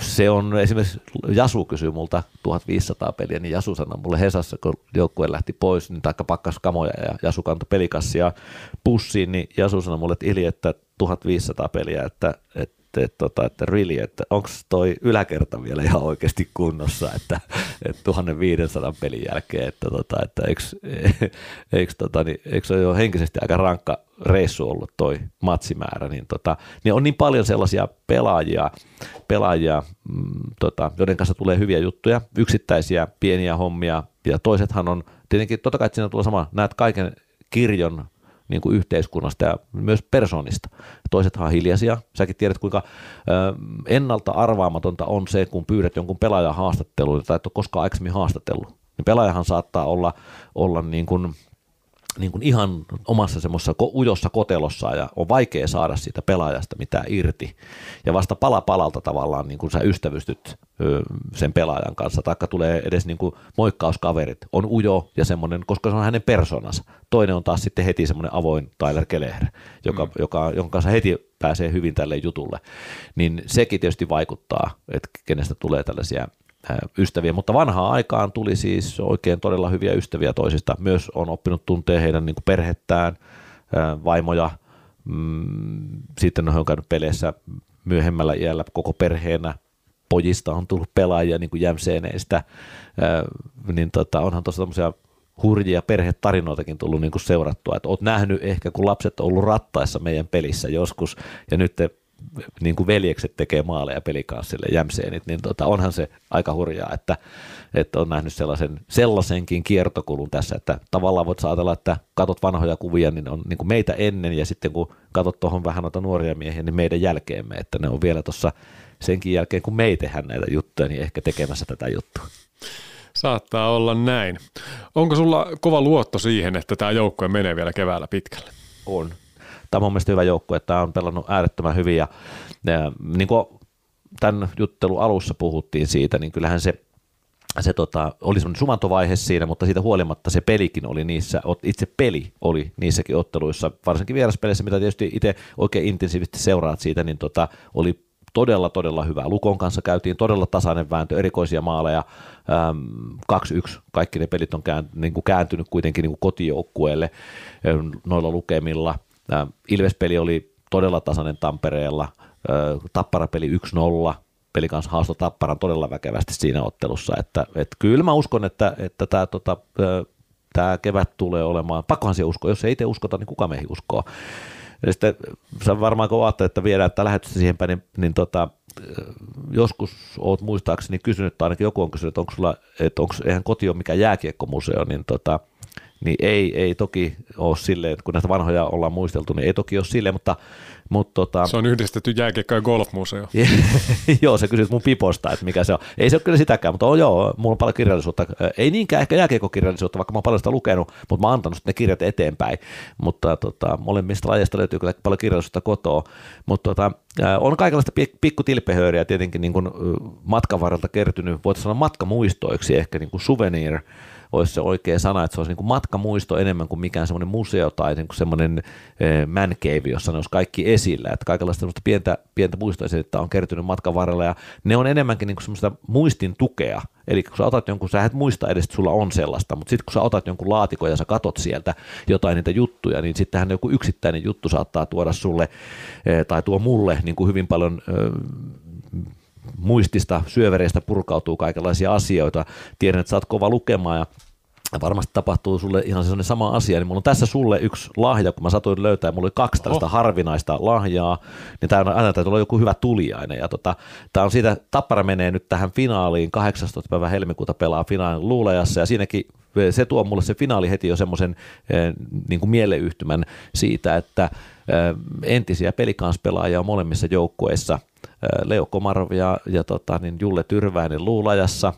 se on esimerkiksi, Jasu kysyi multa 1500 peliä, niin Jasu sanoi mulle Hesassa, kun joukkue lähti pois, niin taikka pakkas kamoja ja Jasu kantoi pelikassia pussiin, niin Jasu sanoi mulle, että Ili, että 1500 peliä, että, että että, tota, että really, että onko toi yläkerta vielä ihan oikeasti kunnossa, että, että 1500 pelin jälkeen, että, tota, että eikö, [laughs] tota, niin, ole jo henkisesti aika rankka reissu ollut toi matsimäärä, niin, tota, niin on niin paljon sellaisia pelaajia, pelaajia mm, tota, joiden kanssa tulee hyviä juttuja, yksittäisiä pieniä hommia, ja toisethan on, tietenkin totta kai siinä tulee sama, näet kaiken kirjon niin kuin yhteiskunnasta ja myös persoonista. Toisethan on hiljaisia. Säkin tiedät, kuinka ennalta arvaamatonta on se, kun pyydät jonkun pelaajan haastatteluun tai et ole koskaan aikaisemmin haastatellut. Niin pelaajahan saattaa olla, olla niin kuin niin kuin ihan omassa semmoisessa ujossa kotelossa ja on vaikea saada siitä pelaajasta mitään irti. Ja vasta pala palalta tavallaan niin kuin sä ystävystyt sen pelaajan kanssa, taikka tulee edes niin kuin moikkauskaverit, on ujo ja semmoinen, koska se on hänen persoonansa. Toinen on taas sitten heti semmoinen avoin Tyler Keleher, joka, mm. joka, jonka kanssa heti pääsee hyvin tälle jutulle. Niin sekin tietysti vaikuttaa, että kenestä tulee tällaisia ystäviä, mutta vanhaan aikaan tuli siis oikein todella hyviä ystäviä toisista. Myös on oppinut tuntea heidän niin kuin perhettään, vaimoja, mm, sitten on käynyt peleissä myöhemmällä iällä koko perheenä, pojista on tullut pelaajia niin kuin jämseeneistä, niin tota, onhan tuossa tämmöisiä hurjia perhetarinoitakin tullut niin kuin seurattua, että oot nähnyt ehkä, kun lapset on ollut rattaissa meidän pelissä joskus, ja nyt te niin kuin veljekset tekee maaleja pelikanssille jämseenit, niin tota, onhan se aika hurjaa, että, että on nähnyt sellaisen, sellaisenkin kiertokulun tässä, että tavallaan voit ajatella, että katot vanhoja kuvia, niin on niin kuin meitä ennen ja sitten kun katot tuohon vähän noita nuoria miehiä, niin meidän jälkeemme, että ne on vielä tuossa senkin jälkeen, kun me ei tehdä näitä juttuja, niin ehkä tekemässä tätä juttua. Saattaa olla näin. Onko sulla kova luotto siihen, että tämä joukkue menee vielä keväällä pitkälle? On Tämä on mun mielestä hyvä joukkue, että tämä on pelannut äärettömän hyvin ja, ja niin kuin tämän juttelun alussa puhuttiin siitä, niin kyllähän se se tota, oli semmoinen sumantovaihe siinä, mutta siitä huolimatta se pelikin oli niissä, itse peli oli niissäkin otteluissa, varsinkin vieraspeleissä, mitä tietysti itse oikein intensiivisesti seuraat siitä, niin tota, oli todella, todella hyvä. Lukon kanssa käytiin todella tasainen vääntö, erikoisia maaleja, ähm, 2-1, kaikki ne pelit on niin kuin kääntynyt kuitenkin niin kuin kotijoukkueelle noilla lukemilla. Tämä Ilves-peli oli todella tasainen Tampereella, Tappara-peli 1-0, peli kanssa haasto Tapparan todella väkevästi siinä ottelussa, että, että kyllä mä uskon, että, että tämä, tota, tämä kevät tulee olemaan, pakkohan se usko, jos ei itse uskota, niin kuka meihin uskoo. Ja sitten sä varmaan kun ajattelet, että viedään tätä lähetystä siihen päin, niin, niin tota, joskus oot muistaakseni kysynyt, tai ainakin joku on kysynyt, että onko sulla, että onko, eihän koti ole mikään jääkiekkomuseo, niin tota, niin ei, ei toki ole silleen, kun näitä vanhoja ollaan muisteltu, niin ei toki ole silleen, mutta mutta tota... Se on yhdistetty jääkiekko- ja golfmuseo. [laughs] joo, se kysyt mun piposta, että mikä se on. Ei se ole kyllä sitäkään, mutta on, joo, mulla on paljon kirjallisuutta. Ei niinkään ehkä jääkiekkokirjallisuutta, vaikka mä oon paljon sitä lukenut, mutta mä oon antanut ne kirjat eteenpäin. Mutta tota, molemmista lajeista löytyy kyllä paljon kirjallisuutta kotoa. Mutta tota, on kaikenlaista pikku tilpehööriä tietenkin niin kuin matkan varrelta kertynyt, voitaisiin sanoa matkamuistoiksi ehkä niin kuin souvenir olisi se oikea sana, että se olisi niin kuin matkamuisto enemmän kuin mikään semmoinen museo tai niin kuin semmoinen eh, man cave, jossa ne olisi kaikki esillä. Että kaikenlaista pientä, pientä muistoesitettä on kertynyt matkan varrella ja ne on enemmänkin niin kuin semmoista muistin tukea. Eli kun sä otat jonkun, sä et muista edes, että sulla on sellaista, mutta sitten kun sä otat jonkun laatikon ja sä katot sieltä jotain niitä juttuja, niin sittenhän joku yksittäinen juttu saattaa tuoda sulle eh, tai tuo mulle niin kuin hyvin paljon muistista, syövereistä purkautuu kaikenlaisia asioita. Tiedän, että sä oot kova lukemaan ja varmasti tapahtuu sulle ihan sellainen sama asia, niin mulla on tässä sulle yksi lahja, kun mä satuin löytää, mulla oli kaksi tällaista oh. harvinaista lahjaa, niin tämä on aina täytyy olla joku hyvä tuliainen, ja tota, tämä on siitä, Tappara menee nyt tähän finaaliin, 18. päivä helmikuuta pelaa finaalin luulajassa, ja siinäkin se tuo mulle se finaali heti jo semmoisen eh, niin kuin mieleyhtymän siitä, että eh, entisiä pelikanspelaajia on molemmissa joukkueissa – Leo Komarov ja, ja tota, niin Julle Tyrväinen Luulajassa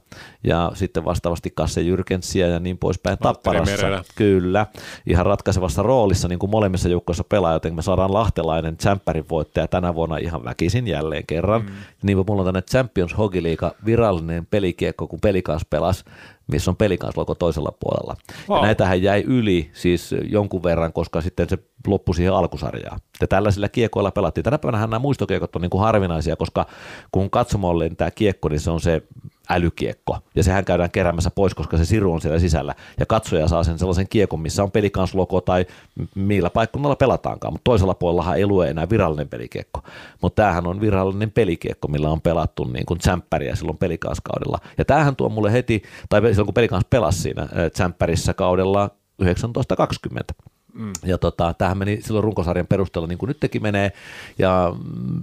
ja sitten vastaavasti Kasse Jyrkensiä ja niin poispäin Tapparassa. Kyllä, ihan ratkaisevassa roolissa niin kuin molemmissa joukkoissa pelaa, joten me saadaan lahtelainen tsemppärin voittaja tänä vuonna ihan väkisin jälleen kerran. Mm. Niin mulla on tänne Champions Hockey League virallinen pelikiekko, kun pelikas pelasi missä on pelikanslogo toisella puolella. Wow. Ja näitähän jäi yli siis jonkun verran, koska sitten se loppui siihen alkusarjaan. Ja tällaisilla kiekoilla pelattiin. Tänä päivänä nämä muistokiekot on niin kuin harvinaisia, koska kun katsomolle tämä kiekko, niin se on se älykiekko. Ja sehän käydään keräämässä pois, koska se siru on siellä sisällä. Ja katsoja saa sen sellaisen kiekon, missä on pelikanslogo tai millä paikkunnalla pelataankaan. Mutta toisella puolellahan ei lue enää virallinen pelikiekko. Mutta tämähän on virallinen pelikiekko, millä on pelattu niin kuin tsemppäriä silloin pelikanskaudella. Ja tämähän tuo mulle heti, tai silloin kun pelikans pelasi siinä tsemppärissä kaudella 1920. Mm. Ja tota, tämähän meni silloin runkosarjan perusteella niin kuin nytkin menee. Ja mm,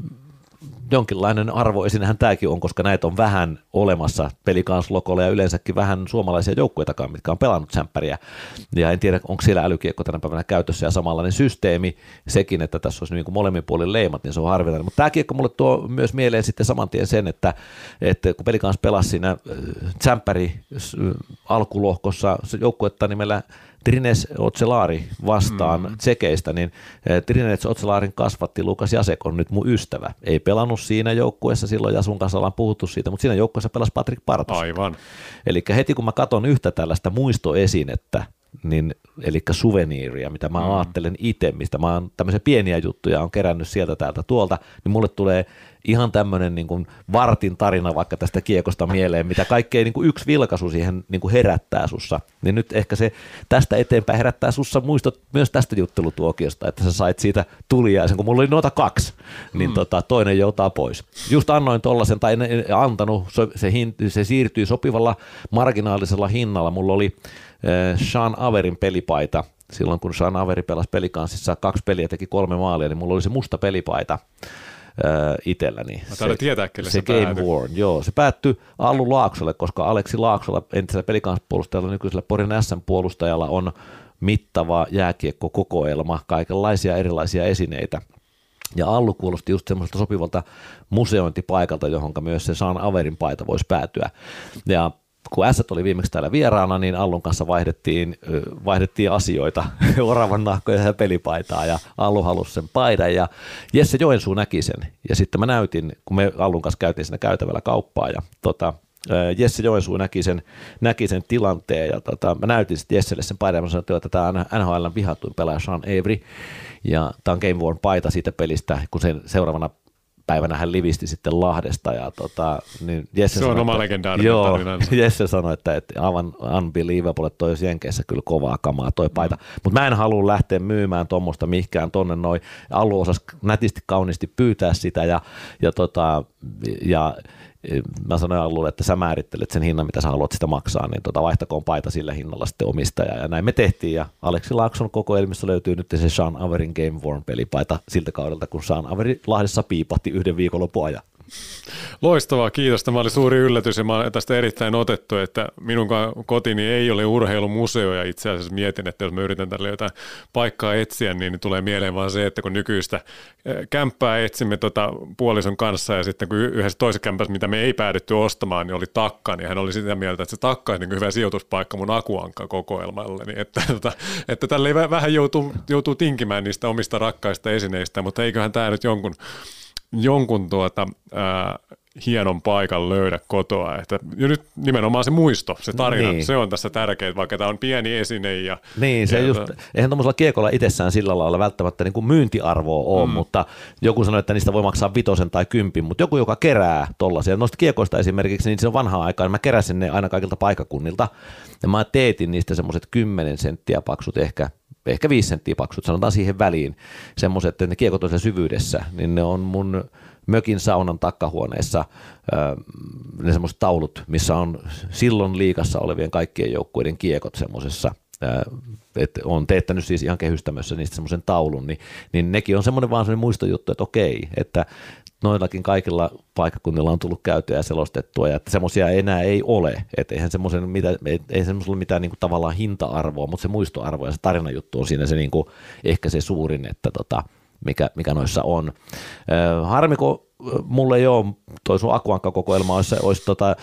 jonkinlainen arvo esinähän tämäkin on, koska näitä on vähän olemassa pelikanslokolla ja yleensäkin vähän suomalaisia joukkueitakaan, mitkä on pelannut sämppäriä. Ja en tiedä, onko siellä älykiekko tänä päivänä käytössä ja samanlainen systeemi, sekin, että tässä olisi niin kuin molemmin puolin leimat, niin se on harvinainen. Mutta tämä kiekko mulle tuo myös mieleen sitten saman tien sen, että, että kun pelikans pelasi siinä sämppäri alkulohkossa joukkuetta nimellä Trines Otselaari vastaan mm. tsekeistä, niin eh, Trines Otselaarin kasvatti Lukas Jasek on nyt mun ystävä. Ei pelannut siinä joukkueessa silloin, ja sun kanssa ollaan puhuttu siitä, mutta siinä joukkueessa pelasi Patrick Partos. Aivan. Eli heti kun mä katson yhtä tällaista muistoesinettä, niin, eli suveniiria, mitä mä mm. ajattelen itse, mistä mä oon tämmöisiä pieniä juttuja on kerännyt sieltä täältä tuolta, niin mulle tulee ihan tämmöinen niin kuin vartin tarina vaikka tästä kiekosta mieleen, mitä kaikkea niin kuin yksi vilkaisu siihen niin kuin herättää sussa. Niin nyt ehkä se tästä eteenpäin herättää sussa muistot myös tästä juttelutuokiosta, että sä sait siitä tuliaisen, kun mulla oli noita kaksi, niin mm. tota, toinen joutaa pois. Just annoin tollasen, tai en, en antanut, se, se siirtyi sopivalla marginaalisella hinnalla. Mulla oli äh, Sean Averin pelipaita, silloin kun Sean Averi pelasi pelikanssissa kaksi peliä, teki kolme maalia, niin mulla oli se musta pelipaita äh, itselläni. Mä se, tietää, se, se Game. Worn, joo. Se päättyi Allu Laaksolle, koska Aleksi Laaksolla, entisellä pelikanspuolustajalla, nykyisellä Porin SM-puolustajalla on mittava jääkiekko-kokoelma, kaikenlaisia erilaisia esineitä. Ja Allu kuulosti just semmoiselta sopivalta museointipaikalta, johon myös se Saan Averin paita voisi päätyä. Ja kun S oli viimeksi täällä vieraana, niin Allun kanssa vaihdettiin, vaihdettiin asioita, [laughs] oravan nahkoja ja pelipaitaa, ja Allu halusi sen paidan, ja Jesse Joensuu näki sen. Ja sitten mä näytin, kun me Allun kanssa käytiin siinä käytävällä kauppaa, ja tota, Jesse Joensuu näki sen, näki sen tilanteen, ja tota, mä näytin sitten Jesselle sen paidan, ja mä sanoin, että tämä on NHL vihatuin pelaaja Sean Avery, ja tämä on Game Worn paita siitä pelistä, kun sen seuraavana päivänä hän livisti sitten Lahdesta. Ja tota, niin Jesse se on sanoi, oma legendaarinen joo, tarinansa. [laughs] Jesse sanoi, että, että aivan unbelievable, että toi olisi Jenkeissä kyllä kovaa kamaa toi mm. paita. Mutta mä en halua lähteä myymään tuommoista mihkään tonne noin. Allu osasi nätisti kauniisti pyytää sitä ja, ja, tota, ja mä sanoin Allulle, että sä määrittelet sen hinnan, mitä sä haluat sitä maksaa, niin tota, vaihtakoon paita sillä hinnalla sitten omistaja. Ja näin me tehtiin, ja Aleksi Laakson koko elmissä löytyy nyt se Sean Averin Game Worn pelipaita siltä kaudelta, kun Sean Averi Lahdessa piipatti yhden viikonlopun ajan. Loistavaa, kiitos. Tämä oli suuri yllätys ja mä olen tästä erittäin otettu, että minun kotini ei ole urheilumuseo ja itse asiassa mietin, että jos mä yritän tälle jotain paikkaa etsiä, niin tulee mieleen vaan se, että kun nykyistä eh, kämppää etsimme tota puolison kanssa ja sitten kun yhdessä toisessa kämpässä, mitä me ei päädytty ostamaan, niin oli takka, niin hän oli sitä mieltä, että se takka olisi niin hyvä sijoituspaikka mun akuankka kokoelmalle, niin [laughs] että, että, että tälle vähän joutuu, joutuu tinkimään niistä omista rakkaista esineistä, mutta eiköhän tämä nyt jonkun jonkun tuota, ää, hienon paikan löydä kotoa. Että, ja nyt nimenomaan se muisto, se tarina, niin. se on tässä tärkeää, vaikka tämä on pieni esine. Ja, niin, se ja, just, eihän tuommoisella kiekolla itsessään sillä lailla välttämättä niin kuin myyntiarvoa ole, mm. mutta joku sanoi, että niistä voi maksaa vitosen tai kympin, mutta joku, joka kerää tollaisia, noista kiekoista esimerkiksi, niin se on vanhaa aikaa, niin mä keräsin ne aina kaikilta paikakunnilta, ja mä teetin niistä semmoiset 10 senttiä paksut ehkä ehkä viisi senttiä paksut, sanotaan siihen väliin, semmoiset, että ne kiekot on syvyydessä, niin ne on mun mökin saunan takkahuoneessa ne semmoiset taulut, missä on silloin liikassa olevien kaikkien joukkueiden kiekot semmoisessa että on teettänyt siis ihan kehystämössä niistä semmoisen taulun, niin, niin nekin on semmoinen vaan semmoinen muistojuttu, että okei, että noillakin kaikilla paikkakunnilla on tullut käytyä ja selostettua, ja että semmoisia enää ei ole, että eihän semmoisen mitä, ei semmoisella mitään niin kuin tavallaan hinta-arvoa, mutta se muistoarvo ja se tarinajuttu on siinä se niin kuin, ehkä se suurin, että tota, mikä, mikä noissa on. Harmi, kun mulle ei ole, toi sun Akuankka-kokoelma olisi, olisi tota,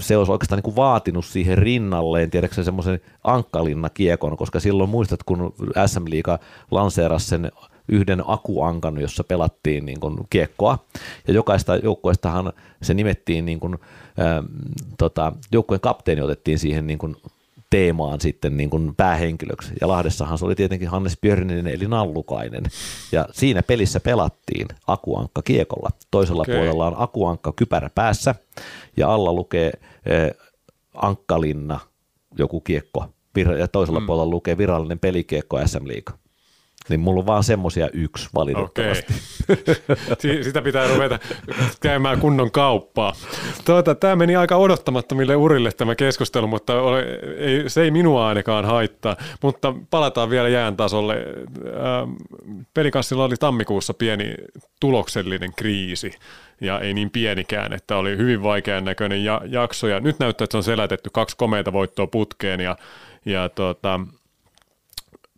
se olisi oikeastaan niin kuin vaatinut siihen rinnalleen, tiedätkö semmoisen ankkalinna-kiekon, koska silloin muistat, kun SM Liiga lanseerasi sen yhden akuankan, jossa pelattiin niin kuin kiekkoa, ja jokaista joukkueestahan se nimettiin niin kuin, ää, tota, joukkueen kapteeni otettiin siihen niin kuin teemaan sitten niin kuin päähenkilöksi. Ja Lahdessahan se oli tietenkin Hannes Björninen eli Nallukainen. Ja siinä pelissä pelattiin Akuankka kiekolla. Toisella okay. puolella on Akuankka kypärä päässä ja alla lukee eh, Ankkalinna joku kiekko. Ja toisella mm. puolella lukee virallinen pelikiekko SM Liiga. Niin mulla on vaan semmosia yksi valitettavasti. Okay. Sitä pitää ruveta käymään kunnon kauppaa. Tuota, tämä meni aika odottamattomille urille tämä keskustelu, mutta ei, se ei minua ainakaan haittaa. Mutta palataan vielä jään tasolle. Ähm, Pelikassilla oli tammikuussa pieni tuloksellinen kriisi ja ei niin pienikään, että oli hyvin vaikean näköinen jakso. Ja nyt näyttää, että se on selätetty kaksi komeita voittoa putkeen ja, ja tota,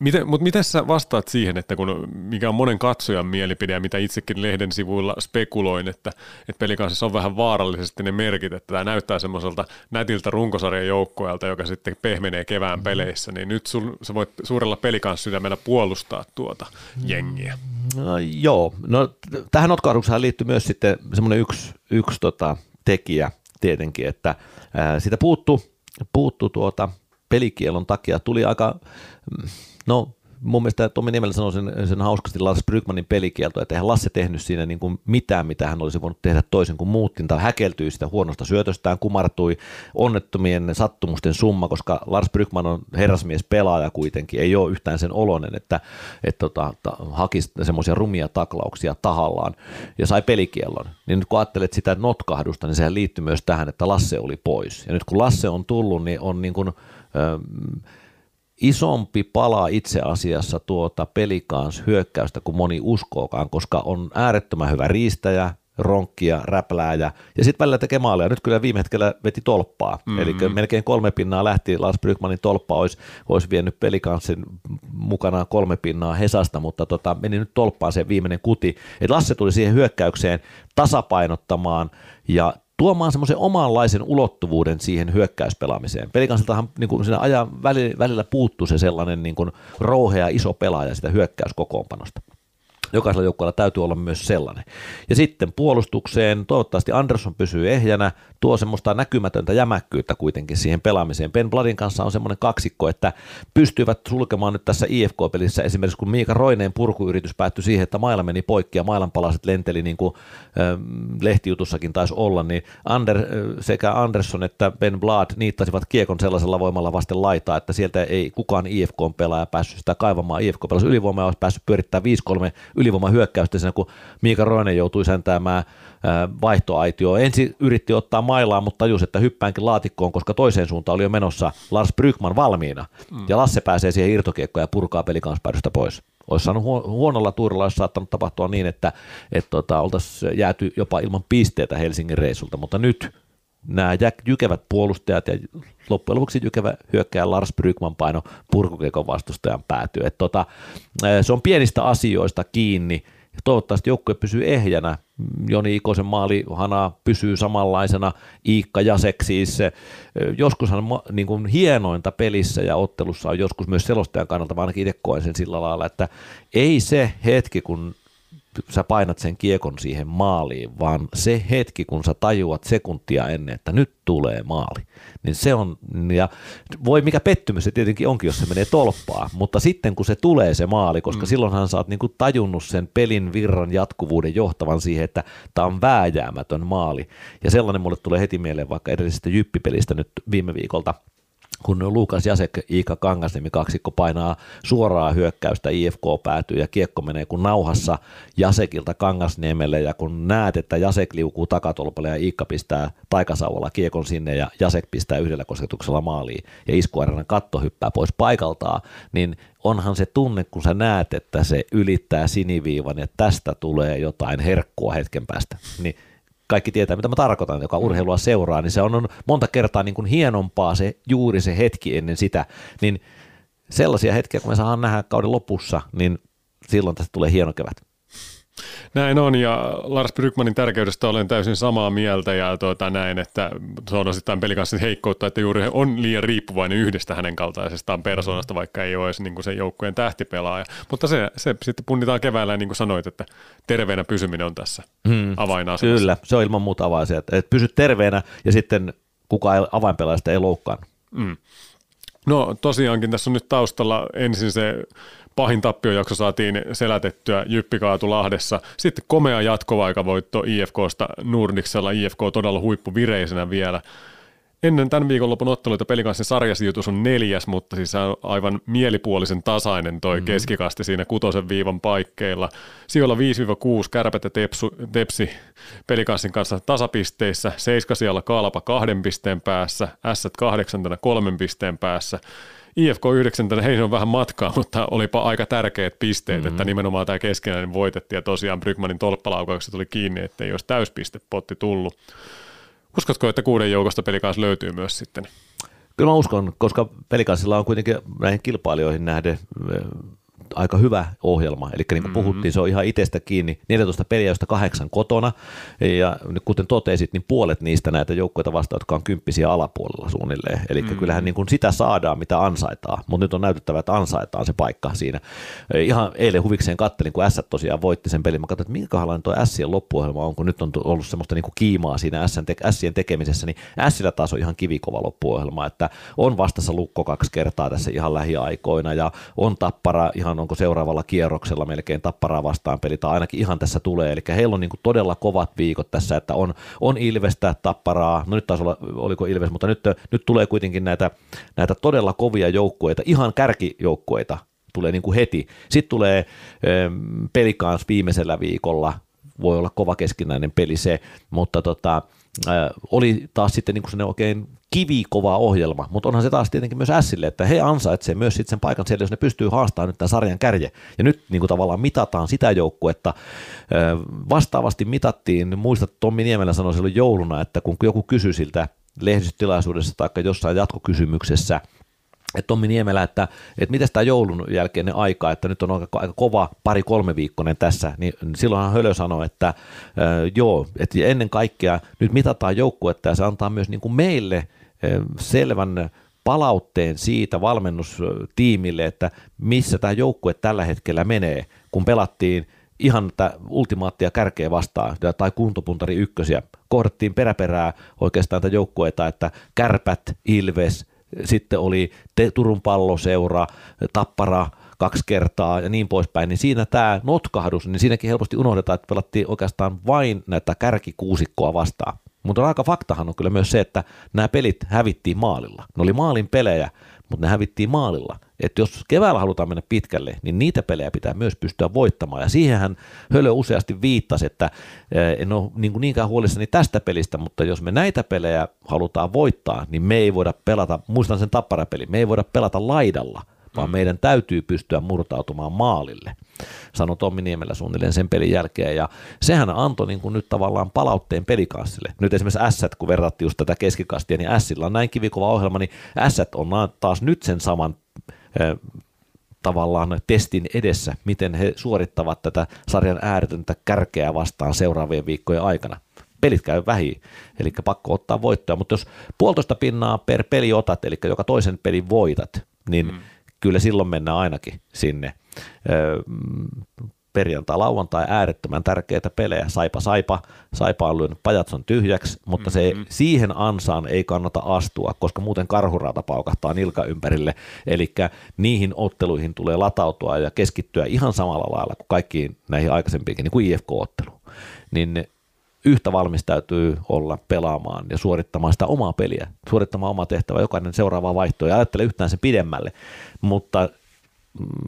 Miten, mutta miten sä vastaat siihen, että kun, mikä on monen katsojan mielipide ja mitä itsekin lehden sivuilla spekuloin, että, että pelikansissa on vähän vaarallisesti ne merkit, että tämä näyttää semmoiselta nätiltä runkosarjan joukkoelta, joka sitten pehmenee kevään mm. peleissä, niin nyt sul, sä voit suurella pelikanssydämellä puolustaa tuota jengiä. No, joo, no tähän notkahdukseen liittyy myös sitten semmoinen yksi, yksi tota, tekijä tietenkin, että ää, sitä puuttu, puuttu tuota pelikielon takia, tuli aika No mun mielestä Tomi Niemellä sanoi sen, sen hauskasti Lars Brygmanin pelikielto, että eihän Lasse tehnyt siinä niin kuin mitään, mitä hän olisi voinut tehdä toisin kuin muutkin, tai häkeltyi sitä huonosta syötöstään, kumartui onnettomien sattumusten summa, koska Lars Brygman on herrasmies pelaaja kuitenkin, ei ole yhtään sen olonen, että, että tota, haki semmoisia rumia taklauksia tahallaan ja sai pelikiellon. Niin nyt kun ajattelet sitä notkahdusta, niin sehän liittyy myös tähän, että Lasse oli pois. Ja nyt kun Lasse on tullut, niin on niin kuin, ähm, isompi pala itse asiassa tuota pelikans hyökkäystä kuin moni uskookaan, koska on äärettömän hyvä riistäjä, ronkkia, räplääjä ja sitten välillä tekee maaleja. Nyt kyllä viime hetkellä veti tolppaa, mm-hmm. eli melkein kolme pinnaa lähti, Lars Brygmanin tolppa olisi, olisi vienyt pelikanssin mukanaan kolme pinnaa Hesasta, mutta tota, meni nyt tolppaan se viimeinen kuti. Et Lasse tuli siihen hyökkäykseen tasapainottamaan ja tuomaan semmoisen omanlaisen ulottuvuuden siihen hyökkäyspelaamiseen. Pelikansiltahan niin kuin siinä ajan välillä puuttuu se sellainen niin kuin rouhea iso pelaaja sitä hyökkäyskokoonpanosta. Jokaisella joukkueella täytyy olla myös sellainen. Ja sitten puolustukseen, toivottavasti Andersson pysyy ehjänä, tuo semmoista näkymätöntä jämäkkyyttä kuitenkin siihen pelaamiseen. Ben Bladin kanssa on semmoinen kaksikko, että pystyvät sulkemaan nyt tässä IFK-pelissä esimerkiksi kun Miika Roineen purkuyritys päättyi siihen, että maila meni poikki ja mailan palaset lenteli niin kuin lehtijutussakin taisi olla, niin Ander, sekä Andersson että Ben Blad niittasivat kiekon sellaisella voimalla vasten laitaa, että sieltä ei kukaan IFK-pelaaja päässyt sitä kaivamaan. IFK pelasi ylivoimaa olisi päässyt pyörittämään 5-3 ylivoimahyökkäystä siinä, kun Miika Roinen joutui säntäämään vaihtoaitio. Ensin yritti ottaa mailaa, mutta tajusi, että hyppäänkin laatikkoon, koska toiseen suuntaan oli jo menossa Lars Brygman valmiina. Mm. Ja Lasse pääsee siihen irtokiekkoon ja purkaa pelikanspäädystä pois. Olisi saanut huonolla tuurilla, olisi saattanut tapahtua niin, että, että tota, oltaisiin jääty jopa ilman pisteitä Helsingin reissulta, mutta nyt nämä jykevät puolustajat ja loppujen lopuksi jykevä hyökkäjä Lars Brygman paino purkukekon vastustajan päätyy. Et tota, se on pienistä asioista kiinni, toivottavasti joukkue pysyy ehjänä. Joni Ikosen maali hana pysyy samanlaisena. Iikka Jasek siis. Joskushan niin kuin hienointa pelissä ja ottelussa on joskus myös selostajan kannalta, mä ainakin itse koen sen sillä lailla, että ei se hetki, kun sä painat sen kiekon siihen maaliin, vaan se hetki, kun sä tajuat sekuntia ennen, että nyt tulee maali, niin se on, ja voi mikä pettymys se tietenkin onkin, jos se menee tolppaa, mutta sitten kun se tulee se maali, koska mm. silloinhan sä oot niin kuin tajunnut sen pelin virran jatkuvuuden johtavan siihen, että tämä on vääjäämätön maali, ja sellainen mulle tulee heti mieleen vaikka edellisestä jyppipelistä nyt viime viikolta, kun Luukas Jasek, Iika Kangasniemi kaksikko painaa suoraa hyökkäystä, IFK päätyy ja kiekko menee kun nauhassa Jasekilta Kangasniemelle. Ja kun näet, että Jasek liukuu takatolpalle ja Iikka pistää taikasauvalla kiekon sinne ja Jasek pistää yhdellä kosketuksella maaliin ja iskuarenen katto hyppää pois paikaltaan, niin onhan se tunne, kun sä näet, että se ylittää siniviivan ja tästä tulee jotain herkkua hetken päästä, niin kaikki tietää, mitä mä tarkoitan, joka urheilua seuraa, niin se on, on monta kertaa niin kuin hienompaa se juuri se hetki ennen sitä, niin sellaisia hetkiä, kun me saadaan nähdä kauden lopussa, niin silloin tästä tulee hieno kevät. Näin on, ja Lars Brygmanin tärkeydestä olen täysin samaa mieltä, ja tuota, näin, että se on osittain pelikanssin heikkoutta, että juuri on liian riippuvainen yhdestä hänen kaltaisestaan persoonasta, vaikka ei ole edes niin kuin sen joukkueen tähtipelaaja. Mutta se, se sitten punnitaan keväällä, niin kuin sanoit, että terveenä pysyminen on tässä hmm. avainasemassa. Kyllä, se on ilman muuta avainasia, että, pysy terveenä, ja sitten kuka avainpelaajista ei loukkaan. Hmm. No tosiaankin tässä on nyt taustalla ensin se pahin tappiojakso saatiin selätettyä, Jyppi kaatu Lahdessa. Sitten komea jatkovaikavoitto IFKsta Nurniksella, IFK todella huippuvireisenä vielä. Ennen tämän viikonlopun otteluita pelikanssin sarjasijoitus on neljäs, mutta siis on aivan mielipuolisen tasainen toi mm-hmm. keskikasti siinä kutosen viivan paikkeilla. Sijoilla 5-6 kärpät ja tepsu, tepsi pelikanssin kanssa tasapisteissä, seiska siellä kalpa kahden pisteen päässä, S kahdeksantena kolmen pisteen päässä. IFK 9, heillä on vähän matkaa, [laughs] mutta olipa aika tärkeät pisteet, mm-hmm. että nimenomaan tämä keskenäinen voitettiin ja tosiaan Brygmanin tolppalaukaukset tuli kiinni, että ei olisi täyspistepotti tullut. Uskotko, että kuuden joukosta pelikaas löytyy myös sitten? Kyllä mä uskon, koska pelikaasilla on kuitenkin näihin kilpailijoihin nähden aika hyvä ohjelma. Eli niin kuin mm-hmm. puhuttiin, se on ihan itsestä kiinni. 14 peliä, joista kahdeksan kotona. Ja kuten totesit, niin puolet niistä näitä joukkoita vastaan, jotka on kymppisiä alapuolella suunnilleen. Eli mm-hmm. kyllähän niin kuin sitä saadaan, mitä ansaitaan. Mutta nyt on näytettävä, että ansaitaan se paikka siinä. Ihan eilen huvikseen kattelin, kun S tosiaan voitti sen pelin. Mä katsoin, että minkälainen tuo Sien loppuohjelma on, kun nyt on ollut semmoista niin kuin kiimaa siinä Sien tekemisessä, niin Sillä taas on ihan kivikova loppuohjelma, että on vastassa lukko kaksi kertaa tässä ihan lähiaikoina ja on tappara ihan onko seuraavalla kierroksella melkein tapparaa vastaan peli, tai ainakin ihan tässä tulee. Eli heillä on niin kuin todella kovat viikot tässä, että on, on Ilvestä, tapparaa, no nyt taisi olla, oliko Ilves, mutta nyt, nyt tulee kuitenkin näitä, näitä todella kovia joukkueita, ihan kärkijoukkueita tulee niin kuin heti. Sitten tulee pelikaans viimeisellä viikolla, voi olla kova keskinäinen peli se, mutta tota, oli taas sitten niin kuin oikein kivikova ohjelma, mutta onhan se taas tietenkin myös Sille, että he ansaitsevat myös sitten sen paikan siellä, jos ne pystyy haastamaan nyt tämän sarjan kärje. Ja nyt niin kuin tavallaan mitataan sitä joukkuetta. Vastaavasti mitattiin, muistat Tommi Niemelä sanoi silloin jouluna, että kun joku kysyi siltä lehdistötilaisuudessa tai jossain jatkokysymyksessä, että Tommi Niemelä, että, että miten tämä joulun jälkeinen aika, että nyt on aika, aika kova pari-kolme viikkoinen tässä, niin silloinhan Hölö sanoi, että äh, joo, että ennen kaikkea nyt mitataan joukkuetta ja se antaa myös niin kuin meille äh, selvän palautteen siitä valmennustiimille, että missä tämä joukkue tällä hetkellä menee, kun pelattiin ihan tätä ultimaattia kärkeä vastaan tai kuntopuntari ykkösiä. Kohdattiin peräperää oikeastaan tätä joukkueita, että kärpät, Ilves, sitten oli Turun palloseura, Tappara kaksi kertaa ja niin poispäin, niin siinä tämä notkahdus, niin siinäkin helposti unohdetaan, että pelattiin oikeastaan vain näitä kärkikuusikkoa vastaan. Mutta aika faktahan on kyllä myös se, että nämä pelit hävittiin maalilla. Ne oli maalin pelejä, mutta ne hävittiin maalilla. Että jos keväällä halutaan mennä pitkälle, niin niitä pelejä pitää myös pystyä voittamaan. Ja siihenhän Hölö useasti viittasi, että eh, en ole niin kuin niinkään huolissani tästä pelistä, mutta jos me näitä pelejä halutaan voittaa, niin me ei voida pelata, muistan sen tapparapeli, me ei voida pelata laidalla, vaan mm. meidän täytyy pystyä murtautumaan maalille, sanoi Tommi Niemelä suunnilleen sen pelin jälkeen. Ja sehän antoi niin kuin nyt tavallaan palautteen pelikassille. Nyt esimerkiksi S, kun verrattiin just tätä keskikastia, niin Sillä on näin kivikova ohjelma, niin S on taas nyt sen saman tavallaan testin edessä, miten he suorittavat tätä sarjan ääretöntä kärkeä vastaan seuraavien viikkojen aikana. Pelit käy vähin, eli pakko ottaa voittoa, mutta jos puolitoista pinnaa per peli otat, eli joka toisen pelin voitat, niin mm. kyllä silloin mennään ainakin sinne perjantai, lauantai äärettömän tärkeitä pelejä. Saipa, saipa, saipa on lyönyt pajatson tyhjäksi, mutta se, mm-hmm. siihen ansaan ei kannata astua, koska muuten karhuraata paukahtaa nilka ympärille. Eli niihin otteluihin tulee latautua ja keskittyä ihan samalla lailla kuin kaikkiin näihin aikaisempiinkin, niin kuin IFK-ottelu. Niin yhtä valmis täytyy olla pelaamaan ja suorittamaan sitä omaa peliä, suorittamaan omaa tehtävää, jokainen seuraava vaihtoehto ja ajattele yhtään sen pidemmälle, mutta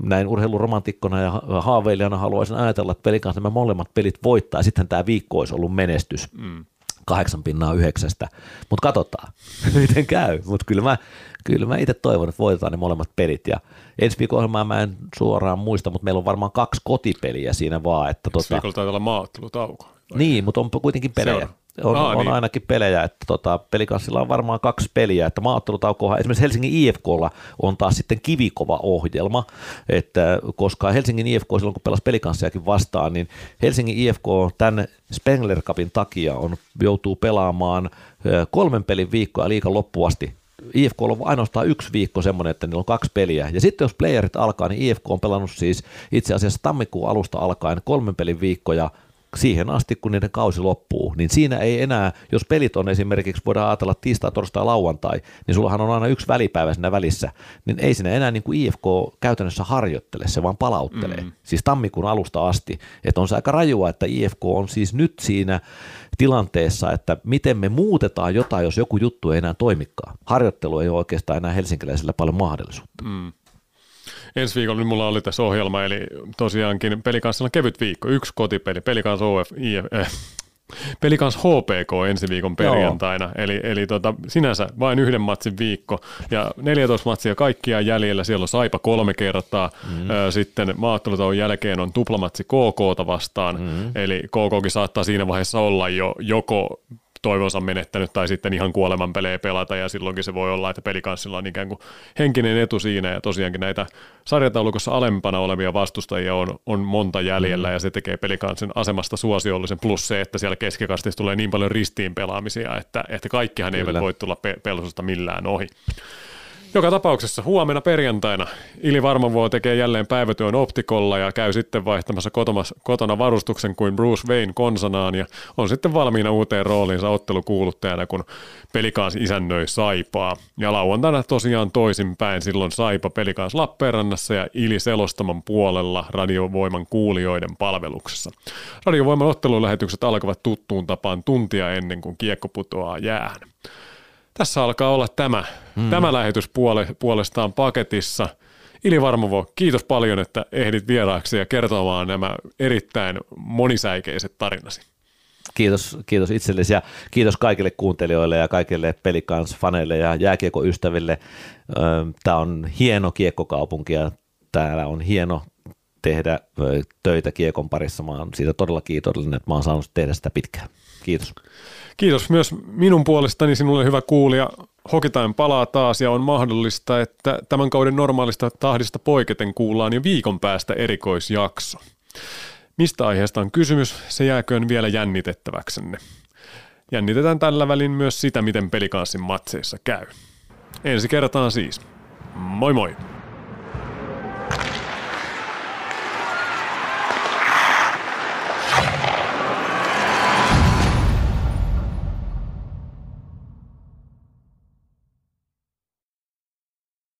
näin urheiluromantikkona ja haaveilijana haluaisin ajatella, että pelin kanssa nämä molemmat pelit voittaa, ja sitten tämä viikko olisi ollut menestys. Mm. Kahdeksan pinnaa yhdeksästä, mutta katsotaan, [laughs] miten käy. Mutta kyllä mä, kyllä mä itse toivon, että voitetaan ne molemmat pelit. Ja ensi viikon ohjelmaa mä en suoraan muista, mutta meillä on varmaan kaksi kotipeliä siinä vaan. Että ensi tota... viikolla taitaa olla maattelutauko. Niin, mutta on kuitenkin pelejä. Seura. On, Aa, on niin. ainakin pelejä, että tota, pelikanssilla on varmaan kaksi peliä, että maaottelutaukohan esimerkiksi Helsingin IFKlla on taas sitten kivikova ohjelma, että koska Helsingin IFK silloin kun pelasi pelikanssiakin vastaan, niin Helsingin IFK tämän Spengler Cupin takia on, joutuu pelaamaan kolmen pelin viikkoa liikan loppuasti IFK on ainoastaan yksi viikko semmoinen, että niillä on kaksi peliä. Ja sitten jos playerit alkaa, niin IFK on pelannut siis itse asiassa tammikuun alusta alkaen kolmen pelin viikkoja siihen asti, kun niiden kausi loppuu, niin siinä ei enää, jos pelit on esimerkiksi, voidaan ajatella tiistai, torstai, lauantai, niin sullahan on aina yksi välipäivä siinä välissä, niin ei siinä enää niin kuin IFK käytännössä harjoittele, se vaan palauttelee, mm. siis tammikuun alusta asti, että on se aika rajua, että IFK on siis nyt siinä tilanteessa, että miten me muutetaan jotain, jos joku juttu ei enää toimikaan. Harjoittelu ei ole oikeastaan enää helsinkiläisellä paljon mahdollisuutta. Mm. Ensi viikolla niin mulla oli tässä ohjelma, eli tosiaankin pelikanssilla on kevyt viikko, yksi kotipeli, pelikans OF, IF, äh, Pelikans HPK ensi viikon perjantaina, Joo. eli, eli tota, sinänsä vain yhden matsin viikko ja 14 matsia kaikkiaan jäljellä, siellä on Saipa kolme kertaa, mm. ö, sitten maattelutauon jälkeen on tuplamatsi KKta vastaan, mm. eli KKkin saattaa siinä vaiheessa olla jo joko toivonsa menettänyt tai sitten ihan kuoleman pelejä pelata ja silloinkin se voi olla, että pelikanssilla on ikään kuin henkinen etu siinä ja tosiaankin näitä sarjataulukossa alempana olevia vastustajia on, on monta jäljellä mm. ja se tekee pelikanssin asemasta suosiollisen plus se, että siellä keskikastissa tulee niin paljon ristiin pelaamisia, että, että kaikkihan Kyllä. eivät voi tulla pe- pelsusta millään ohi. Joka tapauksessa huomenna perjantaina Ili Varmavuo tekee jälleen päivätyön optikolla ja käy sitten vaihtamassa kotona varustuksen kuin Bruce Wayne konsanaan ja on sitten valmiina uuteen rooliinsa ottelukuuluttajana, kun pelikaans isännöi Saipaa. Ja lauantaina tosiaan toisinpäin silloin Saipa pelikaans Lappeenrannassa ja Ili Selostaman puolella radiovoiman kuulijoiden palveluksessa. Radiovoiman ottelulähetykset alkavat tuttuun tapaan tuntia ennen kuin kiekko putoaa jäähän tässä alkaa olla tämä, mm. tämä lähetys puole, puolestaan paketissa. Ili Varmovo, kiitos paljon, että ehdit vieraaksi ja kertomaan nämä erittäin monisäikeiset tarinasi. Kiitos, kiitos itsellesi ja kiitos kaikille kuuntelijoille ja kaikille pelikans-faneille ja jääkiekoystäville. Tämä on hieno kiekkokaupunki ja täällä on hieno tehdä töitä kiekon parissa. Mä oon siitä todella kiitollinen, että mä oon saanut tehdä sitä pitkään. Kiitos. Kiitos myös minun puolestani sinulle hyvä kuulija. Hokitain palaa taas ja on mahdollista, että tämän kauden normaalista tahdista poiketen kuullaan jo viikon päästä erikoisjakso. Mistä aiheesta on kysymys, se jääköön vielä jännitettäväksenne. Jännitetään tällä välin myös sitä, miten pelikanssin matseissa käy. Ensi kertaan siis. Moi moi!